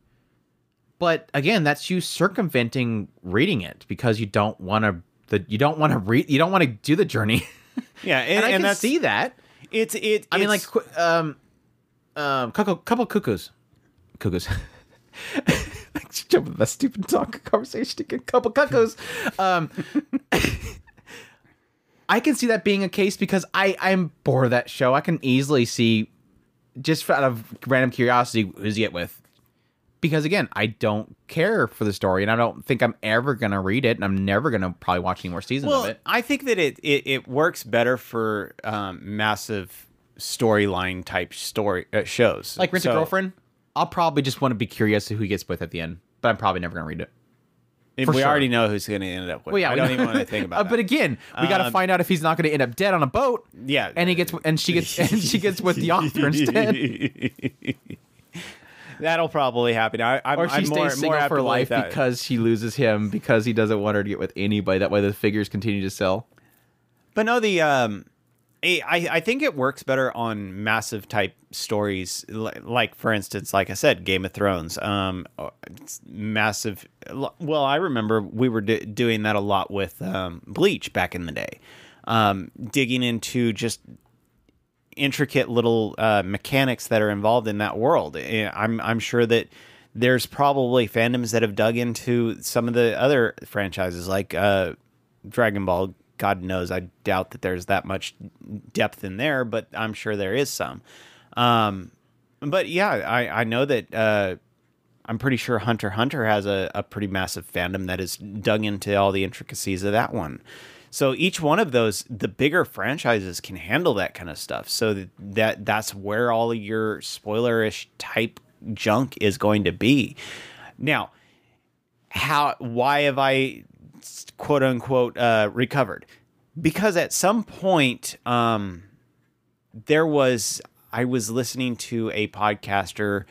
But again, that's you circumventing reading it because you don't want to the you don't want to read you don't want to do the journey. yeah and, and, I and can see that. it's it I mean like um um couple couple cuckoos. Cuckoos. Jump with that stupid talk conversation again. Couple cuckoos. Um I can see that being a case because I I'm bored of that show. I can easily see just out of random curiosity who's he get with. Because again, I don't care for the story, and I don't think I'm ever gonna read it, and I'm never gonna probably watch any more seasons well of it. i think that it it, it works better for um, massive storyline type story uh, shows Like Rent So- a Girlfriend, I'll probably just want to be curious who he gets with at the end, but I'm probably never gonna read it. We sure. already know who's going to end up with. Well, yeah, I we don't even want to think about Uh. But again, we got to Um, find out if he's not going to end up dead on a boat. yeah, and he gets and she gets and she gets with the author instead, That'll probably happen. I, I'm, or she I'm stays more, single more for life because she loses him because he doesn't want her to get with anybody. That way, the figures continue to sell. But no, the um, I, I think it works better on massive type stories, li- like for instance, like I said, Game of Thrones. Um, uh, massive. Well, I remember we were do- doing that a lot with um, Bleach back in the day, um, digging into just intricate little uh, mechanics that are involved in that world. I'm I'm sure that there's probably fandoms that have dug into some of the other franchises like uh, Dragon Ball. God knows, I doubt that there's that much depth in there, but I'm sure there is some. Um, but yeah, I I know that. Uh, I'm pretty sure Hunter Hunter has a, a pretty massive fandom that is dug into all the intricacies of that one. So each one of those, the bigger franchises can handle that kind of stuff. So that, that that's where all your spoilerish type junk is going to be. Now, how why have I quote unquote uh, recovered? Because at some point, um, there was I was listening to a podcaster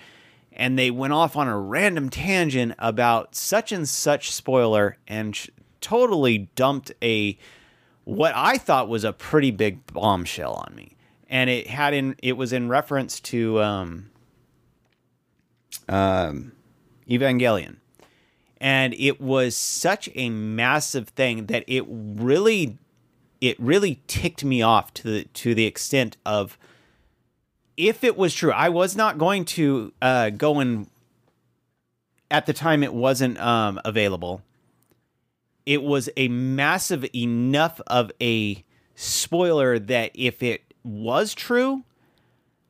and they went off on a random tangent about such and such spoiler and sh- totally dumped a what I thought was a pretty big bombshell on me. And it had in it was in reference to um, um, Evangelion. And it was such a massive thing that it really it really ticked me off to the to the extent of if it was true, I was not going to uh, go and at the time it wasn't um, available. It was a massive enough of a spoiler that if it was true,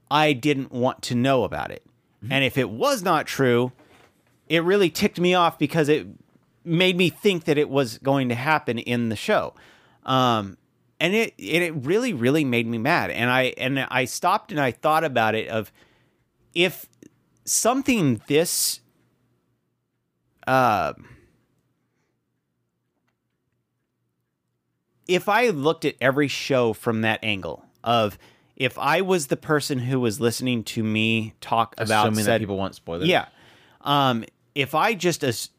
I didn't want to know about it. And if it was not true, it really ticked me off because it made me think that it was going to happen in the show. Um, and it, it really really made me mad and i and i stopped and i thought about it of if something this uh if i looked at every show from that angle of if i was the person who was listening to me talk about Assuming said that people want spoilers. yeah. Um, if I just as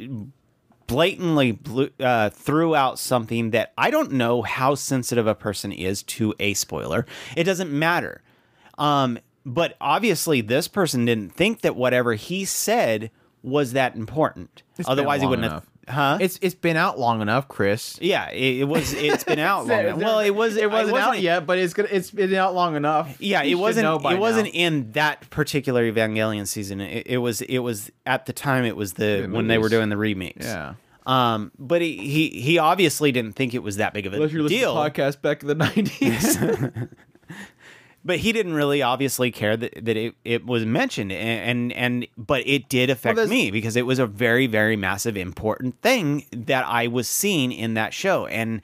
blatantly blew, uh, threw out something that I don't know how sensitive a person is to a spoiler, it doesn't matter. Um, but obviously, this person didn't think that whatever he said was that important. It's Otherwise, he wouldn't enough. have. Huh? It's it's been out long enough, Chris. yeah, it, it was. It's been out long. enough. Well, it was. It wasn't, out wasn't- yet, but it's gonna, it's been out long enough. Yeah, You it wasn't. know by It wasn't in that particular Evangelion season. It, it was. It was at the time. It was the The when they were doing the remix. Yeah. Um, but he, he he obviously didn't think it was that big of a Unless you're deal. to podcasts back in the nineties. but he didn't really obviously care that, that it, it was mentioned and, and but it did affect there's- me because it was a very very massive important thing that I was seeing in that show. And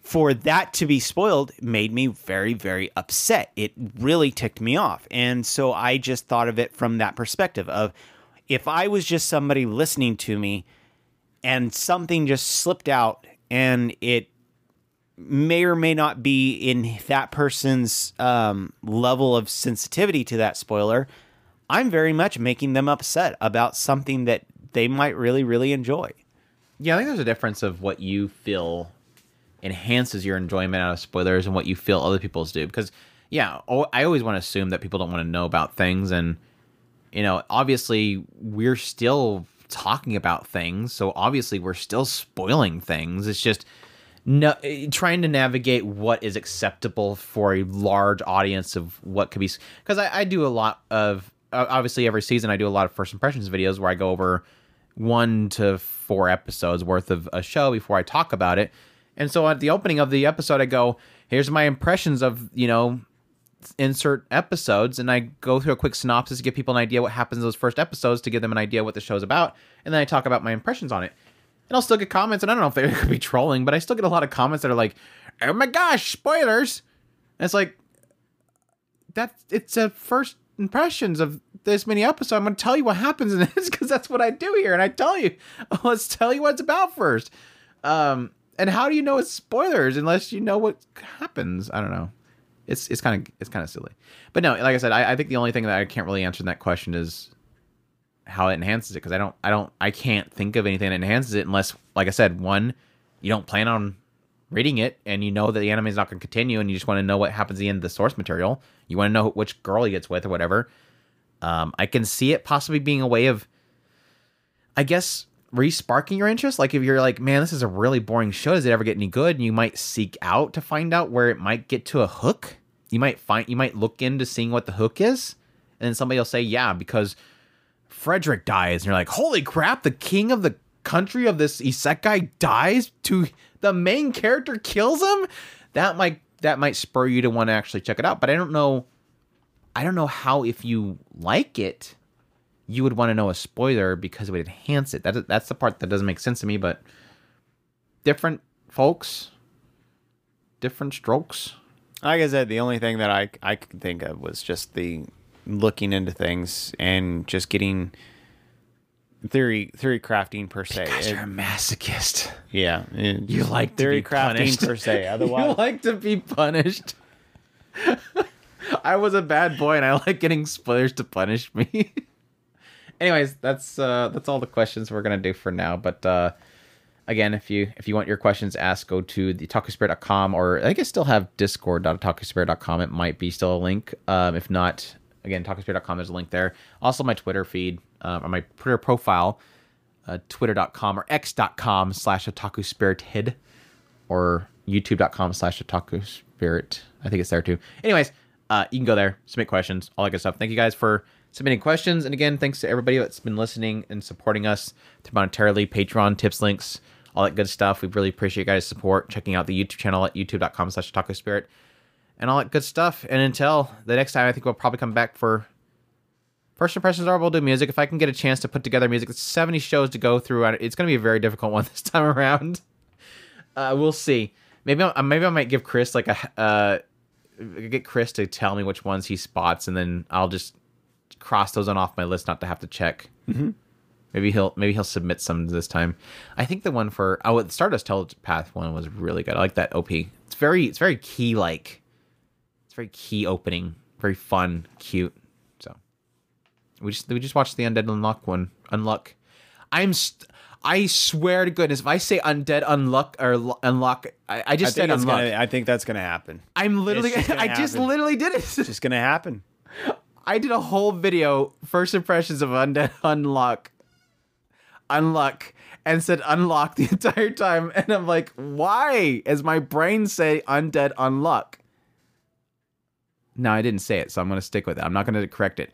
for that to be spoiled made me very very upset. It really ticked me off. And so I just thought of it from that perspective of if I was just somebody listening to me and something just slipped out and it may or may not be in that person's um, level of sensitivity to that spoiler, I'm very much making them upset about something that they might really, really enjoy. Yeah, I think there's a difference of what you feel enhances your enjoyment out of spoilers and what you feel other people's do. Because, yeah, I always want to assume that people don't want to know about things. And, you know, obviously, we're still talking about things. So, obviously, we're still spoiling things. It's just no, eh, trying to navigate what is acceptable for a large audience of what could be. Because I, I do a lot of, obviously, every season, I do a lot of first impressions videos where I go over one to four episodes worth of a show before I talk about it. And so at the opening of the episode, I go, here's my impressions of, you know, insert episodes. And I go through a quick synopsis to give people an idea what happens in those first episodes to give them an idea what the show's about. And then I talk about my impressions on it. And I'll still get comments, and I don't know if they could be trolling, but I still get a lot of comments that are like, oh my gosh, spoilers. And it's like, that it's a first impressions of this mini episode. I'm going to tell you what happens in this because that's what I do here. And I tell you, let's tell you what it's about first. Um, and how do you know it's spoilers unless you know what happens? I don't know. It's it's kind of it's kind of silly. But no, like I said, I, I think the only thing that I can't really answer in that question is how it enhances it because I don't I don't I can't think of anything that enhances it unless, like I said, one, you don't plan on reading it and you know that the anime is not going to continue and you just want to know what happens at the end of the source material. You want to know which girl he gets with or whatever. Um, I can see it possibly being a way of, I guess, re-sparking your interest. Like if you're like, man, this is a really boring show. Does it ever get any good? And you might seek out to find out where it might get to a hook. You might find, you might look into seeing what the hook is, and then somebody will say, yeah, because Frederick dies, and you're like, holy crap, the king of the country of this isekai dies to the main character kills him. That might that might spur you to want to actually check it out. But I don't know. I don't know how if you like it, you would want to know a spoiler because it would enhance it. That that's the part that doesn't make sense to me. But different folks, different strokes. Like I said, the only thing that I I could think of was just the looking into things and just getting theory theory crafting per se. Because It- you're a masochist. yeah, it- You like theory crafting punished. per se. Otherwise, you like to be punished. I was a bad boy and I like getting spoilers to punish me. Anyways, that's uh that's all the questions we're gonna do for now. But uh again, if you if you want your questions asked, go to the otakuspirit.com or I guess still have discord.otakuspirit.com. It might be still a link. Um if not, again, otakuspirit.com, is a link there. Also my Twitter feed, uh, or my Twitter profile, uh, twitter.com or x.com slash otaku spirited or youtube.com slash otaku spirit. I think it's there too. Anyways, uh, you can go there, submit questions, all that good stuff. Thank you guys for submitting questions. And again, thanks to everybody that's been listening and supporting us monetarily, Patreon, tips, links, all that good stuff. We really appreciate you guys' support. Checking out the YouTube channel at youtube.com slash otaku spirit and all that good stuff. And until the next time, I think we'll probably come back for First impressions are we'll do music. If I can get a chance to put together music, it's 70 shows to go through. It's going to be a very difficult one this time around. Uh, we'll see. Maybe I, maybe I might give Chris like a uh, get Chris to tell me which ones he spots, and then I'll just cross those on off my list, not to have to check. Mm-hmm. Maybe he'll maybe he'll submit some this time. I think the one for oh the Stardust Telepath one was really good. I like that OP. It's very it's very key like. Very key opening, very fun, cute. So we just we just watched the Undead Unluck one. Unluck. I'm st- I swear to goodness, if I say Undead Unluck or L- Unlock, I, I I just think, said Unluck. gonna, I think that's gonna happen. I'm literally. Just I just literally did it. It's just gonna happen. I did a whole video, first impressions of Undead Unlock, Unluck, and said unlock the entire time. And I'm like, why? As my brain say Undead Unluck. No, I didn't say it, so I'm going to stick with it. I'm not going to correct it.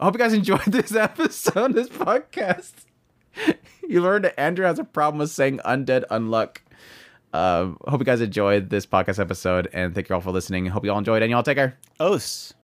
I hope you guys enjoyed this episode, this podcast. you learned that Andrew has a problem with saying Undead Unluck. Um, hope you guys enjoyed this podcast episode, and thank you all for listening. Hope you all enjoyed, and y'all take care. Os.